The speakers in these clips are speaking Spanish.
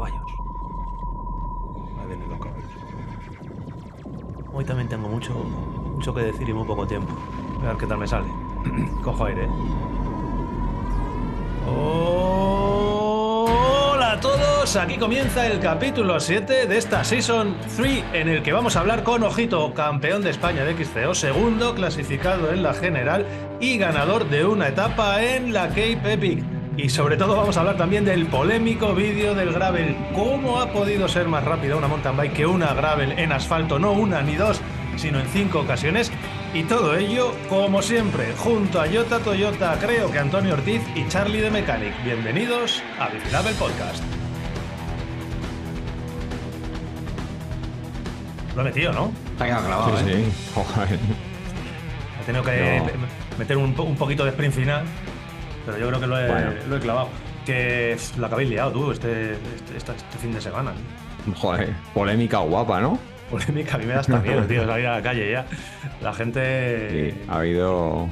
Caballos. Ahí vienen los caballos. Hoy también tengo mucho, mucho que decir y muy poco tiempo. A ver qué tal me sale. Cojo aire. Hola a todos, aquí comienza el capítulo 7 de esta Season 3 en el que vamos a hablar con Ojito, campeón de España de XCO, segundo clasificado en la general y ganador de una etapa en la Cape Epic. Y sobre todo vamos a hablar también del polémico vídeo del gravel. ¿Cómo ha podido ser más rápida una mountain bike que una gravel en asfalto? No una ni dos, sino en cinco ocasiones. Y todo ello, como siempre, junto a Yota Toyota, creo que Antonio Ortiz y Charlie de Mechanic. Bienvenidos a Bicilabel Podcast. Lo he metido, ¿no? Está quedado clavado, Sí, ¿eh? sí. Joder. He tenido que No. meter un poquito de sprint final, pero yo creo que lo he, Bueno. lo he clavado. Que pff, lo habéis liado tú este, este, este- este fin de semana. Joder. Polémica guapa, ¿no? Polémica, a mí me da hasta miedo, tío, salir a la calle ya. La gente. Sí, ha habido.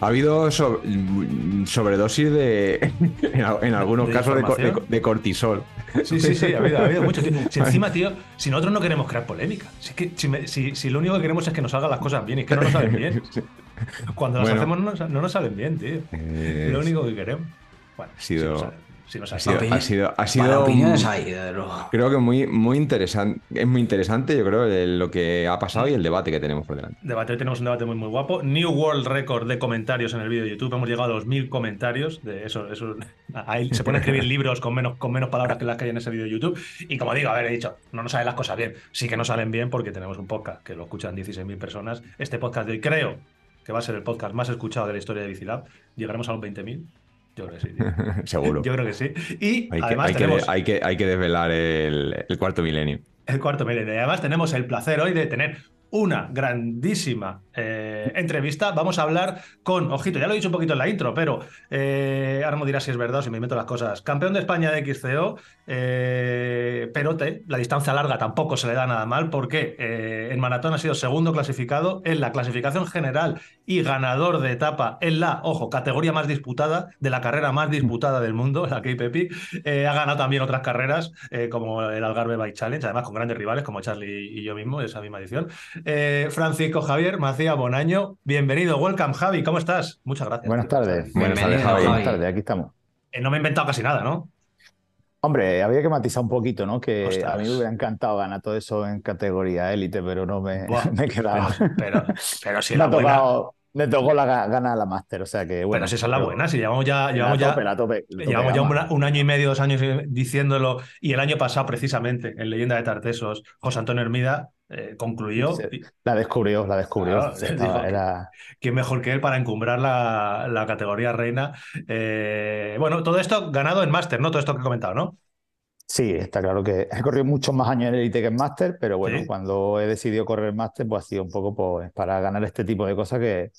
Ha habido so- sobredosis de. En, al- en algunos ¿De casos de, co- de información? co- de cortisol. Sí, sí, sí, ha habido, ha habido mucho. tío. Si encima, tío, si nosotros no queremos crear polémica, si, que, si, me- si- si lo único que queremos es que nos salgan las cosas bien y es que no nos salen bien. Cuando las Bueno. hacemos no nos, no nos salen bien, tío. Eh, lo único que queremos. Bueno, ha sido- si nos nos ha sido, bien. ha sido, ha sido opiniones un- hay, desde luego. Creo que muy, muy interesante. Es muy interesante, yo creo, lo que ha pasado y el debate que tenemos por delante. Debate, hoy tenemos un debate muy muy guapo. New World Record de comentarios en el vídeo de YouTube. Hemos llegado a los mil comentarios. De eso, eso, ahí se pone a escribir libros con menos, con menos palabras que las que hay en ese vídeo de YouTube. Y como digo, a ver, he dicho, no nos salen las cosas bien. Sí que no salen bien porque tenemos un podcast que lo escuchan 16.000 personas. Este podcast de hoy creo que va a ser el podcast más escuchado de la historia de Bicilab. Llegaremos a los 20.000. Yo creo que sí. Seguro. Yo creo que sí. Y Hay que, además que, tenemos hay, que, hay que desvelar el, el cuarto milenio. el cuarto milenio. Y además tenemos el placer hoy de tener una grandísima eh, entrevista. Vamos a hablar con, ojito, ya lo he dicho un poquito en la intro, pero eh, ahora me dirás si es verdad o si me invento las cosas. Campeón de España de XCO, eh, perote, la distancia larga tampoco se le da nada mal porque eh, en maratón ha sido segundo clasificado en la clasificación general y ganador de etapa en la, ojo, categoría más disputada, de la carrera más disputada del mundo, la Cape Epic. Eh, ha ganado también otras carreras, eh, como el Algarve Bike Challenge, además con grandes rivales como Charlie y yo mismo, esa misma edición. Eh, Francisco Javier Macía Bonaño, bienvenido, welcome Javi, ¿cómo estás? Muchas gracias. Buenas tardes. Buenas tardes, Javi. Buenas tardes, aquí estamos. Eh, no me he inventado casi nada, ¿no? Hombre, había que matizar un poquito, ¿no? Que Ostras. a mí me hubiera encantado ganar todo eso en categoría élite, pero no me, Buah, me he quedado. Pero, pero, pero si me, tocado, me tocó la ga- gana la máster, o sea que bueno. pero si esa es la buena, si llevamos ya, la llevamos ya, tope, la tope, la tope Llevamos ya un, un año y medio, dos años diciéndolo, y el año pasado, precisamente, en Leyenda de Tartesos, José Antonio Hermida eh, concluyó. La descubrió, la descubrió. Claro, Estaba- era- ¿Quién mejor que él para encumbrar la, la categoría reina? Eh, bueno, todo esto ganado en máster, ¿no? Todo esto que he comentado, ¿no? Sí, está claro que he corrido muchos más años en élite que en máster, pero bueno, Sí. cuando he decidido correr máster, pues ha sido un poco pues, para ganar este tipo de cosas que,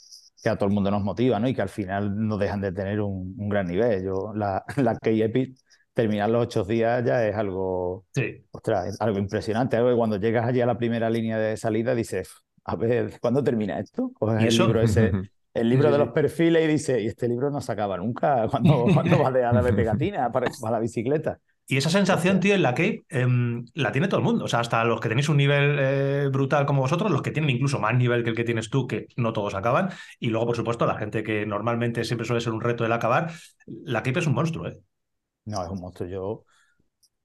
que a todo el mundo nos motiva, ¿no? Y que al final no dejan de tener un, un gran nivel. Yo, la, la K-Epic, terminar los ocho días ya es algo, Sí. ostras, es algo impresionante. Algo que cuando llegas allí a la primera línea de salida dices, a ver, ¿cuándo termina esto? Coges ¿Y el eso? libro ese, el libro de los perfiles y dices, y este libro no se acaba nunca, ¿cuándo, cuándo va a dejar de pegatina para, para la bicicleta? Y esa sensación, tío, en la Cape em, la tiene todo el mundo. O sea, hasta los que tenéis un nivel eh, brutal como vosotros, los que tienen incluso más nivel que el que tienes tú, que no todos acaban. Y luego, por supuesto, la gente que normalmente siempre suele ser un reto el acabar. La Cape es un monstruo, ¿eh? No, es un monstruo. Yo,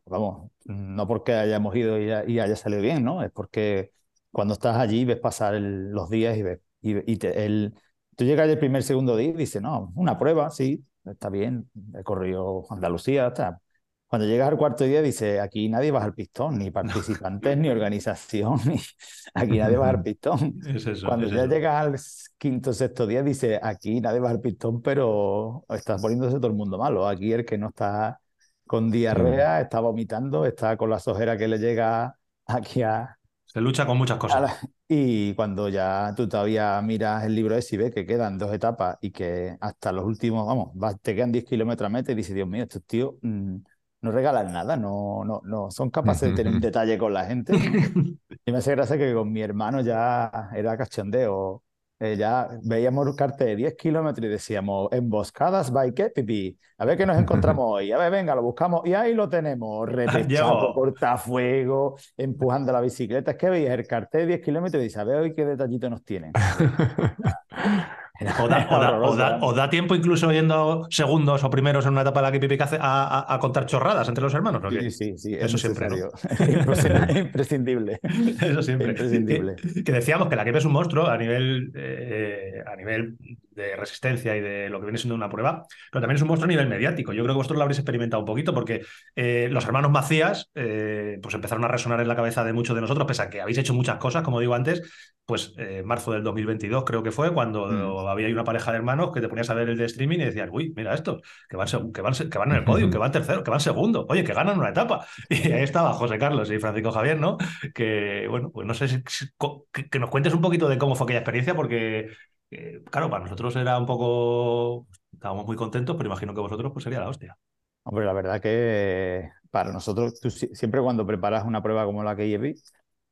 vamos, no porque hayamos ido y, ha- y haya salido bien, ¿no? Es porque cuando estás allí ves pasar el- los días y ves, y, y te- el, tú llegas el primer, segundo día y dices, no, una prueba, sí, está bien, he corrido Andalucía, está. Cuando llegas al cuarto día dices, aquí nadie baja el pistón, ni participantes, ni organización, ni... aquí nadie baja el pistón. Es eso. Cuando es ya eso. llegas al quinto sexto día, dice, aquí nadie baja el pistón, pero está poniéndose todo el mundo malo. Aquí el que no está con diarrea, está vomitando, está con la sojera que le llega aquí a... Se lucha con muchas cosas. la- Y cuando ya tú todavía miras el libro ese y ves que quedan dos etapas y que hasta los últimos, vamos, va- te quedan 10 kilómetros a meta y dices, Dios mío, estos tíos mm, no regalan nada, no, no, no son capaces de tener un detalle con la gente. Y me hace gracia que con mi hermano ya era cachondeo. Eh, ya veíamos un cartel de 10 kilómetros y decíamos, emboscadas by Kepipi. A ver qué nos encontramos hoy. A ver, venga, lo buscamos. Y ahí lo tenemos, repechado, cortafuego, empujando la bicicleta. Es que veías el cartel de 10 kilómetros y dices, a ver hoy qué detallito nos tienen. O da, tiempo incluso yendo segundos o primeros en una etapa de la que Pipi hace a, a, contar chorradas entre los hermanos. Sí, sí, sí. Eso siempre. Imprescindible. Eso siempre. Imprescindible. Que, decíamos que la que es un monstruo a nivel, eh, a nivel de resistencia y de lo que viene siendo una prueba, pero también es un monstruo a nivel mediático. Yo creo que vosotros lo habréis experimentado un poquito porque eh, los hermanos Macías eh, pues empezaron a resonar en la cabeza de muchos de nosotros, pese a que habéis hecho muchas cosas, como digo antes, pues eh, marzo del 2022 creo que fue, cuando mm. había una pareja de hermanos que te ponías a ver el de streaming y decías, uy, mira esto, que van, que van, que van en el podio, que van tercero, que van segundo, oye, que ganan una etapa. Y ahí estaba José Carlos y Francisco Javier, ¿no? Que, bueno, pues no sé si, que nos cuentes un poquito de cómo fue aquella experiencia, porque claro, para nosotros era un poco, estábamos muy contentos, pero imagino que vosotros pues sería la hostia. Hombre, la verdad que para nosotros, siempre cuando preparas una prueba como la que llevé,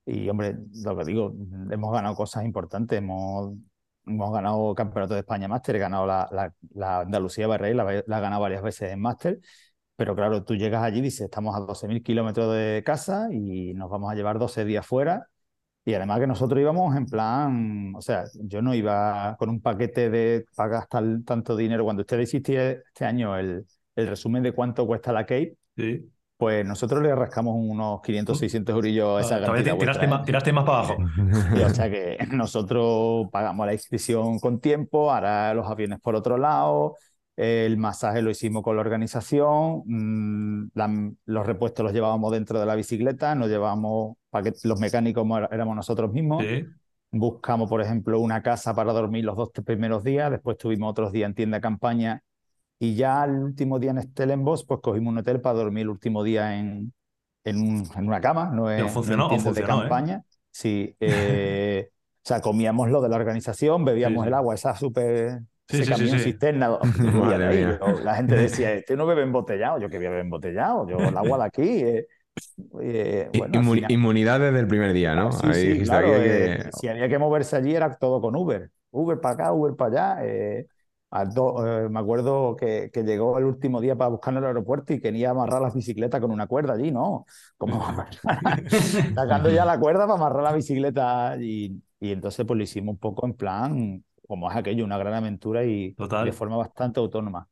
y hombre, lo que digo, hemos ganado cosas importantes, hemos, hemos ganado Campeonato de España Máster, he ganado la, Andalucía Barrey, la, la ganado varias veces en Máster, pero claro, tú llegas allí y dices, estamos a 12.000 kilómetros de casa y nos vamos a llevar 12 días fuera y además que nosotros íbamos en plan, o sea, yo no iba con un paquete de para gastar tanto dinero. Cuando usted hiciste este año el, el resumen de cuánto cuesta la Cape, pues nosotros le rascamos unos 500, 600 eurillos a esa ah, tiraste, más, tiraste, más, para abajo. o sea que nosotros pagamos la inscripción con tiempo, ahora los aviones por otro lado, el masaje lo hicimos con la organización, mm, los repuestos los llevábamos dentro de la bicicleta, nos llevábamos los mecánicos éramos nosotros mismos. Buscamos, por ejemplo, una casa para dormir los dos primeros días, después tuvimos otros días en tienda campaña y ya el último día en Stellenbosch, pues cogimos un hotel para dormir el último día en, en, una cama, no en, funcionó, tienda de ¿eh? campaña. Sí, eh, o sea, comíamos lo de la organización, bebíamos el agua, esa súper Sí, se sí, cisterna. la gente decía, este no bebe embotellado. Yo que bebe embotellado. Yo el agua de aquí. Eh, eh Inmunidad desde el primer día, ¿no? Sí, claro, eh, Si había que moverse allí era todo con Uber. Uber para acá, Uber para allá. Eh, me acuerdo que, que, llegó el último día para buscar en el aeropuerto y quería amarrar las bicicletas con una cuerda allí, ¿no? Como sacando ya la cuerda para amarrar la bicicleta y, y entonces pues lo hicimos un poco en plan como es aquello, una gran aventura y de forma bastante autónoma.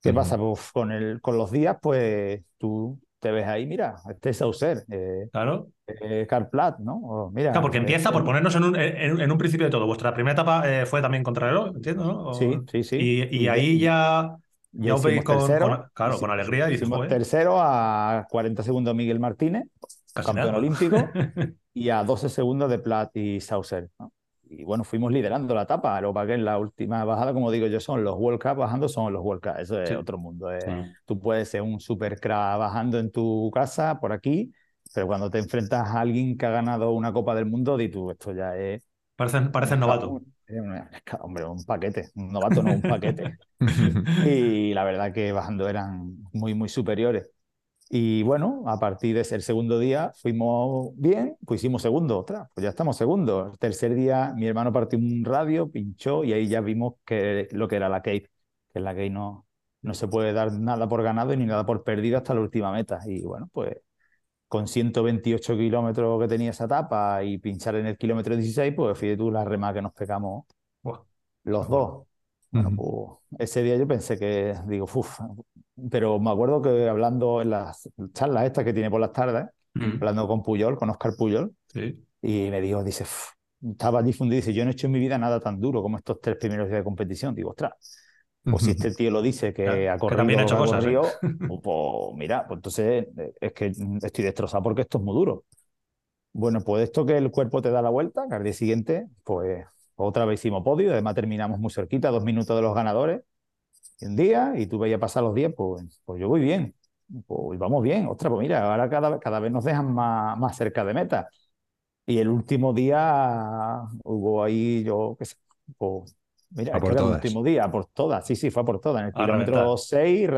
¿Qué pasa? Pues con, el, con los días, pues tú te ves ahí, mira, este es Saucer. Eh, claro. Eh, Carplat, ¿no? mira, claro, porque empieza por ponernos en un, en, un, principio de todo. Vuestra primera etapa eh, fue también contra el entiendo, ¿no? Sí, sí, sí. Y, ahí ya, ya os veis con, claro, con alegría. Y hicimos tercero a 40 segundos Miguel Martínez, campeón olímpico, y a 12 segundos de Plat y Saucer. ¿no? Y bueno, fuimos liderando la etapa. Lo que en la última bajada, como digo yo, son los World Cup bajando, son los World Cup. Eso es otro mundo. Tú puedes ser un super crack bajando en tu casa, por aquí, pero cuando te enfrentas a alguien que ha ganado una Copa del Mundo, di tú, esto ya es. Parecen, parecen novato. Hombre, un paquete. Un novato no, un paquete. y la verdad que bajando eran muy, muy superiores. Y bueno, a partir de ese segundo día fuimos bien, pues hicimos segundo, otra, pues ya estamos segundo. El tercer día mi hermano partió un radio, pinchó y ahí ya vimos que lo que era la Cape, que en la Cape no, no se puede dar nada por ganado ni nada por perdido hasta la última meta. Y bueno, pues con 128 kilómetros que tenía esa etapa y pinchar en el kilómetro 16, pues fíjate tú la rema que nos pegamos los dos. Bueno, pues ese día yo pensé que, digo, uff, pero me acuerdo que hablando en las charlas estas que tiene por las tardes, hablando con Puyol, con Oscar Puyol, y me dijo, dice, estaba difundido, dice, yo no he hecho en mi vida nada tan duro como estos tres primeros días de competición. Digo, ostras, pues si este tío lo dice que ha corrido, que hecho cosas, ¿eh? pues, pues, mira, pues entonces es que estoy destrozado porque esto es muy duro. Bueno, pues esto que el cuerpo te da la vuelta, que al día siguiente, pues otra vez hicimos podio, además terminamos muy cerquita, dos minutos de los ganadores, un día, y tú veías pasar los días, pues, pues yo voy bien, pues vamos bien, ostras, pues mira, ahora cada, cada vez nos dejan más, más cerca de meta. Y el último día hubo ahí, yo qué sé, pues, Mira, A es por era el todas. último día, a por todas. Sí, sí, fue a por todas. En el A reventar. kilómetro 6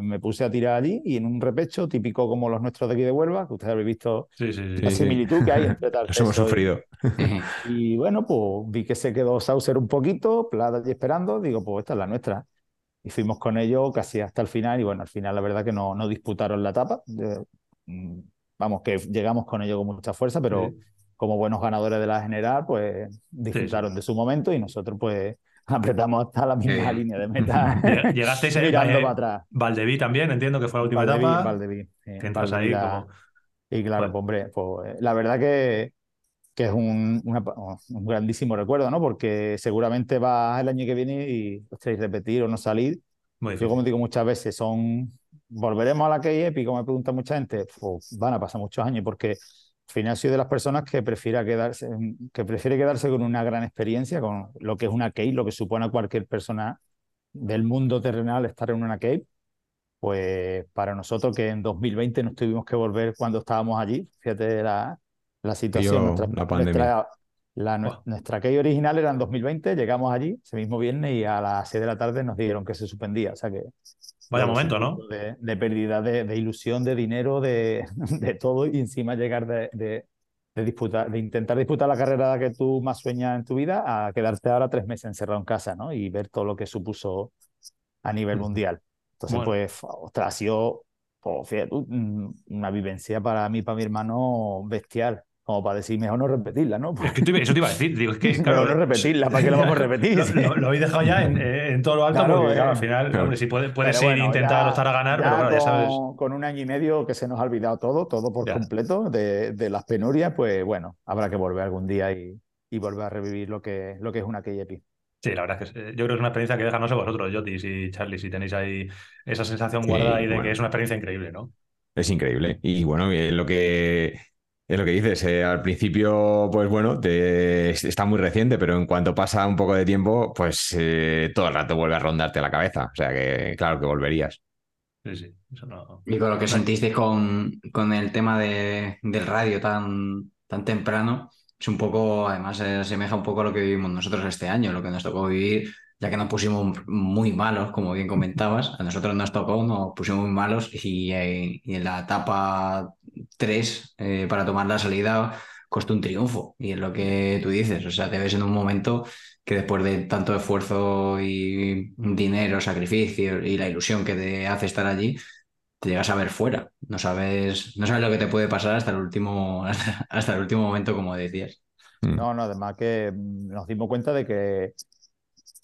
me puse a tirar allí y en un repecho típico como los nuestros de aquí de Huelva, que ustedes habéis visto Sí, sí, sí. la similitud que hay entre tal Eso hemos peso y- sufrido. Y bueno, pues vi que se quedó Saucer un poquito, Plata allí esperando, digo, pues esta es la nuestra. Y fuimos con ellos casi hasta el final y bueno, al final la verdad que no, no disputaron la etapa. Mm, vamos, que llegamos con ellos con mucha fuerza, pero como buenos ganadores de la general, pues disfrutaron de su momento y nosotros pues apretamos hasta la misma bien. línea de meta. Lleg- Llegasteis en mirando eh, para atrás. Valdeví también, entiendo que fue la última Valdeví, etapa. Valdeví, que entras ahí la- como... y claro, Bueno. pues, hombre, pues la verdad que, que es un, una- un grandísimo recuerdo, ¿no? Porque seguramente vas el año que viene y, ostras, y repetir o no salir. Muy Yo, como digo muchas veces, son. Volveremos a la KIEP y como me pregunta mucha gente, pues, van a pasar muchos años porque al final soy de las personas que prefiera quedarse, que prefiere quedarse con una gran experiencia, con lo que es una cave, lo que supone a cualquier persona del mundo terrenal estar en una cave. Pues para nosotros que en 2020 nos tuvimos que volver cuando estábamos allí, fíjate la, la situación. Nuestra, la pandemia. nuestra, la- nue- Buah. nuestra key original era en 2020, llegamos allí ese mismo viernes y a las 6 de la tarde nos dijeron que se suspendía. O sea que Vaya momento, ¿no? De, de pérdida de, de ilusión, de dinero, de, de todo y encima llegar de, disputar, de intentar disputar la carrera que tú más sueñas en tu vida a quedarte ahora tres meses encerrado en casa, ¿no? Y ver todo lo que supuso a nivel Ujú. mundial. Entonces, Bueno. pues, ostras, ha sido, pues, mm, una vivencia para mí, para mi hermano, bestial. Como para decir, mejor no repetirla, ¿no? Es que te- eso te iba a decir, digo, es que Mejor claro, no repetirla, ¿para qué la vamos a repetir? Lo, lo- lo habéis dejado ya en, eh, en todo lo alto Claro, porque claro, eh. al final, Claro. hombre, si puede- ir bueno, intentar optar a ganar, ya pero claro, ya con, sabes. con un año y medio que se nos ha olvidado todo, todo por Ya. completo de, de las penurias, pues bueno, habrá que volver algún día y, y volver a revivir lo que, lo que es una KYP. Sí, la verdad es que es- yo creo que es una experiencia que deja, no sé vosotros, Jotis y Charlie, si tenéis ahí esa sensación Sí, guardada y de bueno. que es una experiencia increíble, ¿no? Es increíble. Y bueno, eh, lo que es lo que dices, eh, al principio, pues bueno, te- está muy reciente, pero en cuanto pasa un poco de tiempo, pues eh, todo el rato vuelve a rondarte la cabeza. O sea que, claro que volverías. Sí, sí, eso no. Y con lo que sentisteis con, con el tema de, del radio tan, tan temprano, es un poco, además, se asemeja un poco a lo que vivimos nosotros este año, lo que nos tocó vivir, ya que nos pusimos muy malos, como bien comentabas, a nosotros nos tocó, nos pusimos muy malos y, eh, y en la etapa 3, eh, para tomar la salida, costó un triunfo. Y es lo que tú dices, o sea, te ves en un momento que después de tanto esfuerzo y dinero, sacrificio y la ilusión que te hace estar allí, te llegas a ver fuera. No sabes, no sabes lo que te puede pasar hasta el último, hasta el último momento, como decías. Mm. No, no, además que mm, nos dimos cuenta de que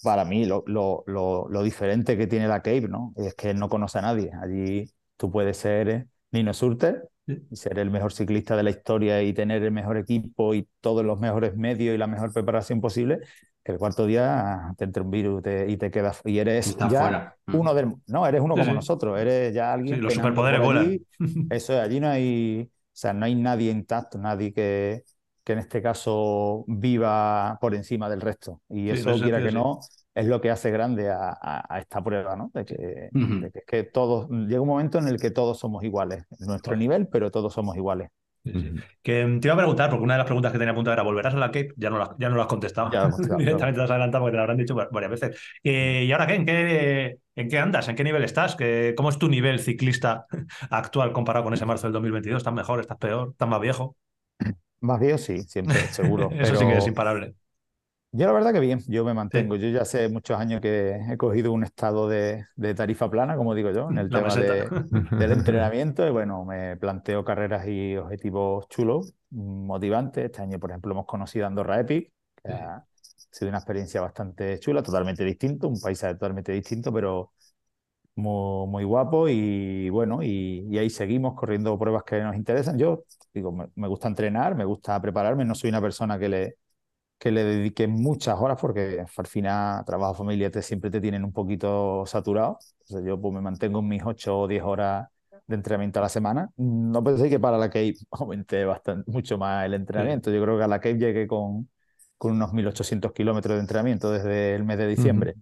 para mí lo, lo, lo, lo diferente que tiene la Cave, ¿no? Es que no conoce a nadie. Allí tú puedes ser eh, Nino Surter. Y ser el mejor ciclista de la historia y tener el mejor equipo y todos los mejores medios y la mejor preparación posible, que el cuarto día te entra un virus te- y te quedas y eres Está ya fuera. Uno del no, eres uno Sí, como sí. nosotros, eres ya alguien Sí, los superpoderes vuelan. Eso es, allí no hay, o sea, no hay nadie intacto, nadie que, que en este caso viva por encima del resto. Y eso, quiera que no, es lo que hace grande a, a- a esta prueba, ¿no? De que, de que todos, llega un momento en el que todos somos iguales, en nuestro nivel, pero todos somos iguales. Sí, sí. Ujú. Que te iba a preguntar, porque una de las preguntas que tenía apuntada era: ¿volverás a la Cape? Ya no, la- ya no lo has contestado. Ya Directamente te has adelantado porque te lo habrán dicho va- varias veces. Eh, ¿y ahora qué? ¿En qué, en qué andas? ¿En qué nivel estás? ¿Qué- ¿Cómo es tu nivel ciclista actual comparado con ese marzo del 2022? ¿Estás mejor? ¿Estás peor? ¿Estás más viejo? Más viejo, sí, siempre, seguro. Eso sí que es imparable. Yo la verdad que bien, yo me mantengo. Yo ya hace muchos años que he cogido un estado de, de tarifa plana, como digo yo, en el La tema de, del entrenamiento y bueno, me planteo carreras y objetivos chulos, motivantes. Este año, por ejemplo, hemos conocido Andorra Epic, que Sí. ha sido una experiencia bastante chula, totalmente distinto, un paisaje totalmente distinto, pero muy, muy guapo y bueno, y, y ahí seguimos corriendo pruebas que nos interesan. Yo digo, me, me gusta entrenar, me gusta prepararme, no soy una persona que le que le dedique muchas horas porque al final trabajo, familia, te, siempre te tienen un poquito saturado. Entonces yo pues me mantengo en mis 8 o 10 horas de entrenamiento a la semana. No pensé que para la Cape aumenté bastante, mucho más el entrenamiento. Yo creo que a la Cape llegué con, con unos 1.800 kilómetros de entrenamiento desde el mes de diciembre.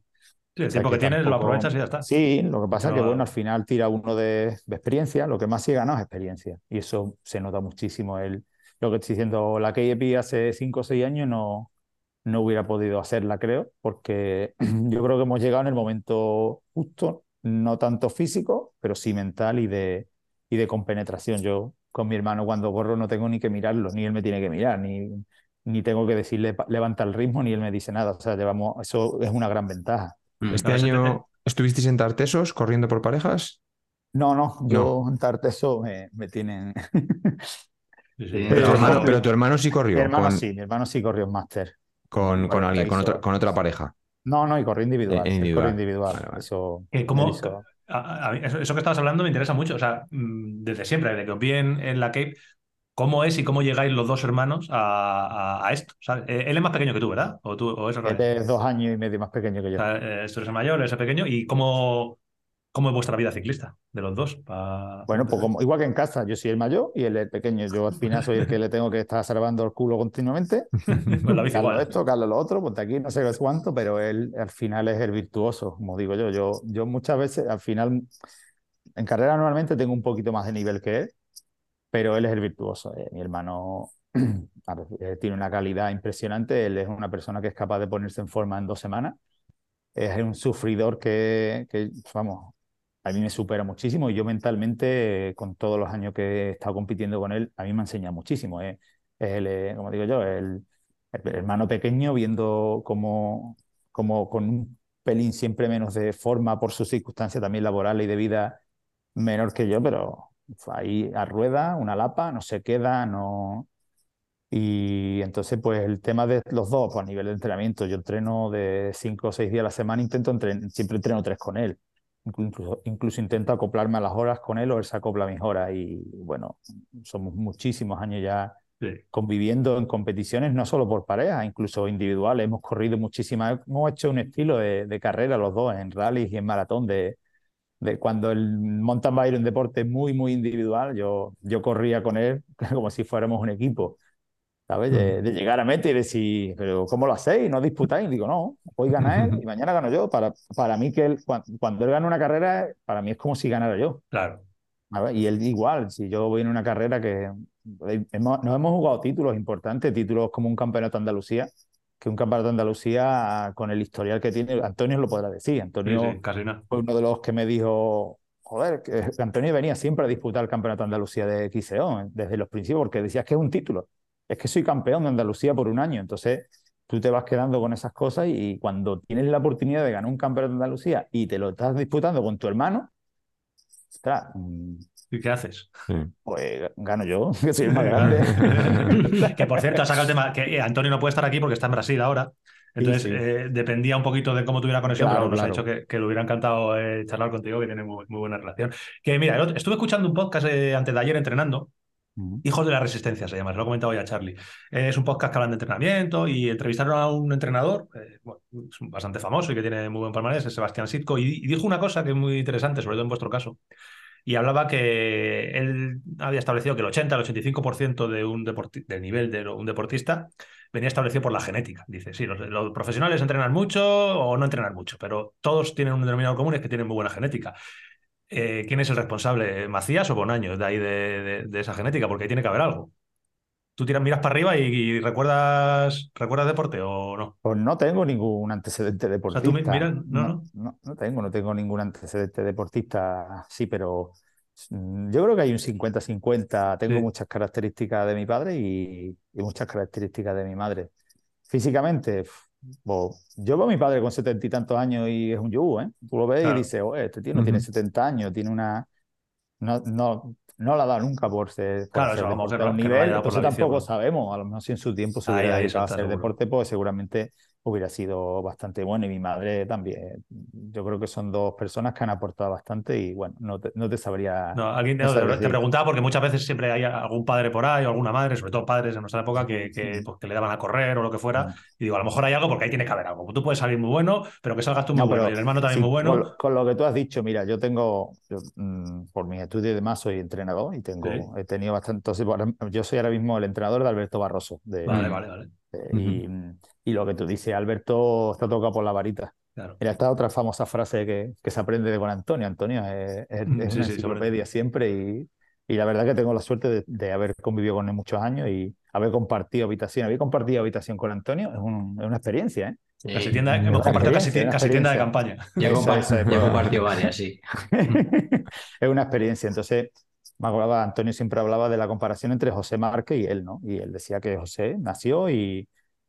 Sí, el O sea tiempo que, tienes lo tampoco- aprovechas y ya está. Sí, lo que pasa es que Pero- bueno, al final tira uno de, de experiencia, lo que más sí gana es experiencia. Y eso se nota muchísimo. El, lo que estoy diciendo, la KEP hace 5 o 6 años no, no hubiera podido hacerla, creo, porque yo creo que hemos llegado en el momento justo, no tanto físico, pero sí mental y de, y de compenetración. Yo con mi hermano cuando corro no tengo ni que mirarlo, ni él me tiene que mirar, ni, ni tengo que decirle levanta el ritmo, ni él me dice nada. O sea, llevamos, eso es una gran ventaja. Mm. ¿Este año estuvisteis en Tartesos corriendo por parejas? No, no, yo en Tartesos me, me tienen... pero, tu hermano, sí corrió. Mi hermano sí, mi hermano sí corrió en máster. Con, con alguien, con otra, con otra pareja. No, no, y corrió individual. individual. individual. Eso, ¿Cómo, eso, que estabas hablando me interesa mucho. O sea, mm, desde siempre, desde que os vi en, la Cape, ¿cómo es y cómo llegáis los dos hermanos a, esto? Eh, él es más pequeño que tú, ¿verdad? ¿O tú, o es él es dos años y medio más pequeño que yo. O sea, eh, eres el mayor, eres el pequeño. ¿Y cómo, ¿Cómo es vuestra vida ciclista de los dos? Bueno, pues igual que en casa, yo soy el mayor y el pequeño. Yo al final soy el que le tengo que estar salvando el culo continuamente. pues la Carlos esto, Carlos lo otro, pues aquí no sé cuánto, pero él al final es el virtuoso, como digo yo. Yo, yo muchas veces, al final, en carrera normalmente tengo un poquito más de nivel que él, pero él es el virtuoso. Eh, mi hermano eh, tiene una calidad impresionante, él es una persona que es capaz de ponerse en forma en dos semanas. Es un sufridor que, que vamos, a mí me supera muchísimo y yo mentalmente, con todos los años que he estado compitiendo con él, a mí me enseña muchísimo. ¿eh? Es el, eh, como digo yo, el, hermano pequeño viendo cómo, cómo con un pelín siempre menos de forma por sus circunstancias también laborales y de vida menor que yo, pero ahí a rueda, una lapa, no se queda, no... Y entonces, pues el tema de los dos, pues a nivel de entrenamiento, yo entreno de cinco o seis días a la semana, intento entrenar, siempre entreno tres con él. Incluso, incluso intento acoplarme a las horas con él o él se acopla a mis horas. Y bueno, somos muchísimos años ya conviviendo en competiciones, no solo por parejas, incluso individuales. Hemos corrido muchísimas, hemos hecho un estilo de, carrera los dos en rallies y en maratón de, de cuando el mountain bike era un deporte muy, muy individual, yo, yo corría con él como si fuéramos un equipo. ¿Sabes? De, llegar a meta y decir, pero ¿cómo lo hacéis? ¿No disputáis? digo, no, hoy gana él y mañana gano yo. Para, para mí, que él, cuando, él gana una carrera, para mí es como si ganara yo. Claro. Y él igual, si yo voy en una carrera que hemos, nos hemos jugado títulos importantes, títulos como un campeonato de Andalucía, que un campeonato de Andalucía con el historial que tiene, Antonio lo podrá decir. Antonio fue uno de los que me dijo, joder, que Antonio venía siempre a disputar el campeonato de Andalucía de XCO desde los principios, porque decías que es un título es que soy campeón de Andalucía por un año. Entonces, tú te vas quedando con esas cosas y cuando tienes la oportunidad de ganar un campeón de Andalucía y te lo estás disputando con tu hermano, ostras. Mm, ¿Y qué haces? Pues gano yo, que soy el más grande. que por cierto, ha sacado el tema que eh, Antonio no puede estar aquí porque está en Brasil ahora. Entonces, eh, dependía un poquito de cómo tuviera conexión, pero nos ha dicho que, le hubiera encantado eh, charlar contigo, que tiene muy, buena relación. Que mira, estuve escuchando un podcast antes de ayer entrenando Hijos de la Resistencia se llama, se lo he comentado ya Charlie. es un podcast que hablan de entrenamiento y entrevistaron a un entrenador eh, bastante famoso y que tiene muy buen palmarés, es Sebastián Sitko, y, dijo una cosa que es muy interesante, sobre todo en vuestro caso. Y hablaba que él había establecido que el 80 al 85% de un del nivel de un deportista venía establecido por la genética. Dice, sí, los, los, profesionales entrenan mucho o no entrenan mucho, pero todos tienen un denominador común, es que tienen muy buena genética. Eh, ¿quién es el responsable? ¿Macías o Bonaño de ahí de, esa genética? Porque ahí tiene que haber algo. ¿Tú tiras, miras para arriba y, recuerdas, recuerdas deporte o no? Pues no tengo ningún antecedente deportista. no, no, tengo, no tengo ningún antecedente deportista, sí, pero yo creo que hay un 50-50. Tengo muchas características de mi padre y, y, muchas características de mi madre. Físicamente, yo veo a mi padre con setenta y tantos años y es un yugo, ¿eh? Tú lo ves y dices, oye, este tío no tiene 70 años, tiene una... No, no, no la da nunca por ser, claro, ser un nivel, entonces tampoco sabemos, a lo mejor si en su tiempo se hubiera dedicado a hacer deporte, pues seguramente hubiera sido bastante bueno y mi madre también. Yo creo que son dos personas que han aportado bastante y bueno, no te, no te sabría... No, alguien te, preguntaba porque muchas veces siempre hay algún padre por ahí o alguna madre, sobre todo padres en nuestra época, que, que, pues, le daban a correr o lo que fuera. Y digo, a lo mejor hay algo porque ahí tiene que haber algo. Tú puedes salir muy bueno, pero que salgas tú muy bueno y el hermano también muy bueno. Con, lo que tú has dicho, mira, yo tengo, mm, por mis estudios y demás, soy entrenador y tengo, he tenido bastante... Entonces, yo soy ahora mismo el entrenador de Alberto Barroso. De, vale, vale, vale. y, y lo que tú dices, Alberto está tocado por la varita. Claro. Mira, esta otra famosa frase que, que, se aprende de con Antonio. Antonio es, es, una enciclopedia siempre y, y la verdad que tengo la suerte de, de haber convivido con él muchos años y haber compartido habitación. Haber compartido habitación con Antonio es, un- es una experiencia, ¿eh? Sí. Casi tienda, hemos compartido casi, casi tienda de campaña. Yo, Eso, compar- eso es, yo pues. compartí varias, sí. es una experiencia. Entonces, me acordaba, Antonio siempre hablaba de la comparación entre José Márquez y él, ¿no? Y él decía que José nació y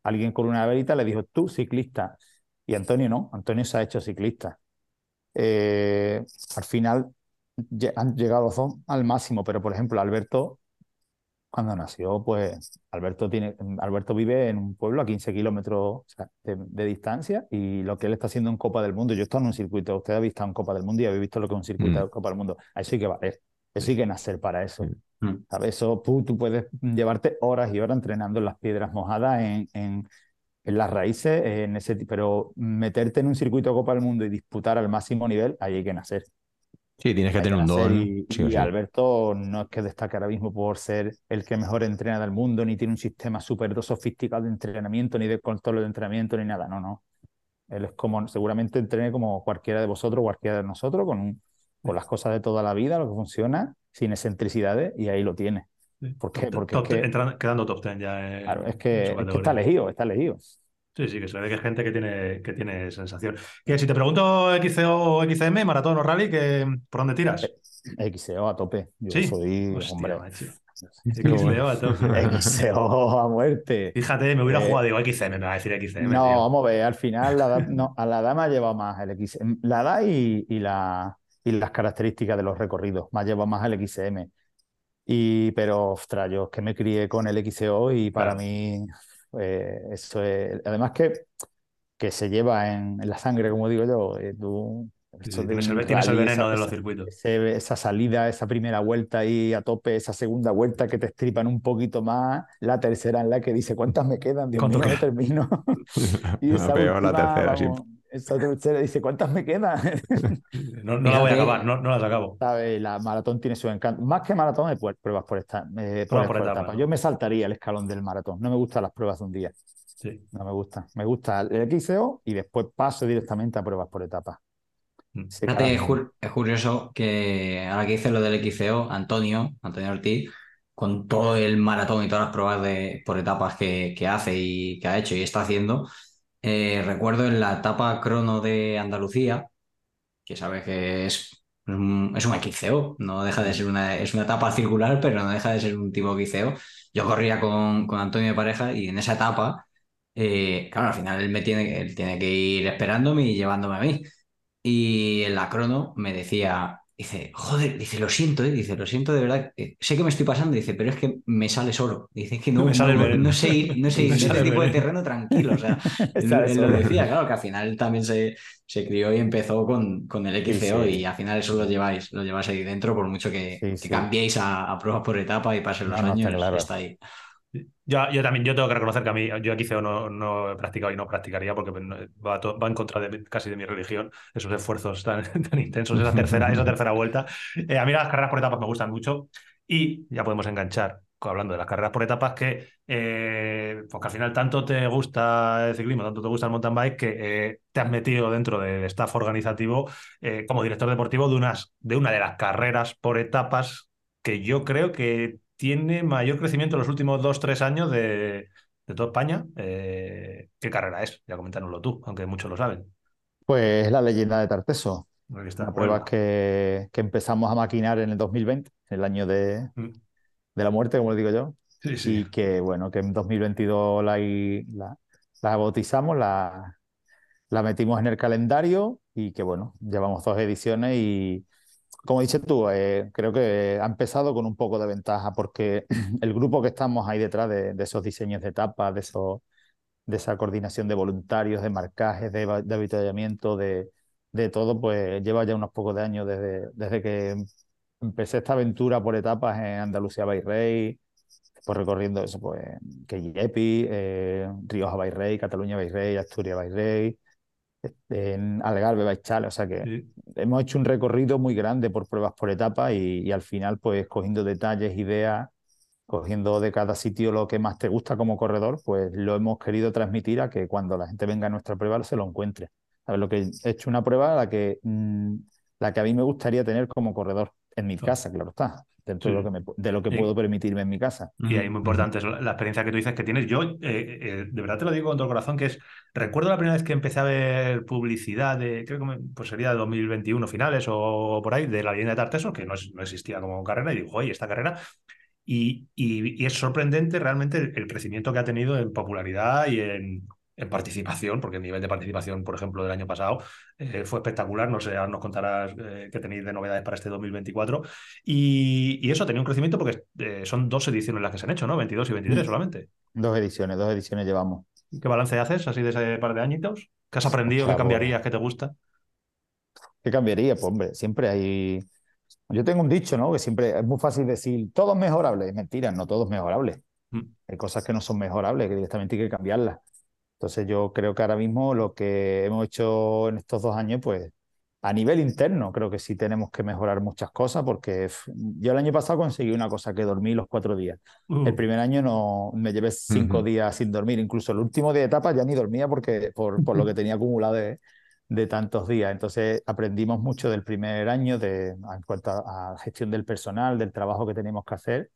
alguien con una verita le dijo, tú ciclista. Y Antonio no, Antonio se ha hecho ciclista. Eh, al final han llegado al máximo, pero por ejemplo, Alberto, cuando nació, pues Alberto, tiene, Alberto vive en un pueblo a 15 kilómetros o sea, de, de distancia y lo que él está haciendo en Copa del Mundo, yo he estado en un circuito, usted ha visto en Copa del Mundo y habéis visto lo que es un circuito Mm. de Copa del Mundo, eso hay que valer, eso hay que nacer para eso. Mm. ¿Sabes? Eso, tú, tú puedes llevarte horas y horas entrenando en las piedras mojadas, en, en, en las raíces, en ese, pero meterte en un circuito Copa del Mundo y disputar al máximo nivel, ahí hay que nacer. Sí, tienes que Hay tener un don. Y, sí o y sí. Alberto no es que destaque ahora mismo por ser el que mejor entrena del mundo, ni tiene un sistema súper sofisticado de entrenamiento, ni de control de entrenamiento, ni nada. No, no. Él es como, seguramente entrene como cualquiera de vosotros, cualquiera de nosotros, con, un- con las cosas de toda la vida, lo que funciona, sin excentricidades, y ahí lo tiene. ¿Por qué? Top- Porque top es que- ten- entrando- quedando top 10 ya. Claro, es que, su es que está elegido, está elegido. Sí, sí, que se ve que es gente que tiene, que tiene sensación. Que si te pregunto XCO o XCM, maratón o rally, que, ¿por dónde tiras? XCO a tope. Yo Sí. soy, Hostia, hombre. XCO a tope. XCO a muerte. Fíjate, me hubiera Eh, jugado, digo, XCM, me va a decir XCM. No, tío. vamos a ver, al final la edad, no, a la edad me ha llevado más el XM. La edad y, y, la, y las características de los recorridos me ha llevado más el XM. Y, pero, ostras, yo es que me crié con el XCO y para Claro. mí eh, eso es. Además que, que se lleva en, en la sangre, como digo yo. eh, tú- Sí, tienes, el, tienes el veneno esa- de los esa- circuitos. ese- esa salida, esa primera vuelta ahí a tope, esa segunda vuelta que te estripan un poquito más, la tercera en la que dice cuántas me quedan, Dios ¿Cuánto mío, no termino. Y La esa peor, la última, tercera, vamos, tercera dice cuántas me quedan. No, no la voy a acabar, no, no las acabo. La maratón tiene su encanto. Más que maratón, es pruebas por esta, eh, Pruebas por por etapa, etapa. ¿no? Yo me saltaría el escalón del maratón. No me gustan las pruebas de un día. Sí. No me gusta. Me gusta el XCO y después paso directamente a pruebas por etapa. Mm. Fíjate, es, mismo- cur- es curioso que ahora que hice lo del XCO, Antonio, Antonio Ortiz, con todo el maratón y todas las pruebas de, por etapas que, que hace y que ha hecho y está haciendo, eh, recuerdo en la etapa crono de Andalucía, que sabes que es, un- es un XCO, no deja de ser una, es una etapa circular, pero no deja de ser un tipo XCO. Yo corría con, con Antonio de pareja y en esa etapa, eh, claro, al final él, me tiene, él tiene que ir esperándome y llevándome a mí. Y en la crono me decía, dice, joder, dice, lo siento, ¿eh? dice, lo siento de verdad, eh, sé que me estoy pasando, dice, pero es que me sale solo. Dice, es que no, Me sale no, no sé ir, no sé ir este tipo de terreno tranquilo. O sea, él, él lo decía, claro, que al final también se, se crió y empezó con, con el Sí, XCO sí. y al final eso lo lleváis, lo lleváis ahí dentro, por mucho que, Sí, que sí. cambiéis a, a pruebas por etapa y pasen los No, no, está años, claro. está ahí. Yo, también, yo tengo que reconocer que a mí, yo aquí no, no he practicado y no practicaría porque va, va en contra de, casi de mi religión, esos esfuerzos tan, intensos, esa tercera, esa tercera vuelta. Eh, a mí las carreras por etapas me gustan mucho y ya podemos enganchar, hablando de las carreras por etapas, que eh, porque al final tanto te gusta el ciclismo, tanto te gusta el mountain bike, que eh, te has metido dentro del staff organizativo eh, como director deportivo de, unas, de una de las carreras por etapas que yo creo que tiene mayor crecimiento en los últimos dos, tres años de, de toda España. Eh, ¿qué carrera es? Ya coméntanoslo tú, aunque muchos lo saben. Pues la leyenda de Tarteso. Aquí está, Una prueba que, que empezamos a maquinar en el 2020, el año de, Mm. de la muerte, como le digo yo. Sí, sí. Y que, bueno, que en 2022 la, la, la bautizamos, la, la metimos en el calendario y que, bueno, llevamos dos ediciones y, como dices tú, eh, creo que ha empezado con un poco de ventaja porque el grupo que estamos ahí detrás de, de esos diseños de etapas, de, de esa coordinación de voluntarios, de marcajes, de, de avituallamiento, de, de todo, pues lleva ya unos pocos de años desde, desde que empecé esta aventura por etapas en Andalucía by pues recorriendo eso, pues Kellepi, eh, Rioja by Cataluña by Asturias by en Algarve Chale, o sea que Sí. hemos hecho un recorrido muy grande por pruebas por etapas y, y al final, pues cogiendo detalles, ideas, cogiendo de cada sitio lo que más te gusta como corredor, pues lo hemos querido transmitir a que cuando la gente venga a nuestra prueba se lo encuentre. ¿Sabes? Lo que he hecho una prueba la que, mm, la que a mí me gustaría tener como corredor. En mi Claro. casa, claro está. Dentro Sí. de lo que, me pu- de lo que Y- puedo permitirme en mi casa. Y ahí muy importante es la experiencia que tú dices que tienes. Yo, eh, eh, de verdad te lo digo con todo el corazón, que es, recuerdo la primera vez que empecé a ver publicidad de, creo que me- pues sería de 2021 finales o por ahí, de la leyenda de Tarteso, que no, no existía como carrera, y digo, oye, esta carrera. Y, y- y es sorprendente realmente el, el crecimiento que ha tenido en popularidad y en, en participación, porque el nivel de participación, por ejemplo, del año pasado eh, fue espectacular. No sé, ahora nos contarás eh, qué tenéis de novedades para este 2024. Y, y eso ha tenido un crecimiento porque eh, son dos ediciones las que se han hecho, ¿no? 22 y 23 Mm. solamente. Dos ediciones, dos ediciones llevamos. ¿Qué balance haces así de ese par de añitos? ¿Qué has aprendido? ¿Qué Claro. cambiarías? ¿Qué te gusta? ¿Qué cambiaría? Pues hombre, siempre hay... Yo tengo un dicho, ¿no? Que siempre es muy fácil decir, todo es mejorable. Mentira, no todo es mejorable. Mm. Hay cosas que no son mejorables, que directamente hay que cambiarlas. Entonces yo creo que ahora mismo lo que hemos hecho en estos dos años, pues a nivel interno creo que sí tenemos que mejorar muchas cosas porque yo el año pasado conseguí una cosa que dormí los cuatro días. Uh, El primer año no me llevé cinco Ujú. días sin dormir, incluso el último día de etapa ya ni dormía porque por, por lo que tenía acumulado de, de tantos días. Entonces aprendimos mucho del primer año de, en cuanto a, a gestión del personal, del trabajo que teníamos que hacer.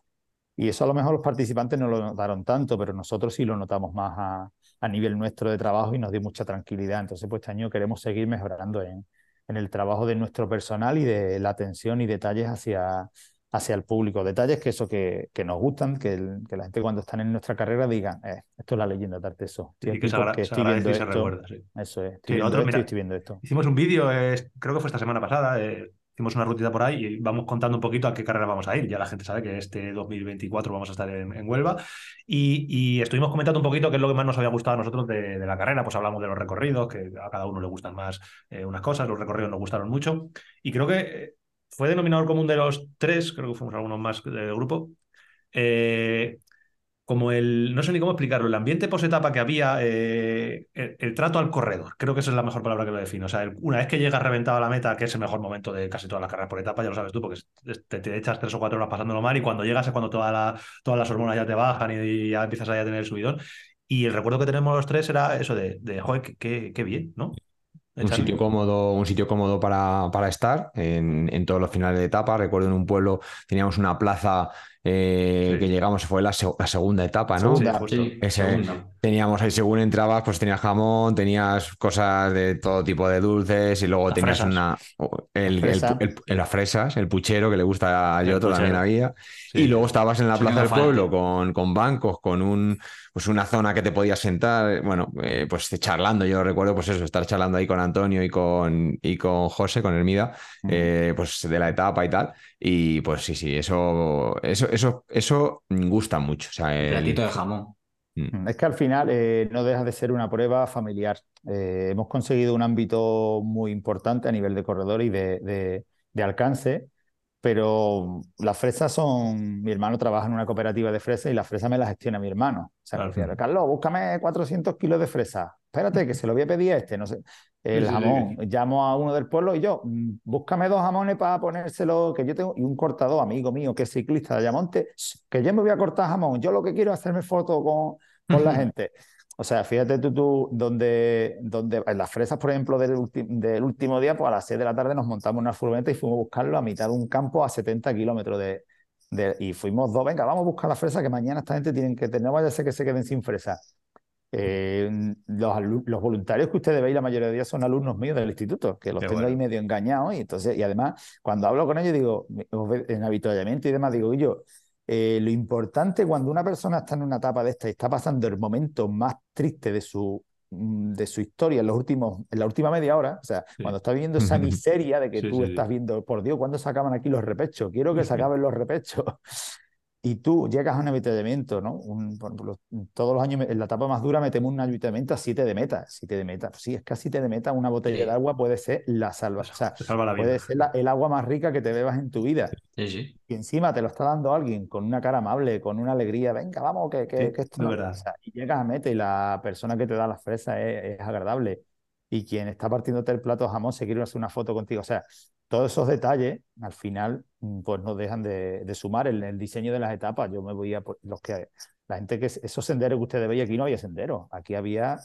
Y eso a lo mejor los participantes no lo notaron tanto, pero nosotros sí lo notamos más a, a nivel nuestro de trabajo y nos dio mucha tranquilidad. Entonces, pues este año queremos seguir mejorando en, en el trabajo de nuestro personal y de la atención y detalles hacia, hacia el público. Detalles que eso que, que nos gustan, que, el- que la gente cuando están en nuestra carrera digan, eh, esto es la leyenda de Arteso. Estoy que se, agra- porque se estoy viendo y se esto. recuerda, sí. Eso es, Sí, estoy viendo nosotros, esto mira, y estoy viendo esto. Hicimos un vídeo, eh, creo que fue esta semana pasada, eh, hicimos una rutita por ahí y vamos contando un poquito a qué carrera vamos a ir. Ya la gente sabe que este 2024 vamos a estar en, Huelva y, y estuvimos comentando un poquito qué es lo que más nos había gustado a nosotros de, de la carrera. Pues hablamos de los recorridos, que a cada uno le gustan más eh, unas cosas, los recorridos nos gustaron mucho y creo que eh, fue denominador común de los tres, creo que fuimos algunos más del grupo. eh, como el, no sé ni cómo explicarlo, el ambiente post-etapa que había, eh, el, el trato al corredor, creo que esa es la mejor palabra que lo define. O sea, el- una vez que llegas reventado a la meta, que es el mejor momento de casi todas las carreras por etapa, ya lo sabes tú, porque te, te echas tres o cuatro horas pasándolo mal y cuando llegas es cuando toda la- todas las hormonas ya te bajan y, ya empiezas a tener el subidón. Y el recuerdo que tenemos los tres era eso de, de joder, qué, qué- bien, ¿no? Un sitio cómodo, un sitio cómodo para, para estar en, en todos los finales de etapa. Recuerdo en un pueblo teníamos una plaza eh, Sí. que llegamos, fue la, se- la segunda etapa, ¿no? Sí, Segunda. justo. Sí, Ese- segunda. Teníamos ahí, según entrabas, pues tenías jamón, tenías cosas de todo tipo de dulces y luego Las tenías fresas. una. El, Fresa. el- el- las fresas, el puchero que le gusta a Yoto también había. Sí. Y luego estabas en la Sí, plaza del pueblo con, con bancos, con un, pues una zona que te podías sentar, bueno, eh, pues charlando. Yo recuerdo, pues eso, estar charlando ahí con Antonio y con, y con José, con Hermida, Mm. eh, pues de la etapa y tal. Y pues sí, sí, eso, eso, eso, eso gusta mucho. O sea, el- Platito de jamón. Mm. Es que al final eh, no deja de ser una prueba familiar. Eh, hemos conseguido un ámbito muy importante a nivel de corredor y de, de- de alcance, pero las fresas son... Mi hermano trabaja en una cooperativa de fresas y las fresas me las gestiona mi hermano. O sea, me Claro. decía, Carlos, búscame 400 kilos de fresas. Espérate, que se lo voy a pedir a este, no sé. El jamón. Llamo a uno del pueblo y yo, "Mm, búscame dos jamones para ponérselo, que yo tengo, y un cortador, amigo mío, que es ciclista de Ayamonte, que yo me voy a cortar jamón. Yo lo que quiero es hacerme foto con, con la gente. O sea, fíjate tú, tú donde, donde en las fresas, por ejemplo, del, del último día, pues a las 6 de la tarde nos montamos una furgoneta y fuimos a buscarlo a mitad de un campo a 70 kilómetros de, de- Y fuimos dos, venga, vamos a buscar la fresa que mañana esta gente tienen que tener, no vaya a ser que se queden sin fresa. Eh, los, voluntarios que ustedes veis la mayoría de días son alumnos míos del instituto, que los Qué tengo bueno. ahí medio engañados y entonces, y además, cuando hablo con ellos, digo, en habituallamiento y demás, digo, y yo, eh, lo importante cuando una persona está en una etapa de esta y está pasando el momento más triste de su, mm, de su historia en los últimos, en la última media hora, o sea, Sí. cuando está viviendo esa miseria de que Sí, tú sí. estás viendo, por Dios, ¿cuándo se acaban aquí los repechos? Quiero que se acaben los repechos. Y tú llegas a un avituallamiento, ¿no? Un- por todos los años en la etapa más dura metemos un avituallamiento a 7 de meta. 7 de meta. Pues sí, es que a 7 de meta una botella Sí. de agua puede ser la salva. O sea, Se salva la vida. puede ser la- el agua más rica que te bebas en tu vida. Sí, sí. Y encima te lo está dando alguien con una cara amable, con una alegría. Venga, vamos, que, que, que esto es no-". verdad. Y llegas a meta y la persona que te da las fresas es, es agradable. Y quien está partiéndote el plato jamón se quiere hacer una foto contigo. O sea, todos esos detalles al final mm, pues no dejan de, de sumar en el diseño de las etapas. Yo me voy a por- los que la gente que esos senderos que ustedes veis aquí no había senderos. Aquí había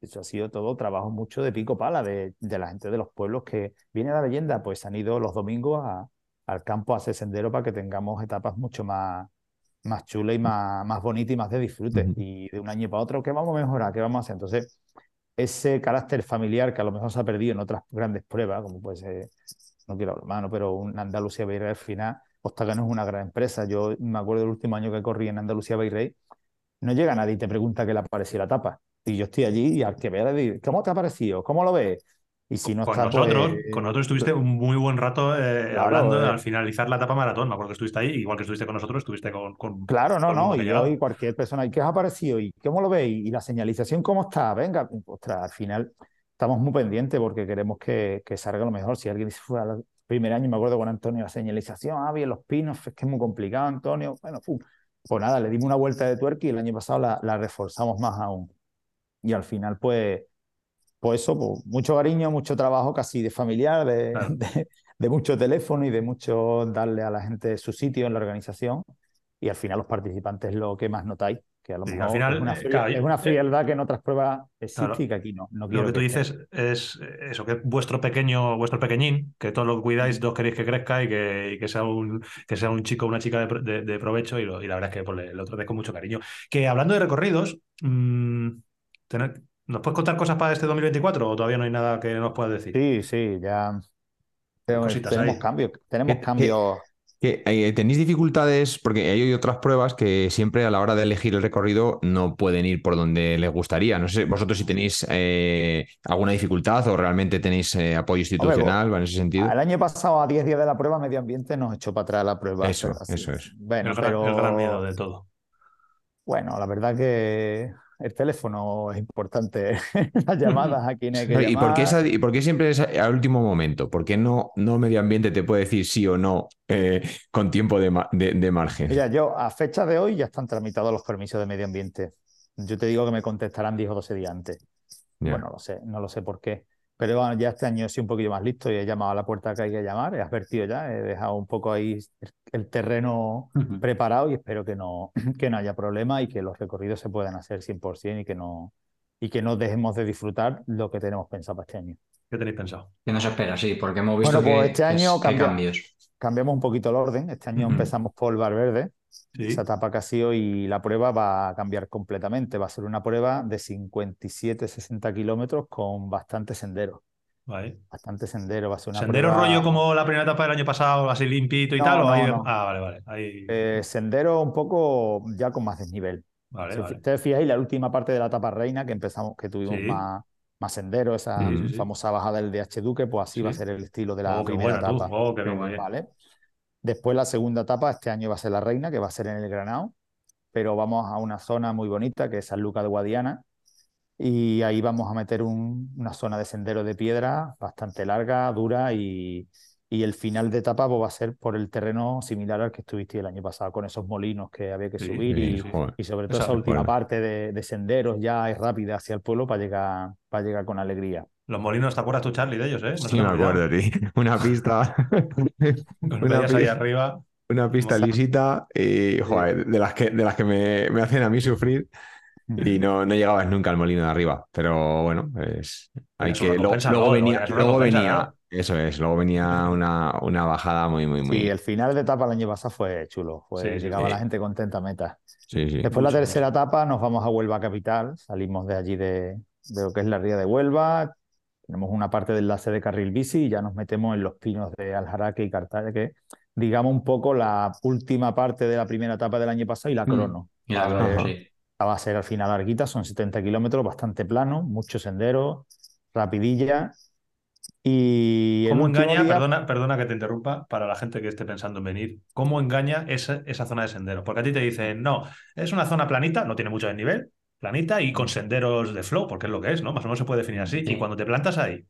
eso ha sido todo trabajo mucho de pico pala de, de la gente de los pueblos que viene la leyenda, pues han ido los domingos a, al campo, a ese sendero para que tengamos etapas mucho más, más chulas y más, más bonitas y más de disfrute. Y de un año para otro, ¿qué vamos a mejorar? ¿Qué vamos a hacer? Entonces, ese carácter familiar que a lo mejor se ha perdido en otras grandes pruebas, como puede ser, no quiero hablar ¿no? pero un Andalucía Bay al final, Octagano es una gran empresa. Yo me acuerdo del último año que corrí en Andalucía Bay no llega nadie y te pregunta qué le ha parecido la etapa. Y yo estoy allí y al que vea le digo, ¿cómo te ha parecido? ¿Cómo lo ves? Y si no con está, nosotros, pues, con nosotros estuviste un muy buen rato eh, Claro, hablando eh. al finalizar la etapa maratón. Me acuerdo que estuviste ahí, igual que estuviste con nosotros, estuviste con. con- Claro, no, no, y yo y cualquier persona, ¿y qué os ha parecido? ¿Y cómo lo veis? ¿Y la señalización cómo está? Venga, ostras, al final estamos muy pendientes porque queremos que, que salga lo mejor. Si alguien dice, fue al primer año, me acuerdo con Antonio, la señalización, ah, bien, los pinos, es que es muy complicado, Antonio. Bueno, pues nada, le dimos una vuelta de tuerca y el año pasado la, la reforzamos más aún. Y al final, pues, pues eso, pues, mucho cariño, mucho trabajo casi de familiar, de, Claro. de, de mucho teléfono y de mucho darle a la gente su sitio en la organización. Y al final los participantes lo que más notáis, que a lo Sí, al final, es, una eh, fría- claro, es una eh, frialdad que en otras pruebas existe claro. y que aquí no. no Lo que tú dices es eh, eso, que vuestro pequeño, vuestro pequeñín, que todo lo cuidáis, todos queréis que crezca y que, y que sea un, que sea un chico o una chica de, pro- de- de provecho y, lo- y la verdad es que pues, le- lo traté con mucho cariño. Que hablando de recorridos, mm, tener- ¿nos puedes contar cosas para este 2024 o todavía no hay nada que nos puedas decir? Sí, sí, ya tenemos, cambios, tenemos ¿Qué- qué- cambios. Que, eh, ¿Tenéis dificultades? Porque hay otras pruebas que siempre a la hora de elegir el recorrido no pueden ir por donde les gustaría. No sé vosotros si tenéis eh, alguna dificultad o realmente tenéis eh, apoyo institucional en ese sentido. El año pasado, a 10 días de la prueba, Medio Ambiente nos echó para atrás la prueba. Eso, eso es. Bueno, el, gran, pero el gran miedo de todo. bueno, la verdad que el teléfono es importante. Las llamadas a quien hay que ¿Y por qué, esa- y por qué siempre es al último momento? ¿Por qué no, no medio ambiente te puede decir sí o no eh, con tiempo de, de- de margen? Mira, yo a fecha de hoy ya están tramitados los permisos de medio ambiente. Yo te digo que me contestarán 10 o 12 días antes. Ya. Bueno, no sé, no lo sé por qué. Pero bueno, ya este año he sido un poquito más listo y he llamado a la puerta que hay que llamar, he advertido ya, he dejado un poco ahí el, terreno preparado y espero que no, que no haya problema y que los recorridos se puedan hacer 100% y que no, y que no dejemos de disfrutar lo que tenemos pensado para este año. ¿Qué tenéis pensado? ¿Qué nos espera? Sí, porque hemos visto Bueno, pues que, este que- año que cambia- cambios. Cambiamos un poquito el orden. Este año Ujú. empezamos por el Bar Verde, Sí. esa etapa que ha sido y la prueba va a cambiar completamente. Va a ser una prueba de 57-60 kilómetros con bastante sendero. Vale. Bastante sendero. Va a ser una ¿Sendero prueba- rollo como la primera etapa del año pasado, así limpito y No, tal? o no, ahí- no. Ah, vale, vale. Ahí... Eh, sendero un poco ya con más desnivel. vale, Si vale. ustedes fijáis, la última parte de la etapa reina que empezamos, que tuvimos Sí. más, más sendero, esa Sí, famosa bajada del DH Duque, pues así va a ser el estilo de la Oh, primera buena etapa. Oh, qué bien. ¿vale? Después la segunda etapa, este año va a ser la reina, que va a ser en el Granado, pero vamos a una zona muy bonita que es San Lucas de Guadiana y ahí vamos a meter un- una zona de sendero de piedra bastante larga, dura y, y el final de etapa pues, va a ser por el terreno similar al que estuviste el año pasado, con esos molinos que había que Sí, subir Sí, y, y sobre todo Esa esa última parte de, de senderos ya es rápida hacia el pueblo para llegar, para llegar con alegría. Los molinos, ¿te acuerdas tú, Charlie, de ellos, eh? No Sí, me acuerdo, tío. Una pista. Una veías ahí pista. arriba. Una pista lisita y joder, de las que, de las que me, me hacen a mí sufrir y no, no llegabas nunca al molino de arriba. Pero bueno, pues hay que. Luego, recompensa, luego venía, luego venía. Eso es, luego venía una, una bajada muy, muy, muy. Sí, el final de etapa el año pasado fue chulo, fue, Sí, llegaba sí. la gente contenta a meta. Sí, sí. Después la tercera etapa nos vamos a Huelva capital, salimos de allí de, de lo que es la ría de Huelva, tenemos una parte de enlace de carril bici y ya nos metemos en los pinos de Aljaraque y Cartaya, que digamos un poco la última parte de la primera etapa del año pasado y la Mm. crono. La Va a verdad, ser- Ajá. sí. va a ser al final larguita, son 70 kilómetros, bastante plano, mucho sendero, rapidilla. Y ¿Cómo engaña, día- perdona, perdona que te interrumpa, para la gente que esté pensando en venir, cómo engaña esa, esa zona de sendero? Porque a ti te dicen, no, es una zona planita, no tiene mucho desnivel, planita y con senderos de flow, porque es lo que es, ¿no? Más o menos se puede definir así. Sí. Y cuando te plantas ahí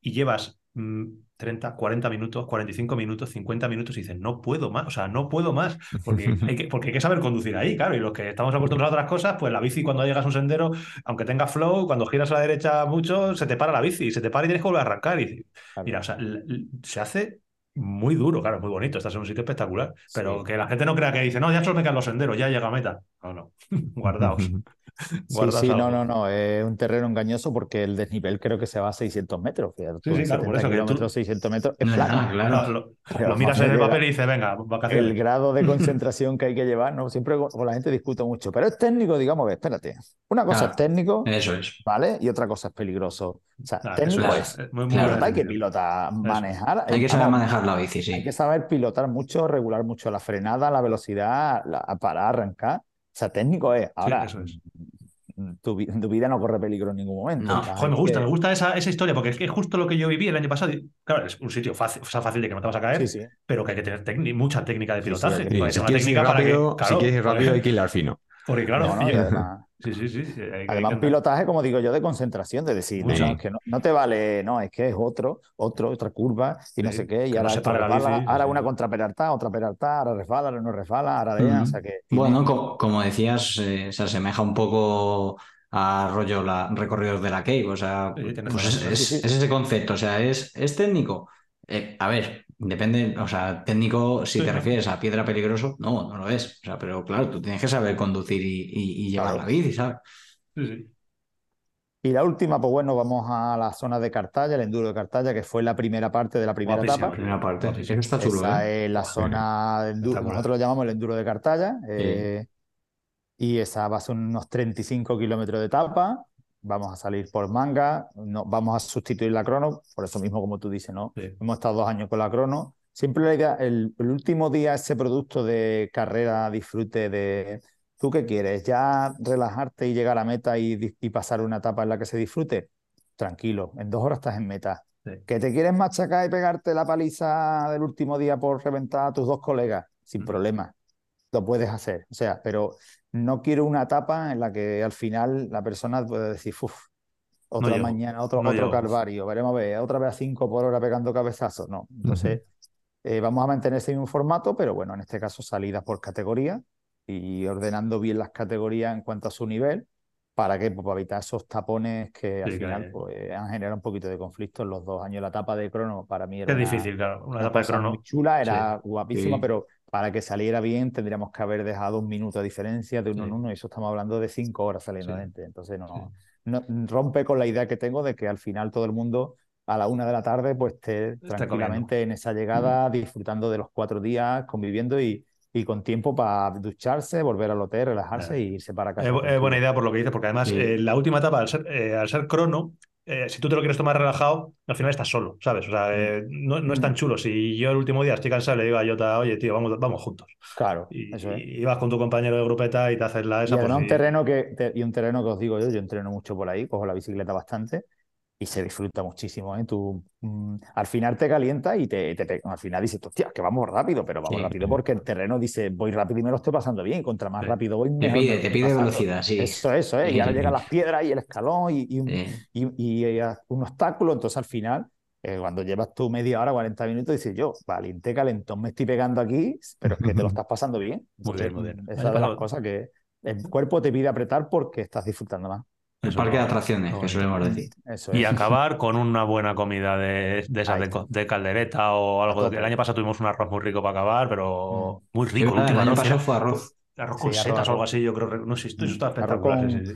y llevas mm, 30, 40 minutos, 45 minutos, 50 minutos y dices, no puedo más, o sea, no puedo más, porque hay que, porque hay que saber conducir ahí, claro, y los que estamos acostumbrados a otras cosas, pues la bici cuando llegas a un sendero, aunque tenga flow, cuando giras a la derecha mucho, se te para la bici, se te para y tienes que volver a arrancar. Y Claro. Mira, o sea, se hace muy duro, claro, muy bonito. Estás en un sitio espectacular. Pero Sí. que la gente no crea que dice, no, ya solo me quedan los senderos, ya llega a meta. No, no. Guardaos. Sí, sí, no, algo. no, no, es un terreno engañoso porque el desnivel creo que se va a 600 metros. Fíjate, Sí, sí, claro, por 70 eso que tú- kilómetros, 600 metros es No, plano. no, claro. Lo, lo- Pero lo miras en el papel y dices, venga, El vacaciones. grado de concentración que hay que llevar, ¿no? Siempre con, la gente discuto mucho, pero es técnico, digamos, que espérate. Una cosa Claro. es técnico, Eso es. ¿vale? Y otra cosa es peligroso. O sea, Claro, técnico es. es muy, muy Claro, hay que pilotar, manejar. Hay que saber manejar la bici, Hay sí. que saber pilotar mucho, regular mucho la frenada, la velocidad, la, parar, arrancar. O sea, técnico es. Ahora, eso es. Tu, vi- tu vida no corre peligro en ningún momento. No. Joder, me gusta, que- me gusta esa, esa historia, porque es que es justo lo que yo viví el año pasado. y, Claro, es un sitio fácil, o sea, fácil de que no te vas a caer, Sí, sí. pero que hay que tener mucha técnica de pilotaje. Sí, si quieres ir técnica para que- rápido, si claro, quieres ir rápido porque- hay que hilar fino. Porque claro, No, no, yo- sí, sí, sí. sí, hay que- hay que Además, pilotaje, como digo yo, de concentración, de decir, no, es que no, no te vale, no, es que es otro, otro, otra curva y no sé qué, y que no ahora, resbala, ahora una contra peralta, otra peralta, ahora resbala, ahora no resbala, ahora de Ujú. o sea que tiene- Bueno, co- como decías, eh, se asemeja un poco a rollo la, recorridos de la Cave. O sea, pues razón. es, Sí, sí. es- es ese concepto. O sea, es, es técnico. Eh, a ver, depende, o sea, técnico, si Sí, te refieres a piedra peligroso, no, no lo es. O sea, pero claro, tú tienes que saber conducir y, y- y llevar Claro. la bici, ¿sabes? Sí, sí. Y la última, pues bueno, vamos a la zona de Cartaya, el enduro de Cartaya, que fue la primera parte de la primera etapa. Primera parte. Guapísimo. Eso está chulo, Esa ¿eh? es la zona de enduro, nosotros lo llamamos el enduro de Cartaya, eh, y esa va a ser unos 35 kilómetros de etapa. Vamos a salir por manga, no, vamos a sustituir la crono, por eso mismo, como tú dices, ¿no? Sí. Hemos estado dos años con la crono. Siempre la idea, el, el último día, ese producto de carrera, disfrute de. ¿Tú qué quieres? ¿Ya relajarte y llegar a meta y, pasar una etapa en la que se disfrute? Tranquilo, en dos horas estás en meta. Sí. ¿Que te quieres machacar y pegarte la paliza del último día por reventar a tus dos colegas? Sin Mm. problema, lo puedes hacer. O sea, pero no quiero una etapa en la que al final la persona puede decir, uff, otra llego, mañana, otro, no otro llego". calvario, veremos a ver, otra vez a 5 por hora pegando cabezazos. No, entonces eh, vamos a mantener ese mismo formato, pero bueno, en este caso salidas por categoría y ordenando bien las categorías en cuanto a su nivel. ¿Para qué? Pues para evitar esos tapones que al Sí, que final hay. pues, han generado un poquito de conflicto en los dos años. La etapa de crono para mí era Es difícil, claro. Una una etapa de crono. muy chula, era guapísima, Sí. pero para que saliera bien tendríamos que haber dejado un minuto de diferencia de uno Sí. en uno, y eso estamos hablando de cinco horas saliendo Sí. gente. Entonces no, no- rompe con la idea que tengo de que al final todo el mundo a la una de la tarde pues esté tranquilamente en esa llegada, disfrutando de los cuatro días, conviviendo y, y con tiempo para ducharse, volver al hotel, relajarse Claro. e irse para casa. Es, buena idea por lo que dices, porque además Sí. eh, la última etapa, al ser, eh, al ser crono, eh, si tú te lo quieres tomar relajado, al final estás solo, ¿sabes? O sea, eh, no, no es tan chulo. Si yo el último día estoy cansado y le digo a Jota, oye, tío, vamos, vamos juntos. Claro, Y, eso es. y vas con tu compañero de grupeta y te haces la Y esa. además un y- terreno que, te- y un terreno que os digo yo, yo entreno mucho por ahí, cojo la bicicleta bastante y se disfruta muchísimo, ¿eh? Tú, mm, al final te calienta y te, te al final dices, hostia, que vamos rápido, pero vamos Sí. rápido porque el terreno dice, voy rápido y me lo estoy pasando bien, y contra más rápido voy, Te mejor me pide, lo te pide pasando. velocidad, sí. Eso, eso, ¿eh? Y Sí, ahora sí, llegan las piedras y el escalón y, y un, y, y, eh, un obstáculo, entonces al final, eh, cuando llevas tú media hora, 40 minutos, dices yo, valiente calentón, me estoy pegando aquí, pero es que te lo estás pasando bien. Muy bien, muy bien. Esa Año es pasado- cosas que el cuerpo te pide apretar porque estás disfrutando más. El Eso parque de atracciones, que solemos decir. Eso Y acabar con una buena comida de, de esas de, caldereta o algo. El año pasado tuvimos un arroz muy rico para acabar, pero muy Creo rico. El año arroz pasado era- fue arroz. arroz Sí, con arroz, setas o algo así, yo creo. No sé, esto eso estaba espectacular. con- sí, sí,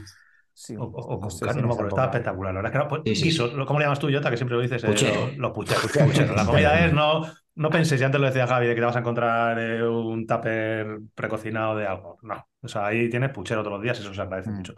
sí. O, o- no sé me acuerdo, estaba espectacular. La verdad es que era, pues, Sí, sí. ¿cómo le llamas tú, Jota? Que siempre lo dices. eh, los, pucheros. pucheros. La comida es, no, no penséis, ya antes lo decía Javi, de que te vas a encontrar eh, un tupper precocinado de algo. No. O sea, ahí tienes puchero todos los días, eso se agradece Mm. mucho.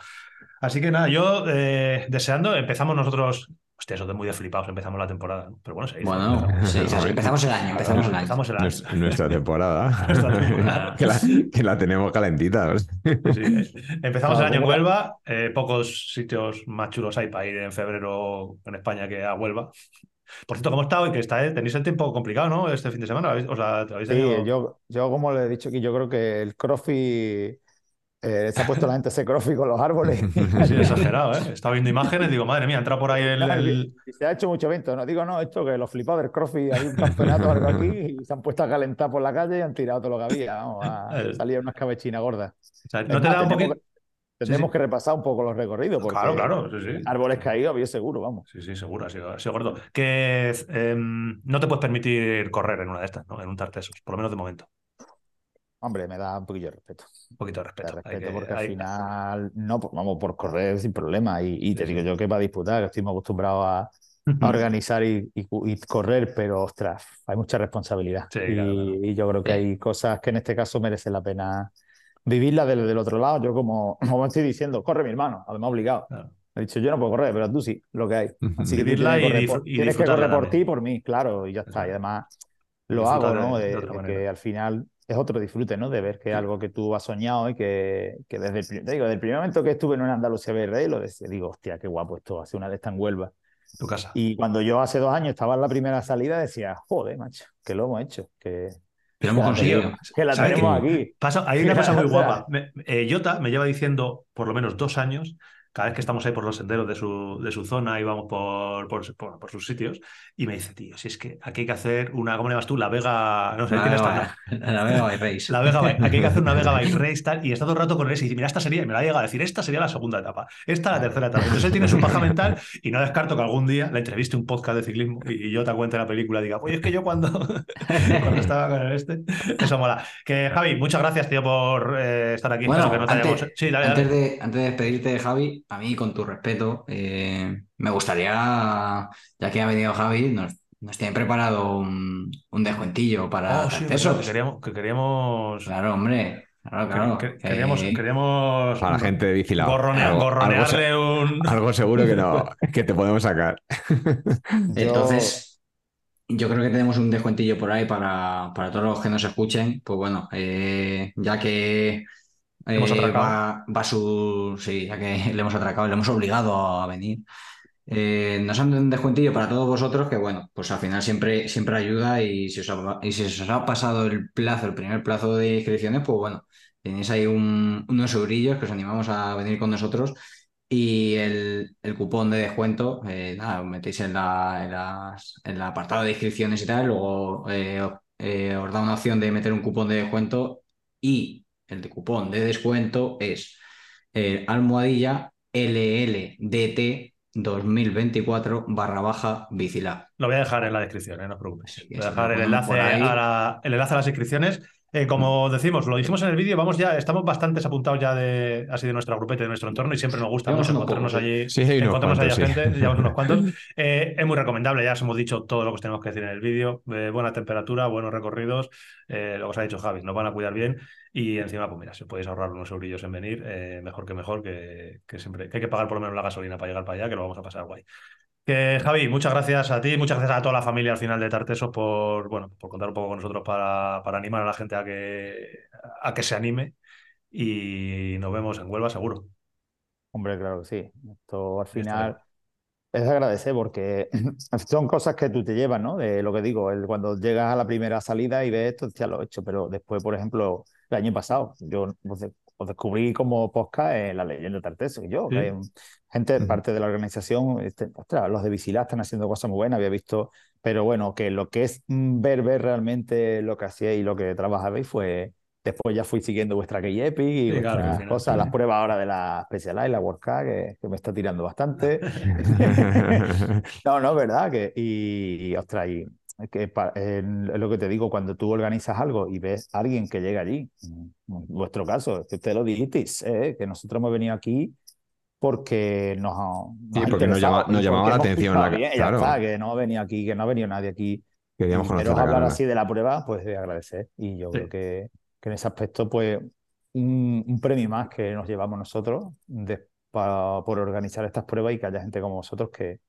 Así que nada, yo eh, deseando, empezamos nosotros. Hostia, eso de muy de flipados, empezamos la temporada. ¿no? Pero bueno, se hizo. Bueno, empezamos. sí, sí, sí, empezamos el año, empezamos el año. Empezamos el año. Nues- Nuestra temporada. Nuestra temporada. que, la, que la tenemos calentita. Sí, eh, empezamos el Ah, año en. Huelva. eh, pocos sitios más chulos hay para ir en febrero en España que a Huelva. Por cierto, ¿cómo está hoy? Que está, eh? tenéis el tiempo complicado, ¿no? Este fin de semana. ¿Habéis- O sea, ¿te habéis Sí, tenido- yo, yo como le he dicho aquí, yo creo que el crossfit, eh, se ha puesto la gente ese crossfit con los árboles. Sí, exagerado, ¿eh? Estaba viendo imágenes, digo, madre mía, entra por ahí el. el- Y se ha hecho mucho evento. No digo, no, esto que los flipados del CrossFit, hay un campeonato o algo aquí y se han puesto a calentar por la calle y han tirado todo lo que había. Vamos, a Eh. salir unas cabechinas gordas. o sea, Es ¿No te da un tenemos poquito? que- Tendremos sí. que repasar un poco los recorridos porque Claro, claro, sí, sí. árboles caídos había seguro, vamos. Sí, sí, seguro, ha sido, ha sido gordo. Que em, no te puedes permitir correr en una de estas, ¿no? En un Tartesos, por lo menos de momento. Hombre, me da un poquillo de respeto. Un poquito de respeto. respeto que- porque al hay- final, no, pues vamos por correr sin problema. Y, y te Sí, digo sí. yo que para disputar, que estoy muy acostumbrado a, a organizar y, y y correr, pero ostras, hay mucha responsabilidad. Sí, y, claro, claro. y yo creo que hay cosas que en este caso merecen la pena vivirlas del, del otro lado. Yo como, como estoy diciendo, corre mi hermano, además obligado. Claro. He dicho, yo no puedo correr, pero tú sí, lo que hay. Así que Vivirla tienes que y correr por, tienes que correr por ti y por mí, claro, y ya está. Y además lo hago, ¿no? de- De, que al final es otro disfrute, ¿no? De ver que es algo que tú has soñado y que, que desde el, digo, desde el primer momento que estuve en Andalucía Verde, lo decía, digo, hostia, qué guapo esto, hace una de estas en Huelva. Tu casa. Y cuando yo hace dos años estaba en la primera salida, decía, joder, macho, que lo hemos hecho, que, lo hemos conseguido. que la ¿Sabes tenemos aquí. Pasa, hay una cosa muy guapa. Me- eh, Jota me lleva diciendo por lo menos dos años, cada vez que estamos ahí por los senderos de su, de su zona y vamos por, por, por- por sus sitios, y me dice, tío, si es que aquí hay que hacer una, ¿cómo le llamas tú? La Vega, no sé, La ¿quién está? La Vega by Race. La Vega. Aquí hay que hacer una Vega Bike Race tal, y está todo el rato con él y dice, mira, esta sería, y me la llega a decir, esta sería la segunda etapa, esta la tercera etapa. Entonces él tiene su paja mental y no descarto que algún día la entreviste un podcast de ciclismo y, y yo te cuente la película y diga, oye, es que yo cuando, cuando estaba con el este, eso mola. Que Javi, muchas gracias, tío, por eh, estar aquí. Bueno, Espero que no te antes, hayamos- Sí, dale, antes dale. de, antes de despedirte, Javi, a mí, con tu respeto, eh, me gustaría, ya que ha venido Javi, nos, nos tiene preparado un, un descuentillo para Oh, sí, accesos. que queríamos, que queríamos, Claro, hombre, claro, claro. que- que- queríamos, queríamos Para la gente de Bicilao. gorronea- Algo- gorronearle algo, un... algo seguro que no, que te podemos sacar. Entonces, yo creo que tenemos un descuentillo por ahí para, para todos los que nos escuchen. Pues bueno, eh, ya que Hemos eh, atracado. va, va su. Sí, ya que le hemos atracado, le hemos obligado a venir. eh, nos han dado un descuentillo para todos vosotros que, bueno, pues al final siempre, siempre ayuda y si, os ha, y si os ha pasado el plazo, el primer plazo de inscripciones, pues bueno, tenéis ahí un- unos eurillos que os animamos a venir con nosotros y el, el cupón de descuento, eh, nada, os metéis en, la, en, las- en el apartado de inscripciones y tal, luego eh, os da una opción de meter un cupón de descuento y el de cupón de descuento es eh, almohadilla LLDT 2024 barra baja Bicilab. Lo voy a dejar en la descripción, eh, no os que Voy a dejar el enlace, a la- el enlace a las inscripciones. Eh, como decimos, lo dijimos en el vídeo, vamos ya, estamos bastante apuntados ya de así de nuestra grupete, de nuestro entorno, y siempre nos gusta mucho encontrarnos allí. Sí, hay unos encontramos allí a cuantos, sí. gente, llevamos unos cuantos. Eh, es muy recomendable, ya os hemos dicho todo lo que os tenemos que decir en el vídeo. eh, buena temperatura, buenos recorridos, eh, lo que os ha dicho Javi, nos van a cuidar bien. Y encima, pues mira, si podéis ahorrar unos eurillos en venir, eh, mejor que mejor, que, que siempre que hay que pagar por lo menos la gasolina para llegar para allá, que lo vamos a pasar guay. Que, Javi, muchas gracias a ti, muchas gracias a toda la familia al final de Tartesos por, bueno, por contar un poco con nosotros para, para animar a la gente a que, a que se anime y nos vemos en Huelva seguro. Hombre, claro que sí. Esto al final es de agradecer porque son cosas que tú te llevas, ¿no? De lo que digo, el, cuando llegas a la primera salida y ves esto, ya lo he hecho. Pero después, por ejemplo, el año pasado, yo de- os descubrí como podcast en la leyenda de Tarteso, y yo, Sí. que gente, parte de la organización, este, ostras, los de Vigilá están haciendo cosas muy buenas, había visto, pero bueno, que lo que es mm, ver, ver realmente lo que hacíais y lo que trabajabais fue. Después ya fui siguiendo vuestra Key Epic y Sí, claro, vuestras al final, cosas, sí. las pruebas ahora de la Specialized, la World Cup, que, que me está tirando bastante. No, no, verdad, que, y, y, ostras, y que lo que te digo, cuando tú organizas algo y ves a alguien que llega allí, en vuestro caso, es que usted lo dijisteis, eh, que nosotros hemos venido aquí porque nos, ha- Sí, nos ha porque nos llama- nos llamaba la atención la- bien, claro. ya está, que no ha venido aquí, que no ha venido nadie aquí. Queríamos conocer la hablar así de la prueba, pues de agradecer. Y yo Sí. creo que, que en ese aspecto, pues, un, un premio más que nos llevamos nosotros de- pa- por organizar estas pruebas y que haya gente como vosotros que,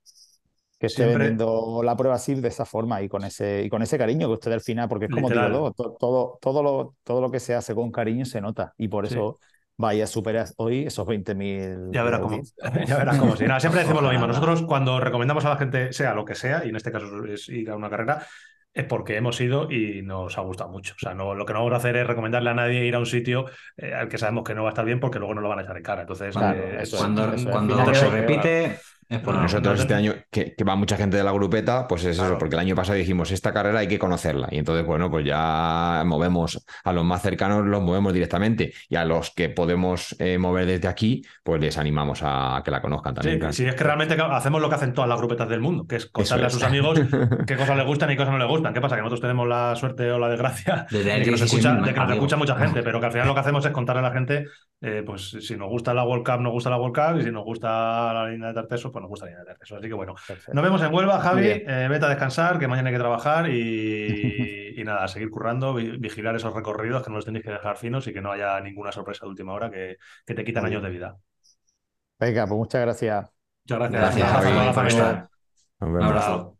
que esté Siempre- vendiendo la prueba así de esa forma y con ese, y con ese cariño que ustedes al final, porque es como Literal. digo yo, to- todo, todo, lo, todo lo que se hace con cariño se nota. Y por Sí. eso vaya a superar hoy esos 20.000 Ya verás cómo. Ya verás cómo. Sí, nada, siempre decimos lo mismo. Nosotros, cuando recomendamos a la gente, sea lo que sea, y en este caso es ir a una carrera, es porque hemos ido y nos ha gustado mucho. O sea, no, lo que no vamos a hacer es recomendarle a nadie ir a un sitio eh, al que sabemos que no va a estar bien porque luego no lo van a echar en cara. Entonces, Claro, eh, eso es, Cuando, eso es. cuando final se repite, No, Nosotros no, este año, que, que va mucha gente de la grupeta, pues es Claro. eso, porque el año pasado dijimos, esta carrera hay que conocerla. Y entonces, bueno, pues ya movemos a los más cercanos, los movemos directamente. Y a los que podemos eh, mover desde aquí, pues les animamos a que la conozcan también. Sí, claro. sí, es que realmente hacemos lo que hacen todas las grupetas del mundo, que es contarle Eso a sus es. amigos qué cosas les gustan y qué cosas no les gustan. ¿Qué pasa? Que nosotros tenemos la suerte o la desgracia De de que nos 16 escucha, de que nos escucha mucha gente, pero que al final lo que hacemos es contarle a la gente, eh, pues si nos gusta la World Cup, nos gusta la World Cup, y si nos gusta la línea de Tarteso, pues nos gusta la línea de Tarteso. Así que bueno, Perfecto. nos vemos en Huelva, Javi, eh, vete a descansar, que mañana hay que trabajar y, y nada, a seguir currando, vi- vigilar esos recorridos, que no los tenéis que dejar finos y que no haya ninguna sorpresa de última hora que, que te quitan años de vida. Venga, pues muchas gracias. Muchas gracias. A la Javi, familia. Un abrazo.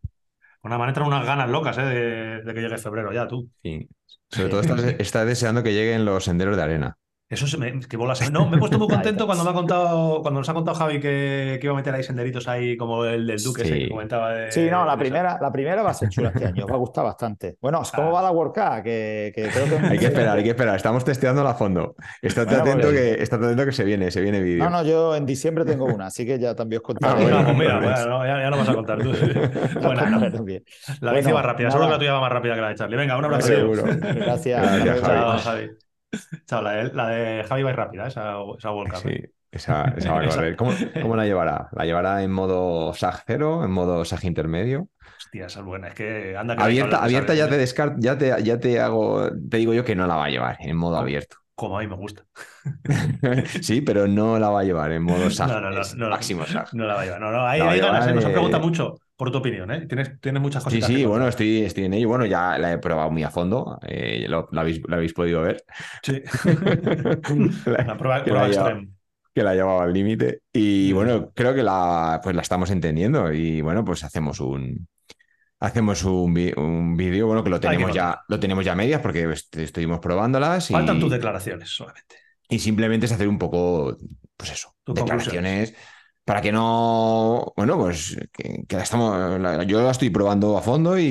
Una manera unas ganas locas, ¿eh? De, de que llegue febrero ya, tú. Sí. Sobre todo estás, estás deseando que lleguen los senderos de arena. Eso se me, que bolas. No, me he puesto muy contento cuando me ha contado, cuando nos ha contado Javi que, que iba a meter ahí senderitos ahí como el del Duque, ese Sí. que comentaba de. Sí, no, la de- primera, la primera va a ser chula este año, os va a gustar bastante. Bueno, ¿cómo va la World Cup? Que, que creo que... Hay que esperar, hay que esperar. Estamos testeándola a fondo. Estate Bueno, atento pues- que, estate atento que se viene, se viene vídeo. No, no, yo en diciembre tengo una, así que ya también os Ah, contaré. Venga, bueno, pues mira, bueno, no, ya, ya no vas a contar tú. Bueno, no, la bici Bueno, va rápida, seguro que nada. la tuya va más rápida que la de Charlie. Venga, un abrazo. Seguro. Gracias. Gracias. Javi. Chao, Javi. Chao, la de, la de Javi va rápida, esa, esa World Cup. Sí, esa, esa va a correr. ¿Cómo, cómo la llevará? ¿La llevará en modo SAG 0, en modo SAG intermedio? Hostia, esa es buena. Es que anda que Abierta, abierta ya bici. te descarto, ya te, ya te hago, te digo yo que no la va a llevar en modo abierto. Como a mí me gusta. Sí, pero no la va a llevar en modo SAG. No, no, no, máximo SAG. No la va a llevar. No, no, ahí, ahí ganas, ¿eh? Nos han eh, preguntado mucho por tu opinión, ¿eh? Tienes, tienes muchas Sí, cositas. sí, que bueno, estoy, estoy en ello. Bueno, ya la he probado muy a fondo. eh, lo, lo habéis, habéis podido ver. Sí. La- Una prueba, que prueba la lleva- que la llevaba al límite. Y Sí, bueno, creo que la, pues la estamos entendiendo. Y bueno, pues hacemos un. Hacemos un, un vídeo, bueno, que lo tenemos ya, lo tenemos ya a medias porque est- estuvimos probándolas y, Faltan tus declaraciones solamente. y simplemente es hacer un poco, pues eso, declaraciones para que no, bueno, pues que, la estamos, la- yo la estoy probando a fondo y,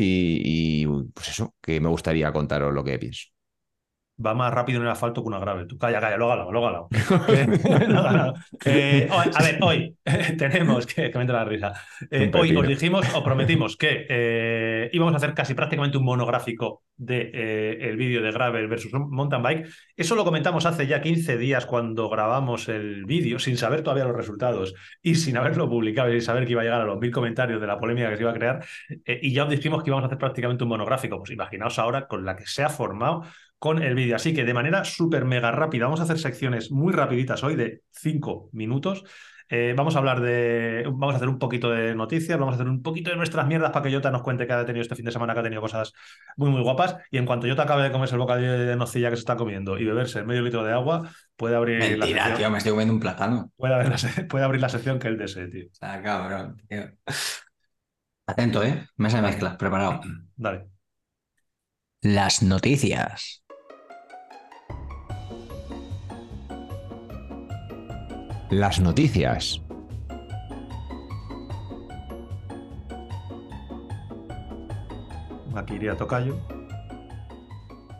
y, pues eso, que me gustaría contaros lo que pienso. Va más rápido en el asfalto que una grave. Tú calla, calla, ganado, lo he ganado. Eh. Eh, a ver, hoy tenemos que, que me entra la risa. Eh, hoy os dijimos o prometimos que eh, íbamos a hacer casi prácticamente un monográfico de eh, el vídeo de Gravel versus Mountain Bike. Eso lo comentamos hace ya 15 días cuando grabamos el vídeo, sin saber todavía los resultados y sin haberlo publicado y sin saber que iba a llegar a los mil comentarios de la polémica que se iba a crear. Eh, y ya os dijimos que íbamos a hacer prácticamente un monográfico. Pues imaginaos ahora con la que se ha formado con el vídeo. Así que de manera súper mega rápida, vamos a hacer secciones muy rapiditas hoy de 5 minutos. Eh, vamos a hablar de. Vamos a hacer un poquito de noticias, vamos a hacer un poquito de nuestras mierdas para que Jota nos cuente que ha tenido este fin de semana, que ha tenido cosas muy, muy guapas. Y en cuanto Jota acabe de comerse el bocadillo de nocilla que se está comiendo y beberse medio litro de agua, puede abrir la Mentira, sección. tío, me estoy comiendo un plátano. Puede, abrir la, se- puede abrir la sección que él desee, tío. Sea, cabrón, tío. Atento, ¿eh? Mesa de mezclas, preparado. Dale. Las noticias. Las noticias. Aquí iría Tocayo.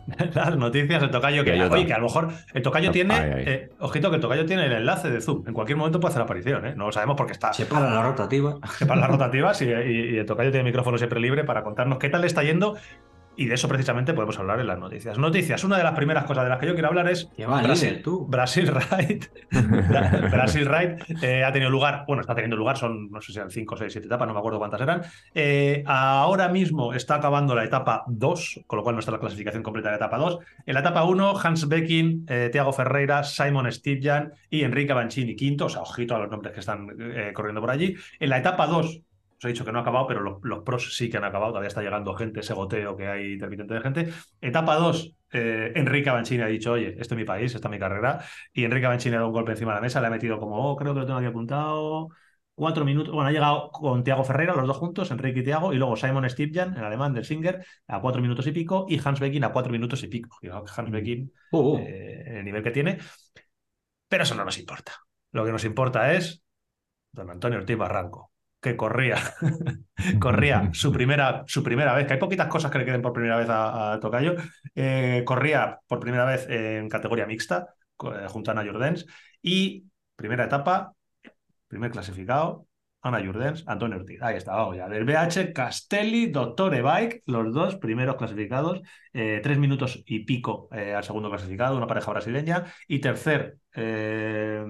Las noticias del Tocayo que, Que Jota. oye, que a lo mejor el Tocayo No, tiene, ay, ay. eh, ojito que el Tocayo tiene el enlace de Zoom. En cualquier momento puede hacer aparición, ¿eh? No lo sabemos porque está Se para la rotativa. para las rotativas y, y- y el Tocayo tiene micrófono siempre libre para contarnos qué tal le está yendo y de eso precisamente podemos hablar en las noticias. Noticias, una de las primeras cosas de las que yo quiero hablar es Brasil, líder, tú. Brasil Ride. Bra- Brasil Ride eh, ha tenido lugar, bueno, está teniendo lugar, son no sé si eran 5, 6, 7 etapas, no me acuerdo cuántas eran. Eh, ahora mismo está acabando la etapa 2, con lo cual no está la clasificación completa de la etapa 2. En la etapa 1, Hans Becking, eh, Thiago Ferreira, Simon Stipjan y Enrique Banchini quinto, o sea, ojito a los nombres que están eh, corriendo por allí. En la etapa 2, os he dicho que no ha acabado, pero los, los pros sí que han acabado. Todavía está llegando gente, ese goteo que hay intermitente de gente. Etapa 2, eh, Enrique Banchini ha dicho, oye, este es mi país, esta es mi carrera. Y Enrique Banchini ha dado un golpe encima de la mesa, le ha metido como, oh, creo que lo tengo aquí apuntado. Cuatro minutos. Bueno, ha llegado con Tiago Ferreira, los dos juntos, Enrique y Tiago, y luego Simon Stipjan, el alemán del Singer, a cuatro minutos y pico, y Hans Becking a cuatro minutos y pico. Que Hans Becking Uh, uh. eh, el nivel que tiene. Pero eso no nos importa. Lo que nos importa es don Antonio Ortiz Barranco, que corría, corría su primera, su primera vez, que hay poquitas cosas que le queden por primera vez a, a Tocayo, eh, corría por primera vez en categoría mixta, eh, junto a Ana Jordens, y primera etapa, primer clasificado, Ana Jurdens, Antonio Ortiz. Ahí está, vamos ya. Del BH, Castelli, Doctor Bike, los dos primeros clasificados. Eh, tres minutos y pico eh, al segundo clasificado, una pareja brasileña. Y tercer eh,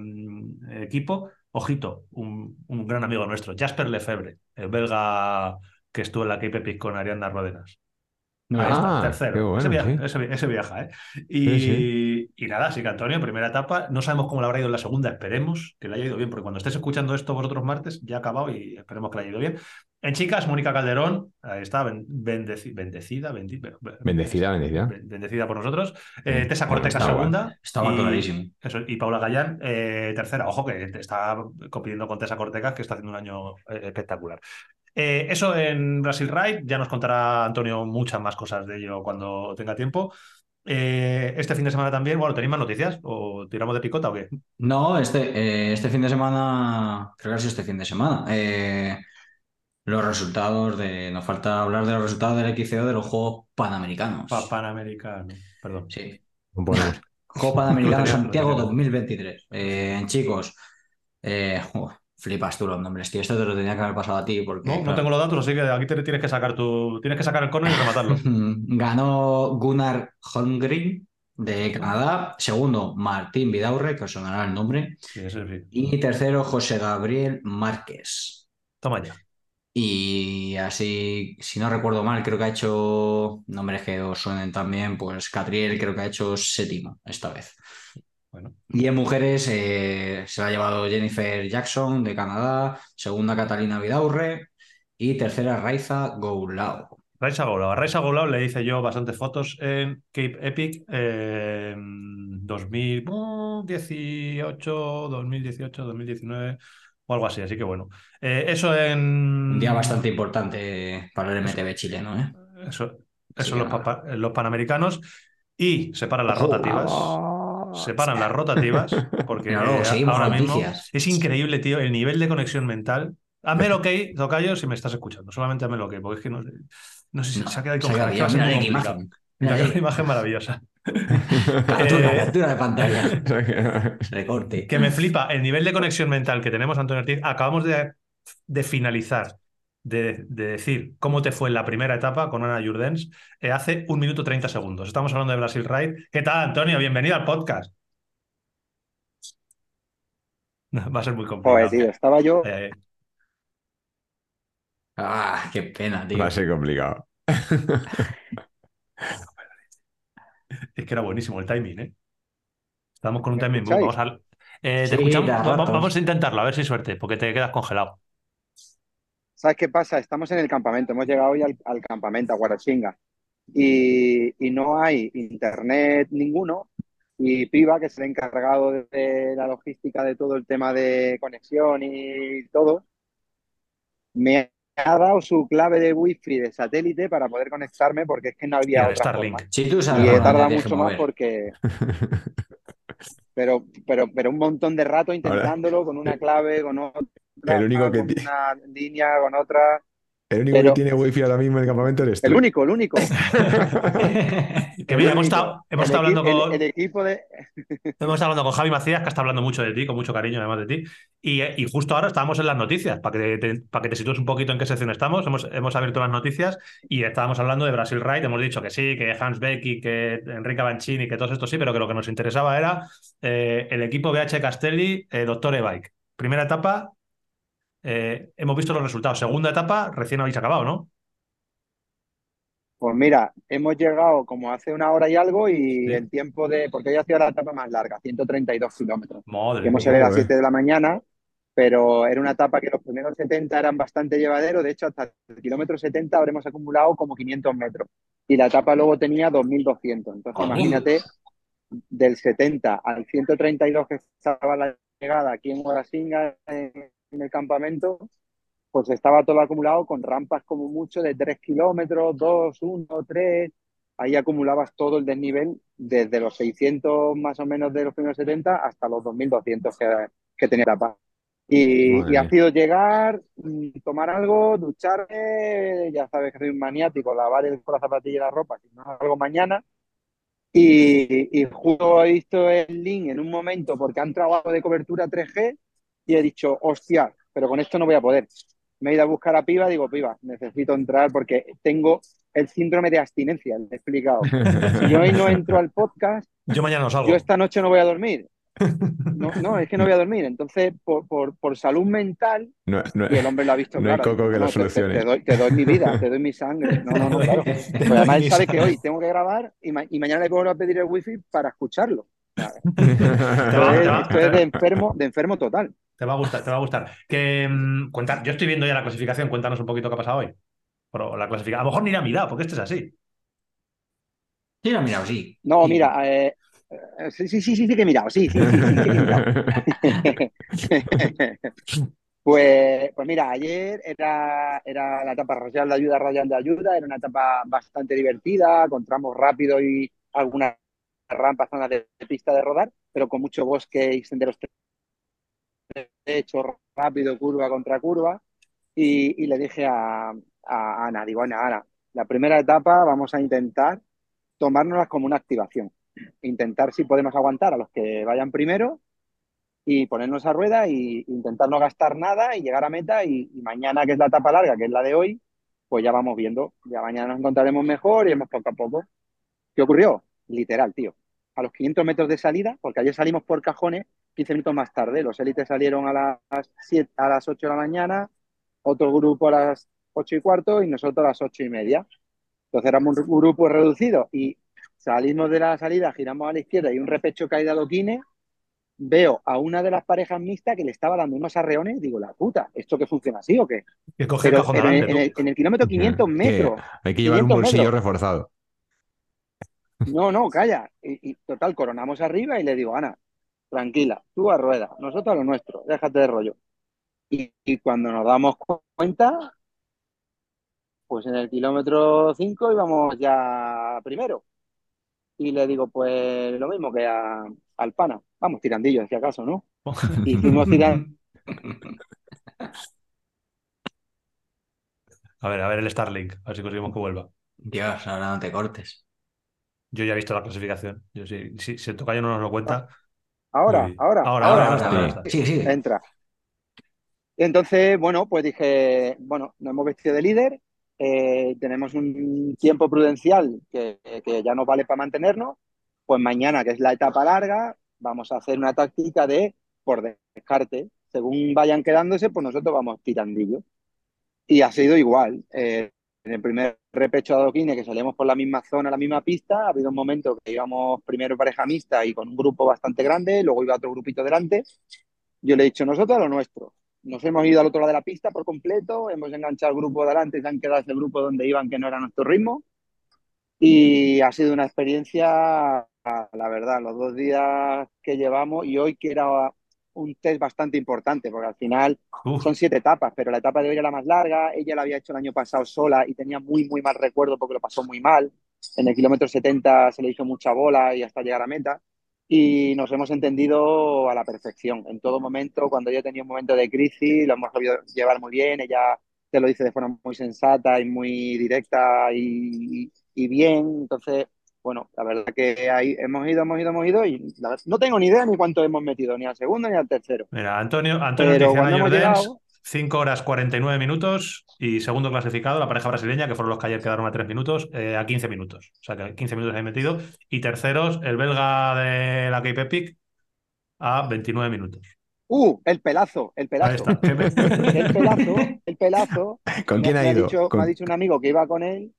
equipo, ojito, un, un, gran amigo nuestro, Jasper Lefebvre, el belga que estuvo en la Cape Epic con Arianda Rodenas. Ahí está, Ah, tercero. bueno, ese, viaja, sí. ese vi- ese viaja, ¿eh? Y, Sí, sí. y nada, así que Antonio, primera etapa. No sabemos cómo le habrá ido en la segunda, esperemos que le haya ido bien, porque cuando estés escuchando esto vosotros martes, ya ha acabado y esperemos que le haya ido bien. En chicas, Mónica Calderón, ahí está, ben- bendeci- bendecida, bendi- be- be- Bendecida, bendecida. be- bendecida por nosotros. Eh, Tessa Corteca, está guay. segunda. Estaba y, eso, y Paula Gallán, eh, tercera. Ojo, que está compitiendo con Tessa Corteca, que está haciendo un año eh, espectacular. Eh, eso en Brasil Ride, ya nos contará Antonio muchas más cosas de ello cuando tenga tiempo. Eh, este fin de semana también, bueno, ¿tenéis más noticias? ¿O tiramos de picota o qué? No, este, eh, este fin de semana, creo que ha sido este fin de semana, eh, los resultados de, nos falta hablar de los resultados del XCO de los Juegos Panamericanos. Pa- Panamericano, perdón. Sí, No podemos. Juegos Panamericanos Santiago tenía. 2023. Eh, chicos, eh, uf, flipas tú los nombres, tío. Esto te lo tenía que haber pasado a ti porque, No, no tengo los datos, así que aquí te tienes que sacar tu, tienes que sacar el cono y rematarlo. Ganó Gunnar Holmgren de Canadá. Segundo, Martín Vidaurre, que os sonará el nombre. Sí, sí. Y tercero, José Gabriel Márquez. Toma ya. Y así, si no recuerdo mal, creo que ha hecho nombres que os suenen también, pues Catriel creo que ha hecho séptimo esta vez. Bueno, Y en mujeres eh, se la ha llevado Jennifer Jackson de Canadá, segunda Catalina Vidaurre y tercera Raiza Goulao. Raisa Goulao. A Raisa Goulao le hice yo bastantes fotos en Cape Epic eh, en 2018, 2018, 2019 o algo así. Así que bueno. Eh, eso en. Un día bastante importante para el MTB chileno, ¿eh? Eso, Sí, eso los, panamericanos. Y separan las rotativas. Separan las rotativas. Porque ahora mismo es increíble, tío, el nivel de conexión mental. Hazme lo que Tocayo, si me estás escuchando. Solamente hazme lo que, porque es que no, no sé si No, se ha quedado ahí se ha quedado congelado. ya, Va a ser mira muy qué complicado. imagen. Mira, Mira qué ahí. imagen maravillosa. Captura, Eh, captura de pantalla. Recorte. que me flipa el nivel de conexión mental que tenemos, Antonio Ortiz. Acabamos de, de finalizar, de, de decir cómo te fue en la primera etapa con Ana Jurdens eh, hace un minuto 30 segundos. Estamos hablando de Brasil Ride. ¿Qué tal, Antonio? Bienvenido al podcast. Va a ser muy complicado. Joder, tío, estaba yo. Eh, Ah, qué pena, tío. Va a ser complicado. Es que era buenísimo el timing, ¿eh? Estamos con un ¿Me timing? Vamos a, eh, te Sí, escuchamos. de Va- va- ratos. Vamos a intentarlo, a ver si hay suerte, porque te quedas congelado. ¿Sabes qué pasa? Estamos en el campamento, hemos llegado hoy al, al campamento, a Guarachinga, y, y no hay internet ninguno. Y Piva, que es el encargado de, de la logística de todo el tema de conexión y todo, me ha dado su clave de wifi de satélite para poder conectarme porque es que no había otra Starlink. forma. Si tú Y sabes he por dónde tardado te mucho más porque, pero, pero, pero un montón de rato intentándolo con una clave, con otra, El único que con una línea, con otra. El único Pero- que tiene wifi ahora mismo en el campamento eres tú. El único, el único. Que mira, hemos estado, hemos El estado hablando con, el- el equipo de. hemos estado hablando con Javi Macías, que está hablando mucho de ti, con mucho cariño además de ti. Y, y justo ahora estábamos en las noticias, para que te, para que te sitúes un poquito en qué sección estamos. Hemos, hemos abierto las noticias y estábamos hablando de Brasil Ride. Hemos dicho que sí, que Hans Becky, que Enrique Banchini, que todos estos sí, pero que lo que nos interesaba era eh, el equipo BH Castelli, eh, Doctor E-Bike. Primera etapa, eh, hemos visto los resultados. Segunda etapa, recién habéis acabado, ¿no? Pues mira, hemos llegado como hace una hora y algo y Sí. el tiempo de. Porque hoy ha sido la etapa más larga, 132 kilómetros. Madre hemos salido a las joder. 7 de la mañana, pero era una etapa que los primeros 70 eran bastante llevaderos. De hecho, hasta el kilómetro 70 habremos acumulado como 500 metros. Y la etapa luego tenía 2.200. Entonces, imagínate, del 70 al 132 que estaba la llegada aquí en Guarasinga, en, en el campamento, pues estaba todo acumulado con rampas como mucho de 3 kilómetros, 2, 1, 3. Ahí acumulabas todo el desnivel desde los 600 más o menos de los primeros 70 hasta los 2200 que, que tenía la etapa. Y, y ha sido llegar, mm, tomar algo, ducharme, ya sabes que soy un maniático, lavar el, con la zapatilla y la ropa, si no algo mañana. Y, y justo he visto el link en un momento porque han trabajado de cobertura 3G y he dicho, hostia, pero con esto no voy a poder. Me he ido a buscar a Piva, digo, Piva, necesito entrar porque tengo el síndrome de abstinencia, le he explicado. Si yo hoy no entro al podcast, Yo mañana no salgo. yo esta noche no voy a dormir. No, no, es que no voy a dormir. Entonces, por, por, por salud mental, No, no- y el hombre lo ha visto No hay claro. coco que lo No, te- te- solucione. Te, doy, te doy mi vida, te doy mi sangre. No, no, no, claro. Pues además él sabe que hoy tengo que grabar y, ma- y mañana le puedo a pedir el wifi para escucharlo. Esto es, va- esto es de enfermo, de enfermo total. Te va a gustar, te va a gustar. Que, mm, cuenta- yo estoy viendo ya la clasificación, cuéntanos un poquito qué ha pasado hoy. Pero la clasificación, a lo mejor ni la ha mirado, porque esto es así. Sí, he mirado, sí. No, Sí. mira, eh, eh, sí, sí, sí, sí, sí que he mirado, sí, sí, sí, sí, sí que he mirado. Pues, pues mira, ayer era, era la etapa Royal de Ayuda, Royal de Ayuda, era una etapa bastante divertida, con tramos rápidos y algunas rampas, zonas de, pista de rodar, pero con mucho bosque y senderos hecho rápido, curva contra curva. Y, le dije a, Ana, digo, Ana, Ana, la primera etapa vamos a intentar tomárnoslas como una activación. Intentar si podemos aguantar a los que vayan primero y ponernos a rueda y intentar no gastar nada y llegar a meta y, y mañana, que es la etapa larga, que es la de hoy, pues ya vamos viendo. Ya mañana nos encontraremos mejor y vamos poco a poco. ¿Qué ocurrió? Literal, tío. A los 500 metros de salida, porque ayer salimos por cajones 15 minutos más tarde. Los élites salieron a las, 7, a las 8 de la mañana, otro grupo a las 8 y cuarto y nosotros a las 8 y media. Entonces éramos un grupo reducido y salimos de la salida, giramos a la izquierda y un repecho caído a adoquines. Veo a una de las parejas mixtas que le estaba dando unos arreones. Digo, la puta, ¿esto que funciona así o qué? Que coge el Pero cajón en, el, en el kilómetro 500 Que metros. Hay que llevar un 500 bolsillo metros. reforzado. No, no, calla. Y, y total, coronamos arriba y le digo, Ana, tranquila, tú a rueda, nosotros a lo nuestro, déjate de rollo. Y, y cuando nos damos cu- cuenta, pues en el kilómetro 5 íbamos ya primero. Y le digo, pues lo mismo que a, al pana, vamos, tirandillo, si acaso, ¿no? Hicimos tiran- A ver, a ver el Starlink, a ver si conseguimos que vuelva. Dios, ahora no te cortes. Yo ya he visto la clasificación. Yo sí, si, si el tocayo no nos lo cuenta. Ahora, uy. ahora, ahora, ahora, ahora sí. ahora. Sigue, sigue. entra. Entonces, bueno, pues dije, bueno, nos hemos vestido de líder, eh, tenemos un tiempo prudencial que, que ya nos vale para mantenernos, pues mañana, que es la etapa larga, vamos a hacer una táctica de por descarte. Según vayan quedándose, pues nosotros vamos tirandillo. Y ha sido igual. Eh, en el primer repecho de adoquines, que salíamos por la misma zona, la misma pista, ha habido un momento que íbamos primero pareja mixta y con un grupo bastante grande, luego iba otro grupito delante. Yo le he dicho, nosotros a lo nuestro. Nos hemos ido al otro lado de la pista por completo, hemos enganchado el grupo de adelante y se han quedado ese grupo donde iban que no era nuestro ritmo. Y ha sido una experiencia, la verdad, los dos días que llevamos y hoy que era un test bastante importante, porque al final Uf, son siete etapas, pero la etapa de hoy era la más larga. Ella la había hecho el año pasado sola y tenía muy, muy mal recuerdo porque lo pasó muy mal. En el kilómetro 70 se le hizo mucha bola y hasta llegar a meta. Y nos hemos entendido a la perfección. En todo momento, cuando ella tenía un momento de crisis, lo hemos sabido llevar muy bien. Ella te lo dice de forma muy sensata y muy directa y, y bien. Entonces, bueno, la verdad que ahí hemos ido, hemos ido, hemos ido y la verdad- no tengo ni idea ni cuánto hemos metido, ni al segundo ni al tercero. Mira, Antonio, Antonio Pero Tiziana cuando hemos Jordens, llegado, 5 horas 49 minutos y segundo clasificado, la pareja brasileña, que fueron los que ayer quedaron a 3 minutos, eh, a 15 minutos. O sea que 15 minutos ahí metido. Y terceros, el belga de la Cape Epic a 29 minutos. ¡uh! El pelazo, el Ahí pelazo. El pelazo, el pelazo. ¿Con quién me ha ido? dicho, Con- me ha dicho un amigo que iba con él,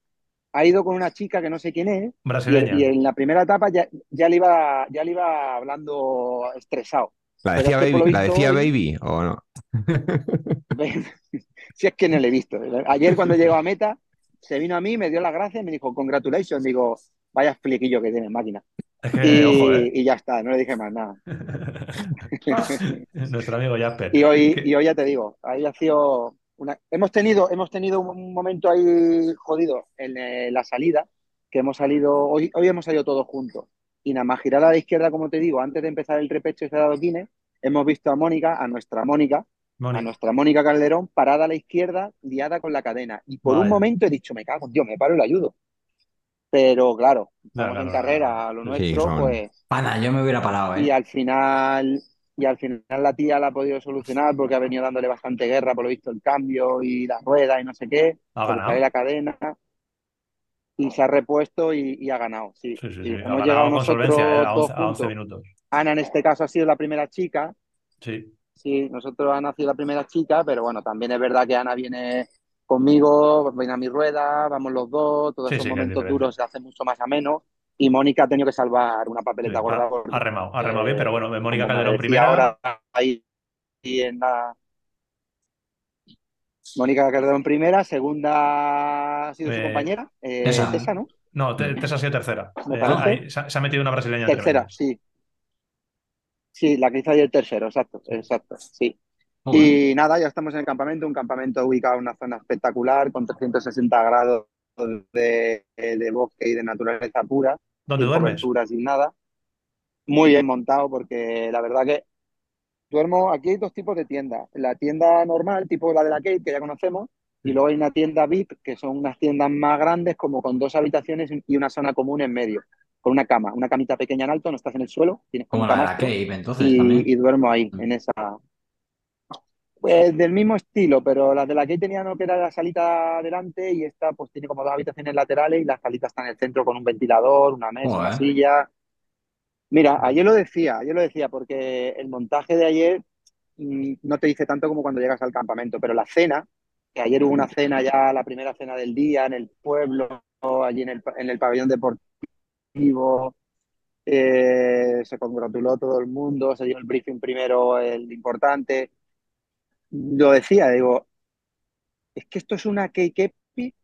ha ido con una chica que no sé quién es, y, Brasileña. y en la primera etapa ya, ya, le iba, ya le iba hablando estresado. ¿La decía, es que por baby, lo ¿La visto decía hoy- Baby o no? si es que no le he visto. Ayer cuando llegó a meta, se vino a mí, me dio las gracias y me dijo, congratulations. Digo, vaya fliquillo que tiene máquina. Y, ojo, eh. y ya está, no le dije más nada. Nuestro amigo Jasper. Y hoy, y hoy ya te digo, ahí ha sido una... Hemos tenido, hemos tenido un momento ahí jodido en eh, la salida, que hemos salido, hoy, hoy hemos salido todos juntos. Y nada más girar a la izquierda, como te digo, antes de empezar el repecho ese de adoquines, hemos visto a Mónica, a nuestra Mónica, a nuestra Mónica Calderón, parada a la izquierda, liada con la cadena. Y por un momento he dicho, me cago, en Dios, me paro y le ayudo. Pero claro, No, estamos no, en carrera, a lo nuestro, pues... Pana, yo me hubiera parado, Y ¿eh? al final, y al final la tía la ha podido solucionar porque ha venido dándole bastante guerra, por lo visto, el cambio y la rueda y no sé qué, Ha la cadena, y se ha repuesto y, y ha ganado. Sí, Sí, sí, sí. sí. Ha Hemos llegado nosotros solvencia, a todos 11, a 11 juntos. minutos. Ana en este caso ha sido la primera chica, Sí. sí, nosotros Ana ha sido la primera chica, pero bueno, también es verdad que Ana viene conmigo, viene a mi rueda, vamos los dos, todos Sí, estos sí, que es momentos duros se hacen mucho más ameno. Y Mónica ha tenido que salvar una Sí, papeleta gorda. ha, remado, ha remado bien, pero bueno, Mónica Calderón primera. ahora ahí en la... Mónica Calderón primera, segunda ha sido su Eh, compañera, eh. Tessa, ¿no? No, Te- Tessa ha sido tercera. Me Eh, ahí se, ha- se ha metido una brasileña Tercera, sí. Sí, la que hizo ayer tercero, exacto, exacto, sí. Muy bien. Y nada, ya estamos en el campamento, un campamento ubicado en una zona espectacular, con 360 grados de, de bosque y de naturaleza pura, ¿Dónde duermes? sin nada. Muy bien montado, porque la verdad que duermo, aquí hay dos tipos de tiendas. La tienda normal, tipo la de la Kate, que ya conocemos, y luego hay una tienda VIP, que son unas tiendas más grandes, como con dos habitaciones y una zona común en medio, con una cama, una camita pequeña en alto, no estás en el suelo, tienes Como la de la Cave, entonces y, también. y duermo ahí, en esa. Pues del mismo estilo, pero la de la que tenía no que era la salita delante y esta pues tiene como dos habitaciones laterales y la salita está en el centro con un ventilador, una mesa, una silla. Mira, ayer lo decía, ayer lo decía porque el montaje de ayer mm, no te dice tanto como cuando llegas al campamento, pero la cena, que ayer hubo una cena ya, la primera cena del día en el pueblo, allí en el, en el pabellón deportivo, eh, se congratuló todo el mundo, se dio el briefing primero, el importante. Lo decía, digo, es que esto es una keikepi,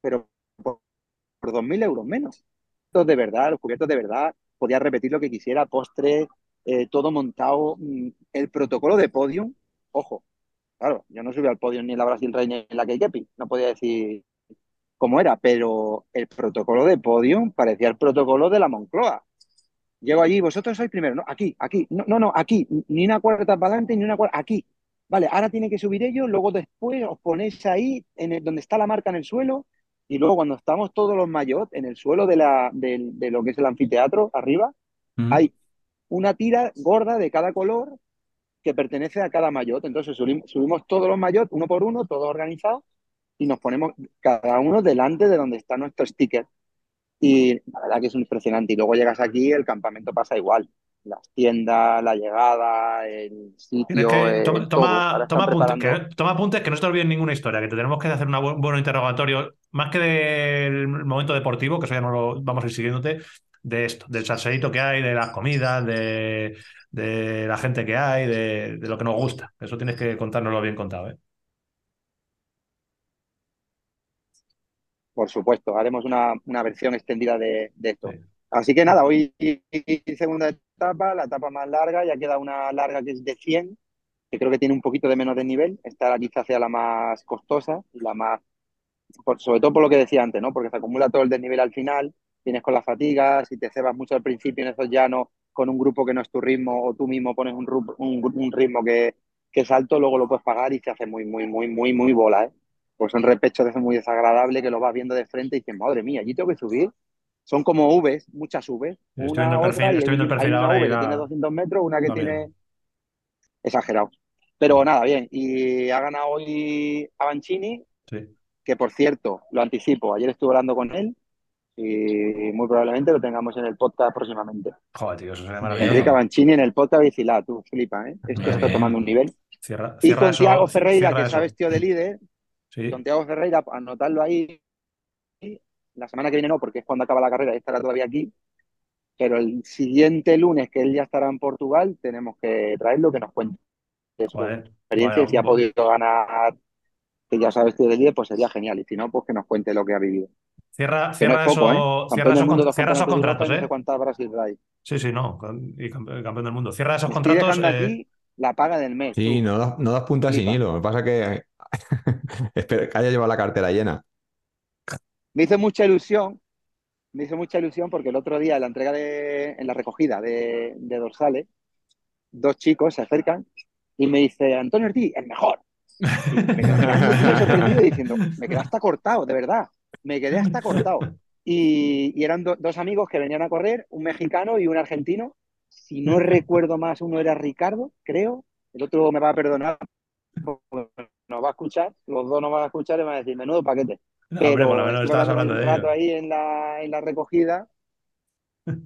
pero por, por 2.000 euros menos. De verdad, los cubiertos de verdad, podía repetir lo que quisiera, postre, eh, todo montado, mm, el protocolo de podium, ojo, claro, yo no subí al podium ni en la Brasil Rey ni en la keikepi, no podía decir cómo era, pero el protocolo de podium parecía el protocolo de la Moncloa. Llego allí, vosotros sois primero, no, aquí, aquí, no, no, no, aquí, ni una cuarta para adelante, ni una cuarta, aquí. Vale, ahora tiene que subir ellos, luego después os ponéis ahí, en el- donde está la marca en el suelo, y luego cuando estamos todos los mayot en el suelo de, la, de lo que es el anfiteatro, arriba, Mm. hay una tira gorda de cada color que pertenece a cada mayot. Entonces subimos, subimos todos los mayot, uno por uno, todos organizados, y nos ponemos cada uno delante de donde está nuestro sticker. Y la verdad que es impresionante. Y luego llegas aquí, el campamento pasa igual. Las tiendas, la llegada, el sitio, que, el toma, todo. toma, apuntes, que, toma apuntes que no te olvides ninguna historia, que te tenemos que hacer un buen, buen interrogatorio, más que del momento deportivo, que eso ya no lo vamos a ir siguiéndote, de esto, del salseíto que hay, de las comidas, de, de la gente que hay, de, de lo que nos gusta. Eso tienes que contárnoslo bien contado, ¿eh? Por supuesto, haremos una, una versión extendida de, de esto. Sí. Así que nada, hoy segunda etapa, la etapa más larga, ya queda una larga que es de 100, que creo que tiene un poquito de menos de nivel. Esta quizás sea la más costosa y la más, por- sobre todo por lo que decía antes, ¿no? Porque se acumula todo el desnivel al final, tienes con las fatigas, si te cebas mucho al principio en esos llanos con un grupo que no es tu ritmo o tú mismo pones un, un, un ritmo que, que es alto, luego lo puedes pagar y se hace muy, muy, muy, muy, muy bola, ¿eh? Pues son repechos de eso muy desagradable que lo vas viendo de frente y dices, madre mía, allí tengo que subir. Son como Vs, muchas Vs, Estoy una viendo el otra perfil, y estoy viendo el hay, perfil hay una ahora y V que tiene 200 metros, una que tiene exagerado. Pero nada, bien. Y ha ganado hoy Avancini, Sí. que por cierto, lo anticipo, ayer estuve hablando con él y muy probablemente lo tengamos en el podcast próximamente. Joder, tío, eso sería maravilloso. Enrique Avancini en el podcast Vicilá, tú flipa, ¿eh? Esto está tomando un nivel. Cierra, Y cierra con Tiago Ferreira, que se ha vestido de líder, Sí. con Tiago Ferreira, anotarlo ahí. La semana que viene no, porque es cuando acaba la carrera y estará todavía aquí. Pero el siguiente lunes, que él ya estará en Portugal, tenemos que traerlo, que nos cuente su Joder, experiencia. Si ha podido ganar, que ya sabes vestido de líder, pues sería genial. Y si no, pues que nos cuente lo que ha vivido. Cierra, Que no cierra es poco, ¿eh? eso, cierra esos, cierra esos contratos, no sé ¿eh? Brasil. Sí, sí, no. Y campe- campeón del mundo. Cierra esos Estoy contratos. eh, aquí la paga del mes. Sí, tú. no das, no das puntas sin hilo. Lo que pasa es que espero que haya llevado la cartera llena. Me hizo mucha ilusión, me hizo mucha ilusión porque el otro día en la entrega de, en la recogida de, de dorsales, dos chicos se acercan y me dice, Antonio Ortiz, el mejor. Y me quedé mirando así, me sorprendido diciendo, me quedé hasta cortado, de verdad, me quedé hasta cortado. Y, y eran do- dos amigos que venían a correr, un mexicano y un argentino, si no recuerdo más, uno era Ricardo, creo, el otro me va a perdonar, nos va a escuchar, los dos nos van a escuchar y van a decir, menudo paquete. No, Pero hombre, por lo menos estuve estabas hablando de ello. ahí en la, en la recogida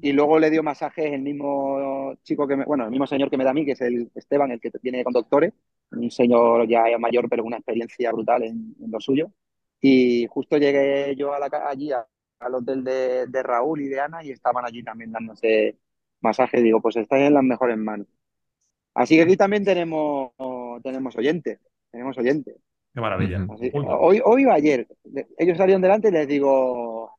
y luego le dio masajes el mismo chico que me, bueno, el mismo señor que me da a mí, que es el Esteban, el que tiene conductores, un señor ya mayor pero con una experiencia brutal en, en lo suyo. Y justo llegué yo a la, allí a- al hotel de, de Raúl y de Ana y estaban allí también dándose masajes. Digo, pues estáis en las mejores manos. Así que aquí también tenemos, tenemos oyentes, tenemos oyentes. Qué maravilla. Así- hoy, hoy o ayer, ellos salieron delante y les digo,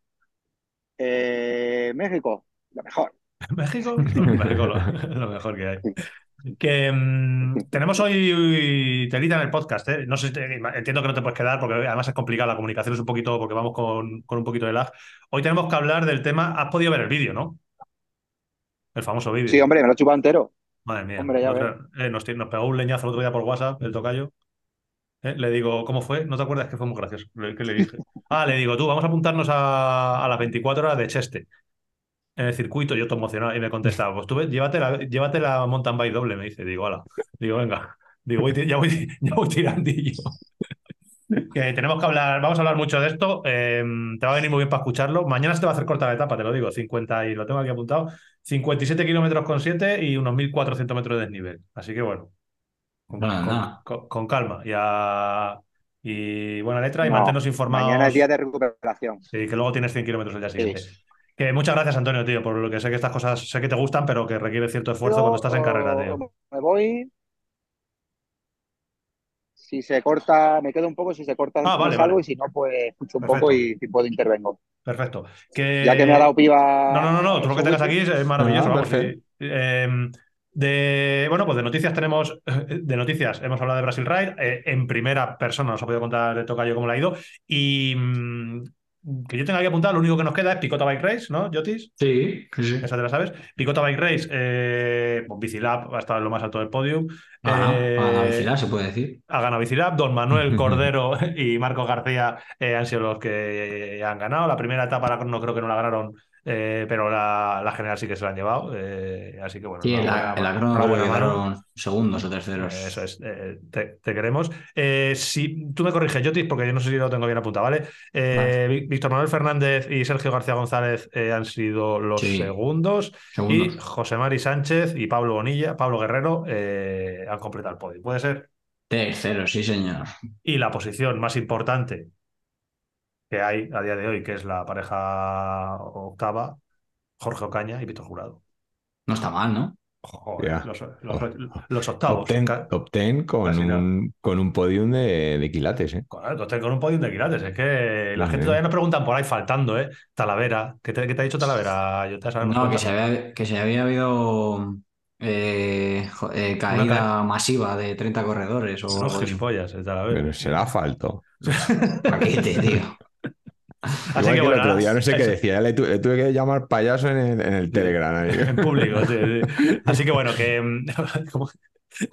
eh, México, lo mejor. México, México lo, lo mejor que hay. Que mm, tenemos hoy telita en el podcast, ¿eh? No sé, entiendo que no te puedes quedar porque además es complicada la comunicación, es un poquito, porque vamos con, con un poquito de lag. Hoy tenemos que hablar del tema, has podido ver el vídeo, ¿no? El famoso vídeo. Sí, hombre, me lo he chupado entero. Madre mía. hombre, ya Nos- eh, nos, nos pegó un leñazo el otro día por WhatsApp, el tocayo. Eh, Le digo, ¿cómo fue? ¿No te acuerdas que fue muy gracioso? ¿Qué le dije? Ah, le digo, tú, vamos a apuntarnos a, a las 24 horas de Cheste. En el circuito, yo todo emocionado. Y me contestaba, pues tú ves, llévate la, llévate la mountain bike doble, me dice. Digo, hola. Digo, venga. Digo, voy ya, voy, ya voy tirandillo. Que tenemos que hablar, vamos a hablar mucho de esto. eh, te va a venir muy bien para escucharlo. Mañana se te va a hacer corta la etapa, te lo digo. 50 y lo tengo aquí apuntado. 57 kilómetros con 7 y unos 1400 metros de desnivel. Así que bueno, con, Bueno, con- nada. con- con calma y, a- y buena letra y No, mantenernos informados. Mañana es día de recuperación. Sí, que luego tienes 100 kilómetros el día siguiente. Sí. Que muchas gracias, Antonio, tío, por lo que sé que estas cosas sé que te gustan, pero que requiere cierto esfuerzo Yo, cuando estás en carrera, tío. Me voy. Si se corta, me quedo un poco. Si se corta, Ah, vale, salgo. vale. Y si no, pues escucho un Perfecto. poco y si puedo intervengo. Perfecto. Que... Ya que me ha dado piba. No, no, no, no, tú lo que tengas aquí es, maravilloso. Ah, vamos, perfecto. sí. Eh, de, bueno, pues de noticias tenemos, de noticias hemos hablado de Brasil Ride, eh, en primera persona nos ha podido contar de Tocayo cómo le ha ido, y mm, que yo tenga aquí apuntado, lo único que nos queda es Picota Bike Race, ¿no, Jotis? Sí, sí. Esa te la sabes. Picota Bike Race, eh, pues Bicilab ha estado en lo más alto del podium. Ha ganado, Eh, Bicilab, se puede decir. ha ganado Bicilab, Don Manuel Cordero y Marcos García eh, han sido los que han ganado. La primera etapa no creo que no la ganaron, eh, pero la, la general sí que se la han llevado. eh, así que bueno, Sí, la, Manu. quedaron segundos o terceros. Eh, Eso es, eh, te, te queremos. Si tú me corriges, Jotis, porque yo no sé si lo tengo bien apuntado, ¿vale? Víctor Manuel Fernández y Sergio García González han sido los Sí. segundos. Y Segundos. José Mari Sánchez y Pablo Bonilla, Pablo Guerrero, han completado el podio. Puede ser. Terceros, sí, señor. Y la posición más importante que hay a día de hoy, que es la pareja octava, Jorge Ocaña y Víctor Jurado. No está mal, ¿no? Joder, los, los- los octavos. Top ten, Ca- top ten con, casi nada. un, con un podium de, de quilates, ¿eh? Con, con un podium de quilates. Es que la gente bien. todavía nos preguntan por ahí faltando, ¿eh? Talavera. ¿Qué te, qué te ha dicho Talavera? Yo te sabemos No, que se había, que se había habido eh, eh, caída ca- masiva de 30 corredores o gilipollas, el Talavera. Pero será falto. Paquete, tío. Así Igual que que bueno, el otro día, no sé qué decía, le, tu- le tuve que llamar payaso en el, en el Telegram. ahí. En público, sí, sí. Así que bueno, que mm, como-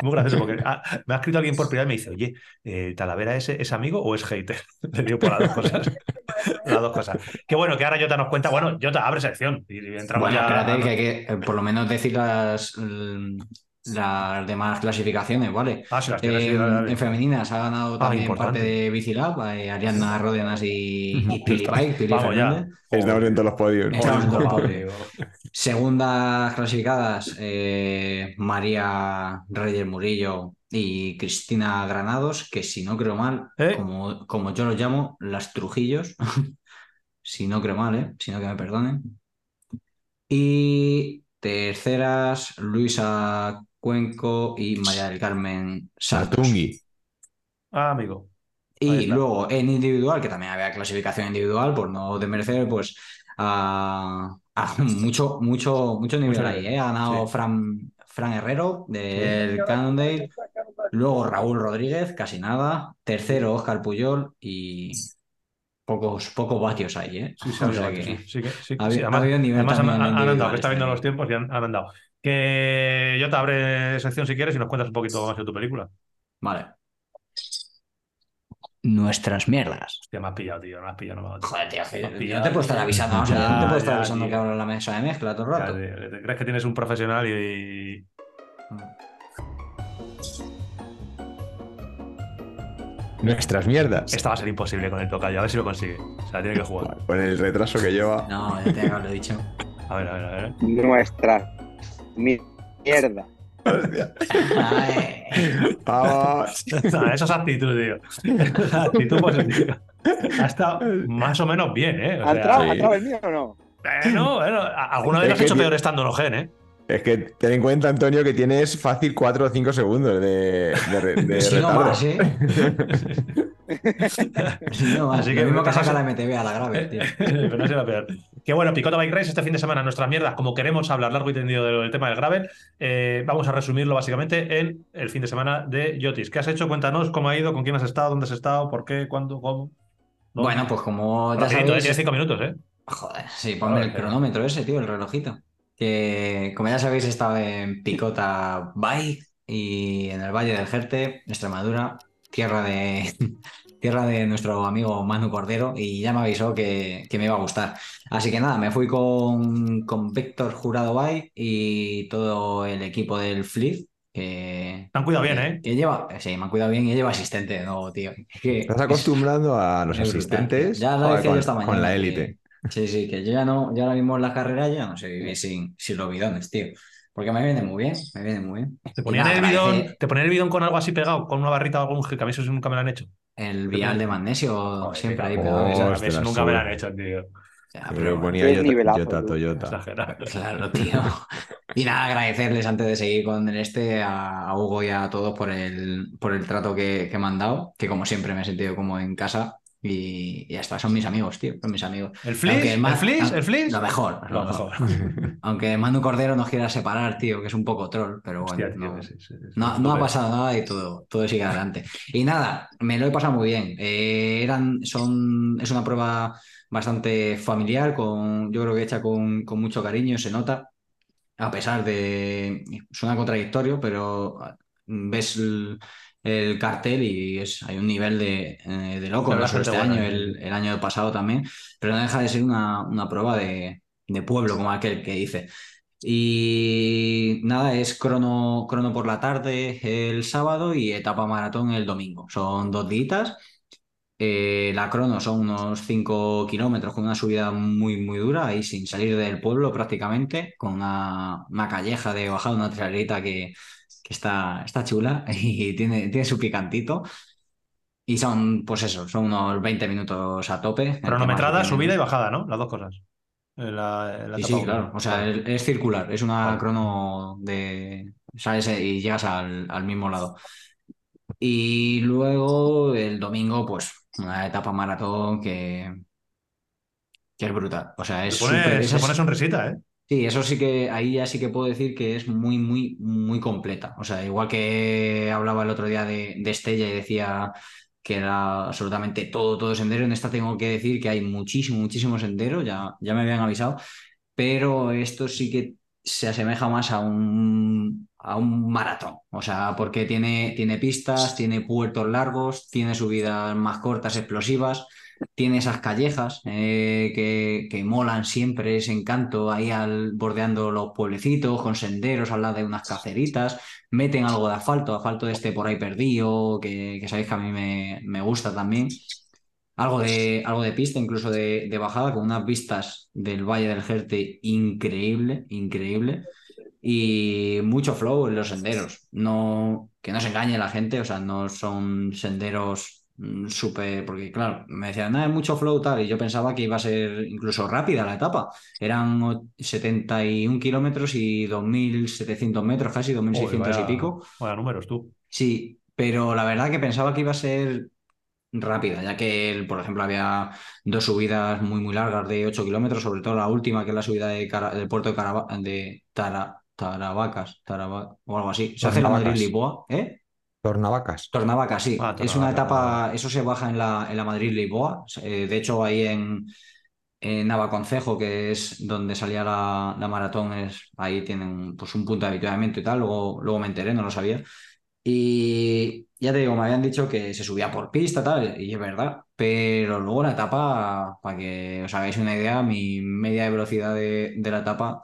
muy gracioso porque ah, me ha escrito alguien por privado y me dice, oye, eh, ¿Talavera es, es amigo o es hater? Le digo por las dos cosas. Las dos cosas. Que bueno, que ahora Jota nos cuenta, bueno, Jota, abre sección y entramos Bueno, ya. espérate, que hay que eh, por lo menos decir las, mm, las demás clasificaciones, ¿vale? Ah, sí, las tienes, sí, Eh, dale, dale. en femeninas ha ganado Ah, también importante. parte de Bicilab, eh, Ariadna Ródenas y, y Pili Pike, Pili Vamos ya. En todos los podios. Los podios. Segundas clasificadas, eh, María Reyes Murillo y Cristina Granados, que si no creo mal, ¿Eh? como, como yo los llamo, las Trujillos. si no creo mal, ¿eh? Si no que me perdonen. Y terceras, Luisa Cuenco y María del Carmen Santos. Satungi. Ah, amigo. Y luego en individual, que también había clasificación individual, por no desmerecer, pues a, a mucho, mucho, mucho nivel Mucho ahí. ¿eh? Ha ganado sí. Fran, Fran Herrero del Cannondale, luego Raúl Rodríguez, casi nada, tercero Oscar Puyol y pocos, pocos vatios ahí, ¿eh? Sí, sí, O ha sea habido- que- sí, sí que- sí, ha habido- sí, ha además, habido nivel además han, andado, que está viendo los también. tiempos y han, han andado. Que yo te abre sección si quieres y nos cuentas un poquito más de tu película. Vale. nuestras mierdas. Hostia, me has pillado, tío. Me has pillado, no me Joder, tío, Me has yo pillado, te puedo estar avisando, vamos Ya, no te puedo estar ya, avisando tío. que abro la mesa de mezcla todo el Ya, rato. tío, ¿te ¿Crees que tienes un profesional y. Nuestras mierdas. Esta va a ser imposible con el tocayo, a ver si lo consigue. O sea, tiene que jugar. Con el retraso que lleva. No, ya te lo he dicho. A ver, a ver, a ver. Nuestra mi- mierda. Ay, Vamos. No, eso es actitud, tío. actitud positiva. Ha estado más o menos bien, ¿eh? O ¿Ha entrado, sí. ¿Ha entrado el mío o no? Bueno, bueno, alguna vez has hecho peor estando en Ogen, ¿eh? Es que ten en cuenta, Antonio, que tienes fácil 4 o 5 segundos de, de, de no retardo. más, ¿eh? No. Así Lo que mismo que saca la MTV a la grave, tío. Pero no será peor. Que bueno, Picota Bike Race este fin de semana, nuestras mierdas, como queremos hablar largo y tendido del, tema del gravel, eh, vamos a resumirlo básicamente en el fin de semana de Yotis. ¿Qué has hecho? Cuéntanos cómo ha ido, con quién has estado, dónde has estado, por qué, cuándo, cómo. ¿Dónde? Bueno, pues como ya Rapidito, ¿eh? sabéis, tienes cinco minutos, ¿eh? Joder, sí, ponme el cronómetro ese, tío, el relojito. Que como ya sabéis, he estado en Picota Bike y en el Valle del Jerte, Extremadura, tierra de, tierra de nuestro amigo Manu Cordero, y ya me avisó que, que me iba a gustar. Así que nada, me fui con, con Víctor Jurado Bike y todo el equipo del Flip. Que, Te han cuidado bien, que- ¿eh? Que lleva, sí, me han cuidado bien y lleva asistente de nuevo, tío. Que Estás acostumbrando a los asistentes Ya lo joder, con, esta con mañana la que- élite. Sí, sí, que yo ya no, yo ahora mismo en la carrera ya no sé vivir sin, sin los bidones, tío. Porque me viene muy bien, me viene muy bien. Te ponían el bidón, te ponían el bidón con algo así pegado, con una barrita o algún gel, que a mí eso nunca me lo han hecho. El vial de magnesio Joder, siempre ahí pegado. Oh, a mí eso la nunca me lo han hecho, tío. Ya, Pero pero ponía tú. Toyota. Exagerado. Claro, tío. Y nada, agradecerles antes de seguir con el este a, a Hugo y a todos por el, por el trato que, que me han dado, que como siempre me he sentido como en casa. Y, y ya está, son mis amigos, tío, son mis amigos. ¿El flis? Aunque ¿El flis? ¿El flis? Lo mejor, Lo mejor. Aunque Manu Cordero nos quiera separar, tío, que es un poco troll, pero bueno. Hostia, tío, no- sí, sí, sí, No, ha pasado nada y todo, todo sigue adelante. Y nada, me lo he pasado muy bien. Eh, eran, son, es una prueba bastante familiar, con, yo creo que hecha con, con mucho cariño, se nota, a pesar de, suena contradictorio, pero ves el, el cartel y es, hay un nivel de, eh, de loco, solo este bueno, año, el, el año pasado también, pero no deja de ser una, una prueba de, de pueblo, como aquel que dice. Y nada, es crono, crono por la tarde el sábado y etapa maratón el domingo. Son dos días. Eh, la crono son unos 5 kilómetros con una subida muy, muy dura, ahí sin salir del pueblo prácticamente, con una, una calleja de bajada, una traerita que, que está, está chula y tiene, tiene su picantito. Y son, pues eso, son unos 20 minutos a tope. Cronometrada, subida y bajada, ¿no? Las dos cosas. La, la Sí, sí, claro. O sea, es circular, es una Vale. crono de. Sales y llegas al, al mismo lado. Y luego el domingo, pues, una etapa maratón que, que es brutal. O sea, es Te pone, súper- se esa es- pone sonrisita, ¿eh? Sí, eso sí que, ahí ya sí que puedo decir que es muy, muy, muy completa. O sea, igual que hablaba el otro día de, Estella y decía que era absolutamente todo, todo sendero, en esta tengo que decir que hay muchísimo, muchísimo sendero, ya, ya me habían avisado, pero esto sí que se asemeja más a un, a un maratón. O sea, porque tiene, tiene pistas, tiene puertos largos, tiene subidas más cortas, explosivas tiene esas callejas eh, que, que molan siempre, ese encanto ahí al, bordeando los pueblecitos, con senderos al lado de unas caceritas, meten algo de asfalto, asfalto este por ahí perdido, que, que sabéis que a mí me, me gusta también. Algo de, algo de pista, incluso de, de bajada, con unas vistas del Valle del Jerte increíble, increíble. Y mucho flow en los senderos. No, que no se engañe la gente, o sea, no son senderos súper. Porque, claro, me decían, nada, es mucho flow tal. Y yo pensaba que iba a ser incluso rápida la etapa. Eran o- 71 kilómetros y 2.700 metros, casi 2.600 Uy, vaya- y pico. Vaya números, tú. Sí, pero la verdad que pensaba que iba a ser rápida, ya que, por ejemplo, había dos subidas muy, muy largas de 8 kilómetros, sobre todo la última, que es la subida de Cara- del puerto de, Carava- de Tara- Taravacas, Tarava- o algo así. Se hace la. Madrid-Lisboa, ¿eh? Tornavacas. Tornavacas, sí. Ah, es una etapa, eso se baja en la, en la Madrid-Lisboa. Eh, de hecho, ahí en, en Navaconcejo, que es donde salía la, la maratón, es, ahí tienen pues, un punto de avituallamiento y tal. Luego, luego me enteré, no lo sabía. Y ya te digo, me habían dicho que se subía por pista, tal, y es verdad. Pero luego la etapa, para que os hagáis una idea, mi media de velocidad de, de la etapa,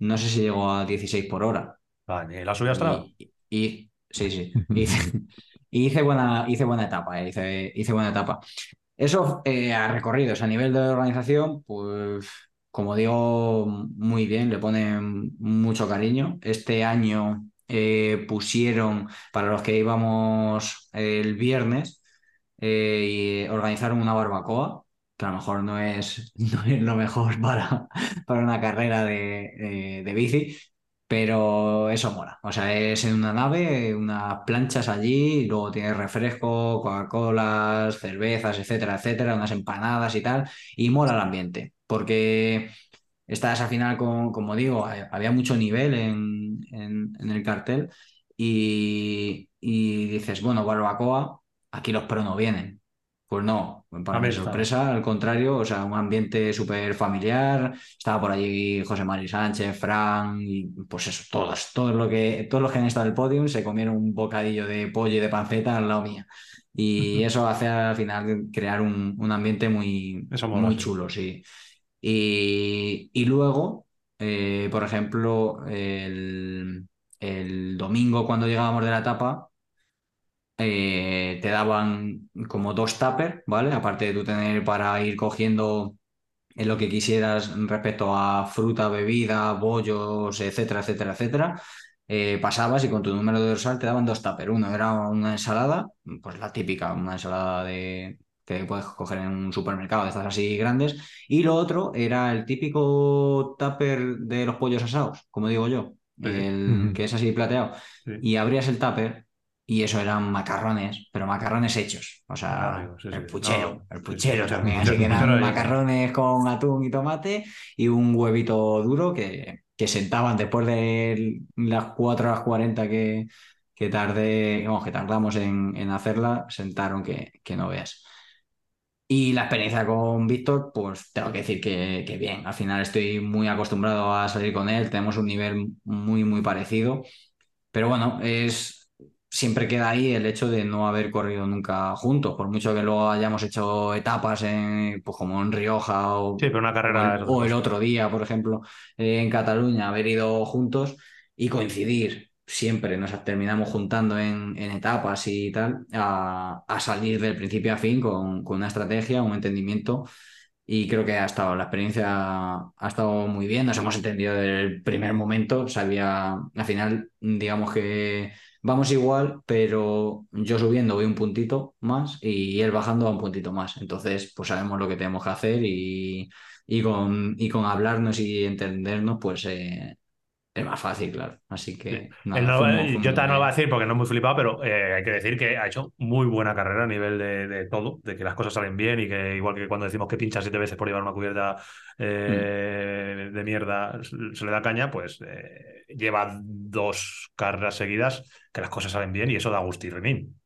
no sé si llegó a 16 por hora. Vale, ¿La subida Strava? Y, y- sí, sí. Hice, hice buena, hice buena etapa, eh, hice, hice buena etapa. Eso eh, a recorridos, a nivel de organización, pues como digo, muy bien, le ponen mucho cariño. Este año eh, pusieron, para los que íbamos el viernes, eh, y organizaron una barbacoa, que a lo mejor no es, no es lo mejor para, para una carrera de, de- de bici, pero eso mola. O sea, es en una nave, unas planchas allí, y luego tienes refresco, Coca-Colas, cervezas, etcétera, etcétera, unas empanadas y tal, y mola el ambiente, porque estás al final con, como digo, ha- había mucho nivel en, en- en el cartel y, y dices, bueno, barbacoa, aquí los pro no vienen. Pues no, para mi sorpresa, al contrario, o sea, un ambiente súper familiar, estaba por allí José Mari Sánchez, Fran, y pues eso, todos, todos, lo que, todos los que han estado en el podium se comieron un bocadillo de pollo y de panceta al lado mía. Y eso hace al final crear un, un ambiente muy, Eso mola, muy sí. chulo, sí. Y, y luego, eh, por ejemplo, el, el domingo cuando llegábamos de la etapa, eh, te daban como dos tuppers, ¿vale? Aparte de tú tener para ir cogiendo en lo que quisieras respecto a fruta, bebida, bollos, etcétera, etcétera, etcétera. eh, pasabas y con tu número de dorsal te daban dos tuppers. Uno era una ensalada, pues la típica, una ensalada de que puedes coger en un supermercado de estas así grandes. Y lo otro era el típico tupper de los pollos asados, como digo yo, Sí, el que es así plateado. Sí. Y abrías el tupper y eso eran macarrones, pero macarrones hechos. O Ah, sea, amigo, sí, el puchero, No, el puchero sí, también. Así que eran macarrones con atún y tomate y un huevito duro que, que sentaban después de las 4 horas 40 que, que tardé, que tardamos en, en hacerla, sentaron que, que no veas. Y la experiencia con Víctor, pues tengo que decir que, que bien. Al final estoy muy acostumbrado a salir con él, tenemos un nivel muy, muy parecido. Pero bueno, es siempre queda ahí el hecho de no haber corrido nunca juntos, por mucho que luego hayamos hecho etapas en, pues como en Rioja o, Sí, pero una carrera o el otro día, por ejemplo, eh, en Cataluña, haber ido juntos y coincidir. Siempre nos terminamos juntando en, en etapas y tal, a, a salir del principio a fin con, con una estrategia, un entendimiento. Y creo que ha estado, la experiencia ha estado muy bien, nos hemos entendido desde el primer momento, sabía, al final, digamos que vamos igual, pero yo subiendo voy un puntito más y él bajando va un puntito más. Entonces, pues sabemos lo que tenemos que hacer y, y con, y con hablarnos y entendernos, pues eh, es más fácil, claro. Así que nada, no- yo te muy no lo voy a decir porque no es muy flipado, pero eh, hay que decir que ha hecho muy buena carrera a nivel de, de todo, de que las cosas salen bien y que igual que cuando decimos que pincha siete veces por llevar una cubierta eh, de mierda se se le da caña, pues eh, lleva dos carreras seguidas que las cosas salen bien y eso da gusto y renín.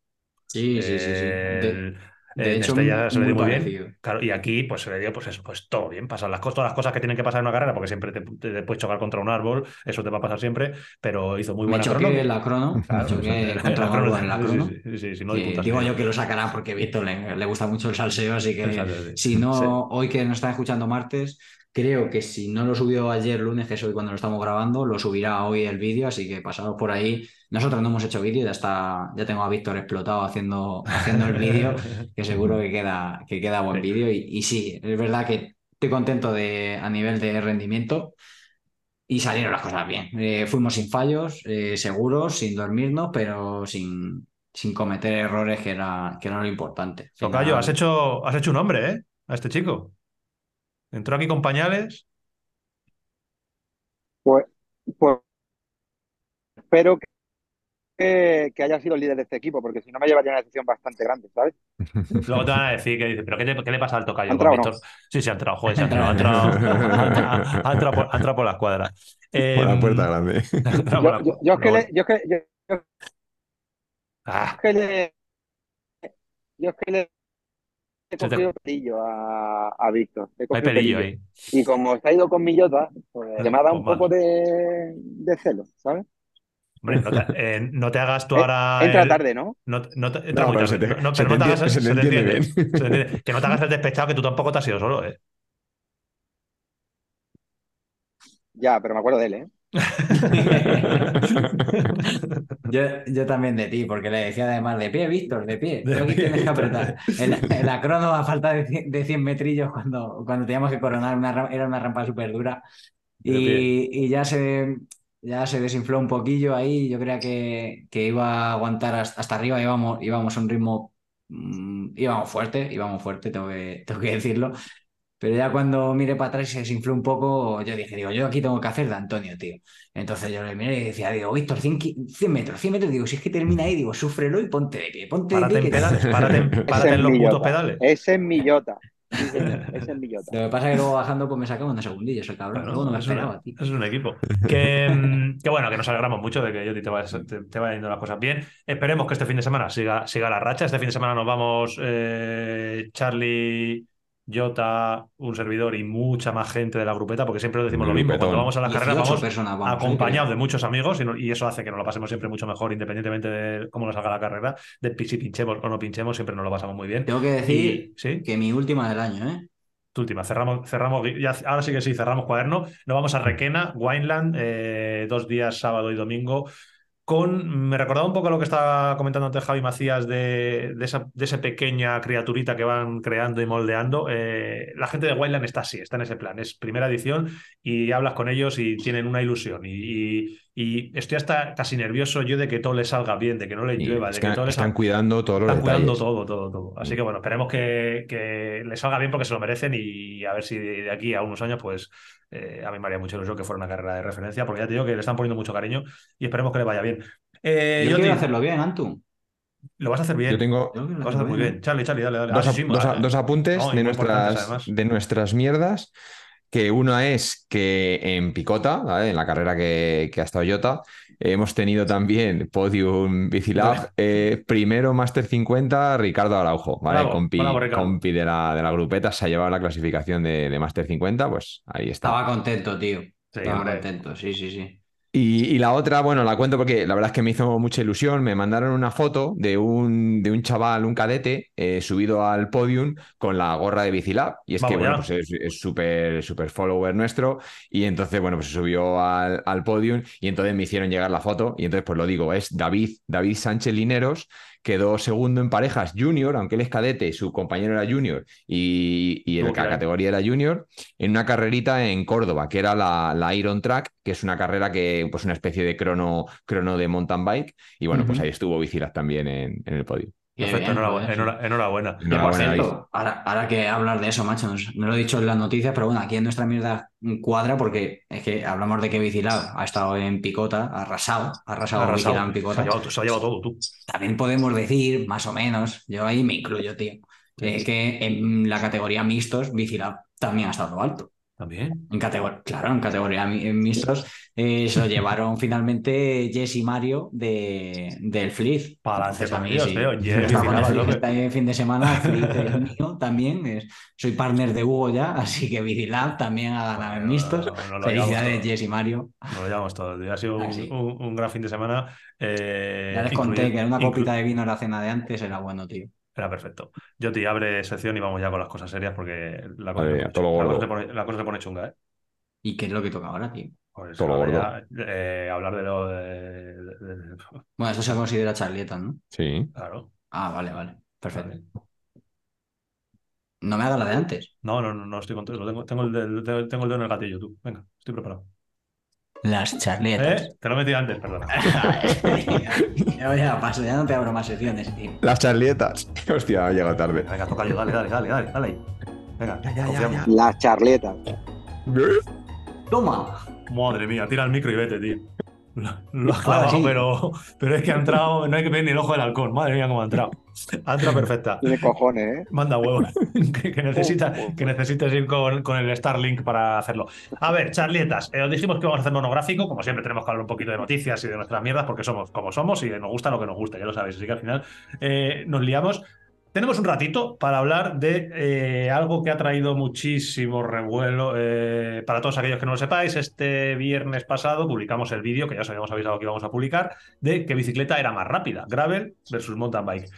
Sí, sí, sí, sí. De, en hecho, Estella se le dio muy muy bien. Claro, y aquí pues se le dio pues eso, pues todo bien, pasan las cosas, todas las cosas que tienen que pasar en una carrera, porque siempre te, te- te puedes chocar contra un árbol, eso te va a pasar siempre, pero hizo muy Me buena en la crono, Claro, me choqué contra la crono- en la crono. sí, sí, sí, sí, no que disputas digo yo que lo sacará porque Víctor le, le gusta mucho el salseo, así que Exacto, si no, hoy que nos están escuchando martes, creo que si no lo subió ayer lunes, que es hoy cuando lo estamos grabando, lo subirá hoy el vídeo, así que pasados por ahí. Nosotros no hemos hecho vídeo, ya está, ya tengo a Víctor explotado haciendo, haciendo el vídeo, que seguro que queda, que queda buen vídeo. Y, y sí, es verdad que estoy contento de, a nivel de rendimiento. Y salieron las cosas bien. Eh, fuimos sin fallos, eh, seguros, sin dormirnos, pero sin, sin cometer errores, que era, que era lo importante. Tocayo, has hecho, has hecho un hombre, ¿eh? A este chico. Entró aquí con pañales. Pues, pues espero que, que haya sido el líder de este equipo, porque si no me llevaría una decisión bastante grande, ¿sabes? Luego te van a decir que dice, ¿pero qué, te- qué le pasa al tocayo ¿Ha con no? Víctor? Sí, sí, ha entrado, joder, se ha entrado, ha entrado, ha entrado- ha entrado por, por la escuadra. Por la Em, puerta grande. Yo, la- yo- yo es que luego- le, yo es que, yo, yo Ah, es que le, yo es que le he cogido pelillo a, a Víctor. Le he hay pelillo ahí. Y como se ha ido con Millota, pues me ha dado un Pues poco de, de celo, ¿sabes? Hombre, no te, eh, no te hagas tú Eh, ahora. Entra el- tarde, ¿no? No, no te- entra No, muy pero tarde. se te- No, se pero no te te hagas el- entiende- se se te te entiende entiende. Se te entiende. Que no te hagas el despechado, que tú tampoco te has ido solo, ¿eh? Ya, pero me acuerdo de él, ¿eh? Yo, yo también de ti, porque le decía además de pie, Víctor, de pie. De Creo que pie, tienes que apretar. La crono a falta de 100, de 100 metrillos cuando, cuando teníamos que coronar, una, ra- era una rampa súper dura. Y, y ya se, ya se desinfló un poquillo ahí. Yo creía que, que iba a aguantar hasta, hasta arriba, íbamos, íbamos a un ritmo, mm, íbamos fuerte, íbamos fuerte, tengo que, tengo que decirlo. Pero ya cuando miré para atrás y se desinfló un poco, yo dije, digo, yo aquí tengo que hacer de Antonio, tío. Entonces yo le miré y decía, digo, Víctor, 100, ki- 100 metros, 100 metros, digo, si es que termina ahí, digo, súfrelo y ponte de pie, ponte de pie. en que te- pedales, párate, en- párate los putos pedales. Ese es mi ese es mi Jota. Lo que pasa es que luego bajando pues me sacaba unos segundillos el cabrón, Bueno, luego no me esperaba, tío. es un equipo. Que, mm, que bueno, que nos alegramos mucho de que Yoti te vaya, te, te vaya yendo las cosas bien. Esperemos que este fin de semana siga, siga la racha. Este fin de semana nos vamos eh, Charlie, Jota, un servidor y mucha más gente de la grupeta, porque siempre decimos lo mismo. Cuando vamos a las carreras 18 vamos personas vamos, acompañados de muchos amigos y, no- y eso hace que nos lo pasemos siempre mucho mejor, independientemente de cómo nos salga la carrera, de si pinchemos o no pinchemos, siempre nos lo pasamos muy bien. Tengo que decir Y- ¿sí? que mi última del año, ¿eh? Tu última, cerramos, cerramos, ya, ahora sí que sí, cerramos cuaderno. Nos vamos a Requena, Wineland, eh, dos días, sábado y domingo. Con, me recordaba un poco lo que estaba comentando antes Javi Macías de, de esa, pequeña criaturita que van creando y moldeando. Eh, la gente de Wineland está así, está en ese plan. Es primera edición y hablas con ellos y tienen una ilusión. Y- y estoy hasta casi nervioso yo de que todo les salga bien, de que no les Y llueva, de que que todo les están cuidando todos los están cuidando todo, todo, todo. Así que bueno, esperemos que, que les salga bien porque se lo merecen y a ver si de aquí a unos años, pues eh, a mí me haría mucho ilusión que fuera una carrera de referencia, porque ya te digo que le están poniendo mucho cariño y esperemos que le vaya bien. Eh, Yo Yoti, quiero hacerlo bien, Antu. lo vas a hacer bien. Yo tengo Yo Lo vas a hacer muy bien. Charlie, Charlie, dale, dale. dos, Ah, ap- sí, sí, dos a- vale. dos apuntes No, de, nuestras, de nuestras mierdas. Que una es que en Picota, ¿vale? en la carrera que, que ha estado Jota, hemos tenido también Podium Bicilab. eh, primero Master 50, Ricardo Araujo, ¿vale? Bravo, compi, bravo, Ricardo. compi de la, de la grupeta, se ha llevado la clasificación de, de Master 50, pues ahí está. Estaba contento, tío. Sí, Estaba hombre. contento, sí, sí, sí. Y, y la otra, bueno, la cuento porque la verdad es que me hizo mucha ilusión. Me mandaron una foto de un, de un chaval, un cadete, eh, subido al podium con la gorra de Bicilab. Y es que, bueno, pues es súper súper follower nuestro. Y entonces, bueno, pues se subió al, al podium y entonces me hicieron llegar la foto. Y entonces, pues lo digo, es David, David Sánchez Lineros. Quedó segundo en parejas junior, aunque él es cadete, su compañero era junior y, y en la categoría era junior, en una carrerita en Córdoba, que era la, la Iron Track, que es una carrera que, pues una especie de crono, crono de mountain bike. Y bueno, pues ahí estuvo Bicilab también en, en el podio. Perfecto, bien, enhorabuena, enhorabuena. Por cierto, ahora, ahora que hablar de eso, macho, nos- me lo he dicho en las noticias, pero bueno, aquí en nuestra mierda cuadra porque es que hablamos de que Bicilab ha estado en picota, ha arrasado, ha arrasado, Arrasado. En Se ha picota. llevado, se ha llevado todo, tú. También podemos decir, más o menos, yo ahí me incluyo, tío, que, que en la categoría mixtos, Bicilab también ha estado alto. También. En categoría, claro, en categoría mixtos eh, se lo llevaron finalmente Jess y Mario de, del Flip. Para Entonces, a mí sí. tío. Loco. este fin de semana, Flip mío también. es- soy partner de Hugo ya, así que Bicilab también ha ganado en mixtos. No, no, no Felicidades, todo. Jess y Mario. Nos lo llevamos todo. Ha sido un, Ah, un- un gran fin de semana. eh, Ya les conté que una copita de vino en la cena de antes era bueno, tío. Era perfecto. Yo te abre sección y vamos ya con las cosas serias porque la cosa, Vale, se, pone. La cosa se pone, la cosa se pone chunga, ¿eh? ¿Y qué es lo que toca ahora, tío? Pues Todo ya, eh, hablar de lo de, de- de- Bueno, eso se considera charleta, ¿no? Sí. Claro. Ah, vale, vale. Perfecto. Vale. No me hagas la de antes. No, no, no, no estoy contento. Lo tengo, tengo, el tengo el dedo en el gatillo, tú. Venga, estoy preparado. Las charletas. ¿Eh? Te lo he metido antes, perdona. ya, ya paso, ya no te abro más secciones, tío. Las charlietas. Hostia, ha llegado tarde. Venga, toca yo, dale, dale, dale, dale, dale ahí. Venga, confiamos. Las charletas. Toma. Madre mía, tira el micro y vete, tío. Lo, lo has clavado, sí. pero, pero es que ha entrado, no hay que ver ni el ojo del halcón. Madre mía, cómo ha entrado. Ha entrado perfecta. Tiene cojones, ¿eh? Manda huevos. que, que necesita, que necesites ir con, con el Starlink para hacerlo. A ver, charlietas. Eh, os dijimos que vamos a hacer monográfico. Como siempre, tenemos que hablar un poquito de noticias y de nuestras mierdas porque somos como somos y nos gusta lo que nos gusta, ya lo sabéis. Así que al final eh, nos liamos. tenemos un ratito para hablar de eh, algo que ha traído muchísimo revuelo eh, para todos aquellos que no lo sepáis. Este viernes pasado publicamos el vídeo, que ya os habíamos avisado que íbamos a publicar, de qué bicicleta era más rápida, gravel versus mountain bike.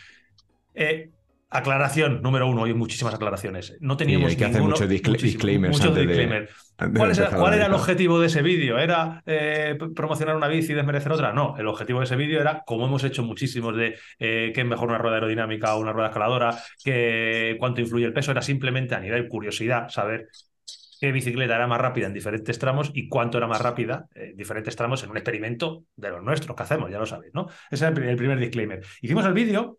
Eh, Aclaración número uno, hay muchísimas aclaraciones. No teníamos hay que hacer muchos discla- disclaimers muchos antes de- antes ¿Cuál, de era el objetivo de ese vídeo? ¿Era eh, promocionar una bici y desmerecer otra? No, el objetivo de ese vídeo era, como hemos hecho muchísimos de eh, qué es mejor una rueda aerodinámica o una rueda escaladora, que, cuánto influye el peso, era simplemente a nivel curiosidad saber qué bicicleta era más rápida en diferentes tramos y cuánto era más rápida en diferentes tramos en un experimento de los nuestros que hacemos, ya lo sabéis, ¿no? Ese era el primer disclaimer. Hicimos el vídeo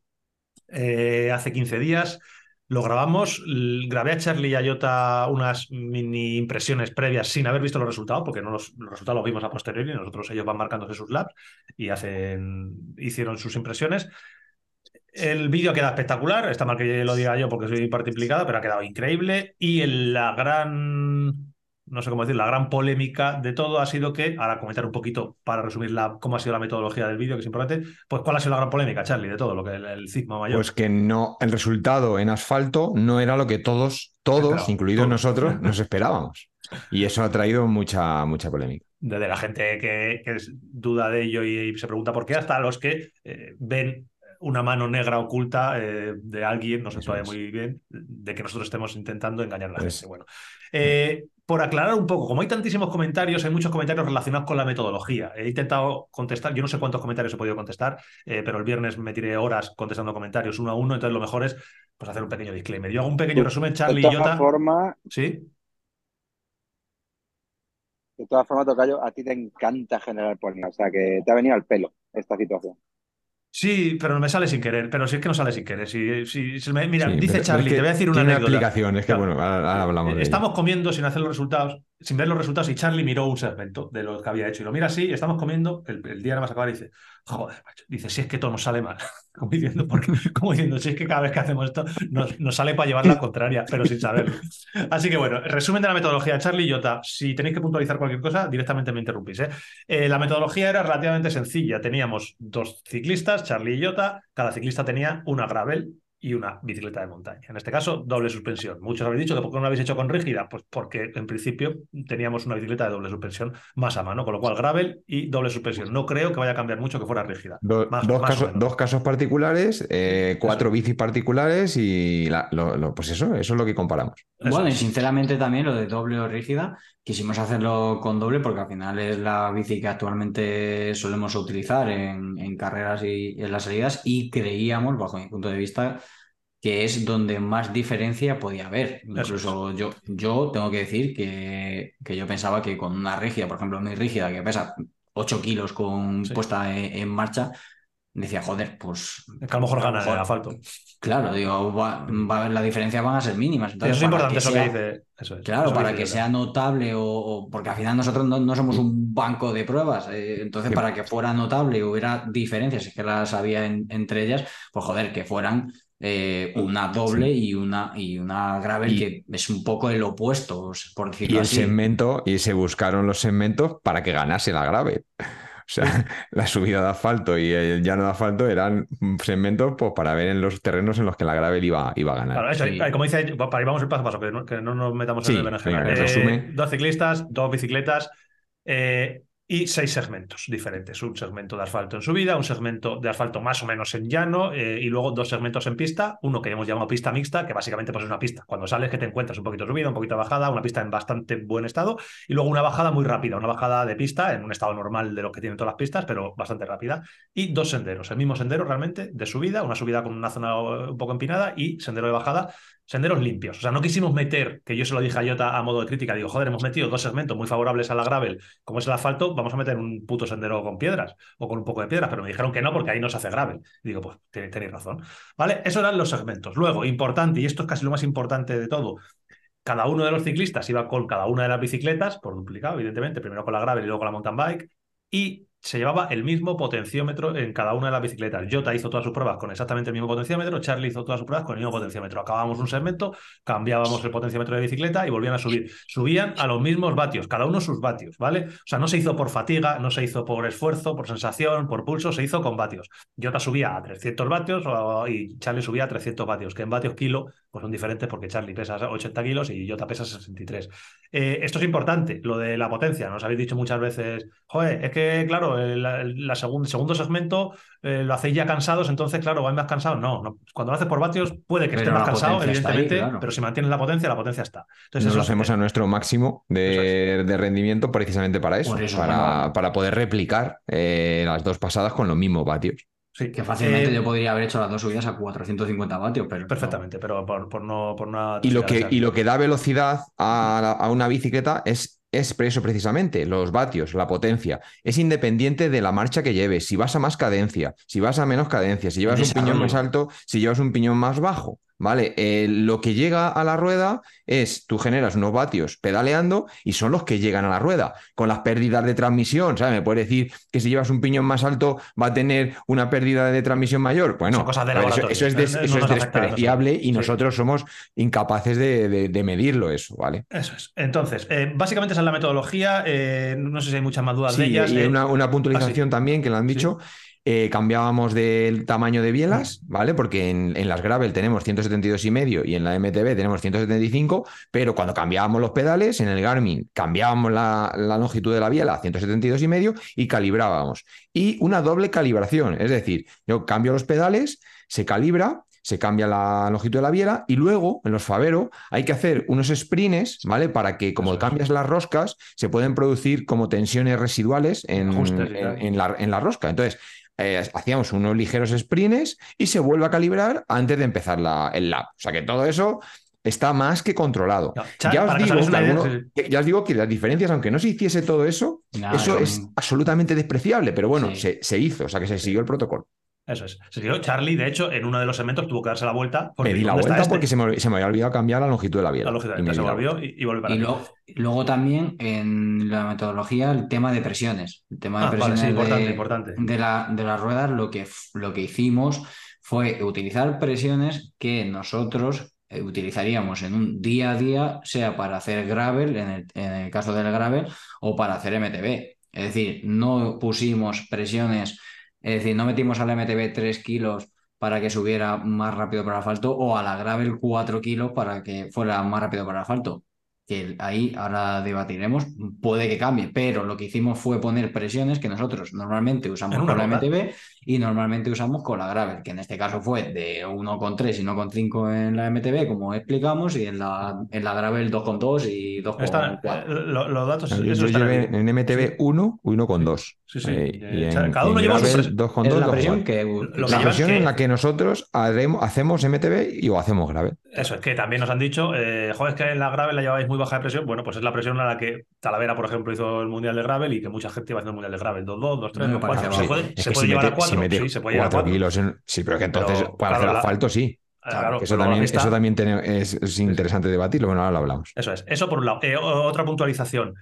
eh, hace 15 días. Lo grabamos, grabé a Charlie y a Jota unas mini impresiones previas sin haber visto los resultados, porque no los, resultados los vimos a posteriori, nosotros ellos van marcándose sus labs y hacen, hicieron sus impresiones. El vídeo queda espectacular, está mal que lo diga yo porque soy parte implicada, pero ha quedado increíble. Y el- la gran, no sé cómo decir, la gran polémica de todo ha sido que, ahora comentar un poquito para resumir la, cómo ha sido la metodología del vídeo, que es importante, pues cuál ha sido la gran polémica, Charlie, de todo lo que el, el cisma mayor. Pues que no, el resultado en asfalto no era lo que todos, todos, incluidos todos. nosotros, nos esperábamos. Y eso ha traído mucha, mucha polémica. desde la gente que, duda de ello y, y se pregunta por qué, hasta los que eh, ven una mano negra oculta eh, de alguien, no sé Eso todavía es. muy bien, de que nosotros estemos intentando engañar a la gente. Bueno, Eh, por aclarar un poco, como hay tantísimos comentarios, hay muchos comentarios relacionados con la metodología. He intentado contestar, yo no sé cuántos comentarios he podido contestar, eh, pero el viernes me tiré horas contestando comentarios uno a uno, entonces lo mejor es pues, hacer un pequeño disclaimer. Yo hago un pequeño resumen, Charlie de y todas Jota. formas, ¿Sí? de todas formas, Tocayo, a ti te encanta generar polémica, o sea que te ha venido al pelo esta situación. Sí, pero me sale sin querer. Pero si es que no sale sin querer. Si, si- si me- mira, Sí, dice Charlie, pero es que te voy a decir una tiene anécdota. aplicación, es que Claro. bueno, ahora, ahora hablamos de ello. Estamos comiendo sin hacer los resultados, sin ver los resultados, y Charlie miró un segmento de lo que había hecho. Y lo mira así, estamos comiendo, el, el día nada más acabar y dice, joder, macho. Dice, si es que todo nos sale mal. Como diciendo, porque, como diciendo, si es que cada vez que hacemos esto nos, nos sale para llevar la contraria, pero sin saberlo. Así que bueno, resumen de la metodología. Charlie y Jota, si tenéis que puntualizar cualquier cosa, directamente me interrumpís. ¿eh? Eh, la metodología era relativamente sencilla. Teníamos dos ciclistas, Charlie y Jota. Cada ciclista tenía una gravel y una bicicleta de montaña. En este caso, doble suspensión. Muchos habéis dicho que ¿por qué no lo habéis hecho con rígida? Pues porque en principio teníamos una bicicleta de doble suspensión más a mano, con lo cual gravel y doble suspensión. No creo que vaya a cambiar mucho que fuera rígida. Do- Más- dos, más casos, menos. dos casos particulares, eh, cuatro bicis particulares y la- lo- lo- pues eso, eso es lo que comparamos. Eso Bueno, y sinceramente también lo de doble o rígida, quisimos hacerlo con doble porque al final es la bici que actualmente solemos utilizar en, en carreras y, y en las salidas y creíamos, bajo mi punto de vista, que es donde más diferencia podía haber. Incluso yo, yo tengo que decir que, que yo pensaba que con una rígida, por ejemplo, mi rígida que pesa 8 kilos con Sí. puesta en, en marcha, decía, joder, pues Es que a lo mejor gana el asfalto. Claro, digo, va, la diferencia van a ser mínimas. Eso es importante eso sea- que dice. Eso es. Claro, Eso para que sea notable o, o- porque al final nosotros no, no somos un banco de pruebas, eh, entonces Sí. para que fuera notable y hubiera diferencias, es que las había en- entre ellas, pues joder, que fueran eh, una doble y una y una gravel Y- que es un poco el opuesto, por Y decirlo el así. segmento, y se buscaron los segmentos para que ganase la grave. O sea, la subida de asfalto y el llano de asfalto eran segmentos pues, para ver en los terrenos en los que la gravel iba, iba a ganar. Claro, eso, Sí. eh, como dice, para ir vamos ir paso a paso, que no, que no nos metamos Sí, en el venga, Eh, dos ciclistas, dos bicicletas eh, y seis segmentos diferentes. Un segmento de asfalto en subida, un segmento de asfalto más o menos en llano eh, y luego dos segmentos en pista. Uno que hemos llamado pista mixta, que básicamente pues, es una pista. Cuando sales que te encuentras un poquito de subida, un poquito de bajada, una pista en bastante buen estado y luego una bajada muy rápida, una bajada de pista en un estado normal de lo que tienen todas las pistas, pero bastante rápida. Y dos senderos, el mismo sendero realmente de subida, una subida con una zona eh, un poco empinada y sendero de bajada senderos limpios. O sea, no quisimos meter, que yo se lo dije a Jota a modo de crítica, digo, joder, hemos metido dos segmentos muy favorables a la gravel, como es el asfalto, vamos a meter un puto sendero con piedras o con un poco de piedras, pero me dijeron que no porque ahí no se hace gravel. Digo, pues ten- tenéis razón. ¿Vale? Esos eran los segmentos. Luego, importante, y esto es casi lo más importante de todo, cada uno de los ciclistas iba con cada una de las bicicletas, por duplicado, evidentemente, primero con la gravel y luego con la mountain bike, y se llevaba el mismo potenciómetro en cada una de las bicicletas. Jota hizo todas sus pruebas con exactamente el mismo potenciómetro, Charlie hizo todas sus pruebas con el mismo potenciómetro. Acabábamos un segmento, cambiábamos el potenciómetro de bicicleta y volvían a subir. Subían a los mismos vatios, cada uno sus vatios, ¿vale? O sea, no se hizo por fatiga, no se hizo por esfuerzo, por sensación, por pulso, se hizo con vatios. Jota subía a 300 vatios y Charlie subía a 300 vatios, que en vatios kilo pues son diferentes porque Charlie pesa 80 kilos y Jota pesa 63. Eh, esto es importante, lo de la potencia. Nos habéis dicho muchas veces, joder, es que, claro, el, la segundo segmento eh, lo hacéis ya cansados, entonces, claro, vais más cansados. No, no, cuando lo haces por vatios puede que esté más cansado, evidentemente, pero si mantienes la potencia, la potencia está. Entonces, Nos lo hacemos a nuestro máximo de, rendimiento precisamente para eso, para, para, poder replicar eh, las dos pasadas con los mismos vatios. Sí, que fácilmente eh, yo podría haber hecho las dos subidas a 450 vatios, pero. Perfectamente, pero por, por, no, por Y lo, que, y lo que da velocidad a, a una bicicleta es es eso precisamente, los vatios, la potencia. Es independiente de la marcha que lleves, si vas a más cadencia, si vas a menos cadencia, si llevas un piñón más alto, si llevas un piñón más bajo. ¿Vale? Eh, lo que llega a la rueda es, tú generas unos vatios pedaleando y son los que llegan a la rueda. Con las pérdidas de transmisión, ¿sabes? Me puedes decir que si llevas un piñón más alto va a tener una pérdida de transmisión mayor. Bueno, eso, es, despreciable y nosotros somos incapaces de, medirlo eso, ¿vale? Eso es. Entonces, eh, básicamente esa es la metodología. Eh, no sé si hay muchas más dudas de ellas. Y una, una puntualización ah, también que le han dicho. Eh, cambiábamos del tamaño de bielas, ¿vale? Porque en, las gravel tenemos 172 y medio y en la MTB tenemos 175, pero cuando cambiábamos los pedales, en el Garmin cambiábamos la, longitud de la biela a 172 y medio y calibrábamos. Y una doble calibración, es decir, yo cambio los pedales, se calibra, se cambia la longitud de la biela y luego en los Favero hay que hacer unos sprints, ¿vale? Para que como cambias las roscas, se pueden producir como tensiones residuales en, la, en la rosca. Entonces, eh, hacíamos unos ligeros sprints y se vuelve a calibrar antes de empezar la, el lap. O sea que todo eso está más que controlado. ya, os digo que las diferencias, aunque no se hiciese todo eso, eso es absolutamente despreciable, pero bueno, se, se, hizo, o sea que se siguió el protocolo. Eso es. Se dio Charlie, de hecho, en uno de los segmentos tuvo que darse la vuelta. Me di la vuelta este? porque se me, había olvidado cambiar la longitud de la biela. La longitud, y se volvió y, y para y luego, también en la metodología el tema de presiones. El tema de ah, presiones importante, de, importante. De, la, de las ruedas, lo que, lo que hicimos fue utilizar presiones que nosotros eh, utilizaríamos en un día a día, sea para hacer gravel, en el, en el caso del gravel, o para hacer MTB. Es decir, no pusimos presiones es decir, no metimos al MTB 3 kilos para que subiera más rápido para el asfalto o a la gravel 4 kilos para que fuera más rápido para el asfalto que ahí ahora debatiremos, puede que cambie, pero lo que hicimos fue poner presiones que nosotros normalmente usamos con la MTB y normalmente usamos con la Gravel, que en este caso fue de 1,3 y 1,5 en la MTB, como explicamos, y en la, en la Gravel 2,2 y 2,4. Eh, los datos. Yo, llevé en MTB 1, 1,2. Sí, sí. Eh, cada uno lleva 2,2. La presión, que, la presión en la que nosotros hacemos MTB y o hacemos Gravel. Eso es que también nos han dicho, eh, joder, es que en la Gravel la lleváis muy baja de presión, bueno, pues es la presión a la que Talavera, por ejemplo, hizo el Mundial de Gravel y que mucha gente iba haciendo el Mundial de Gravel. 2-2, 2-3, 2-4. Se puede, se puede llevar a 4. Sí, se puede llevar a 4. Kilos sí, pero que entonces para hacer asfalto sí. Claro, eso, también, eso también es, interesante debatirlo. Bueno, ahora lo hablamos. Eso es. Eso por un lado. Eh, otra puntualización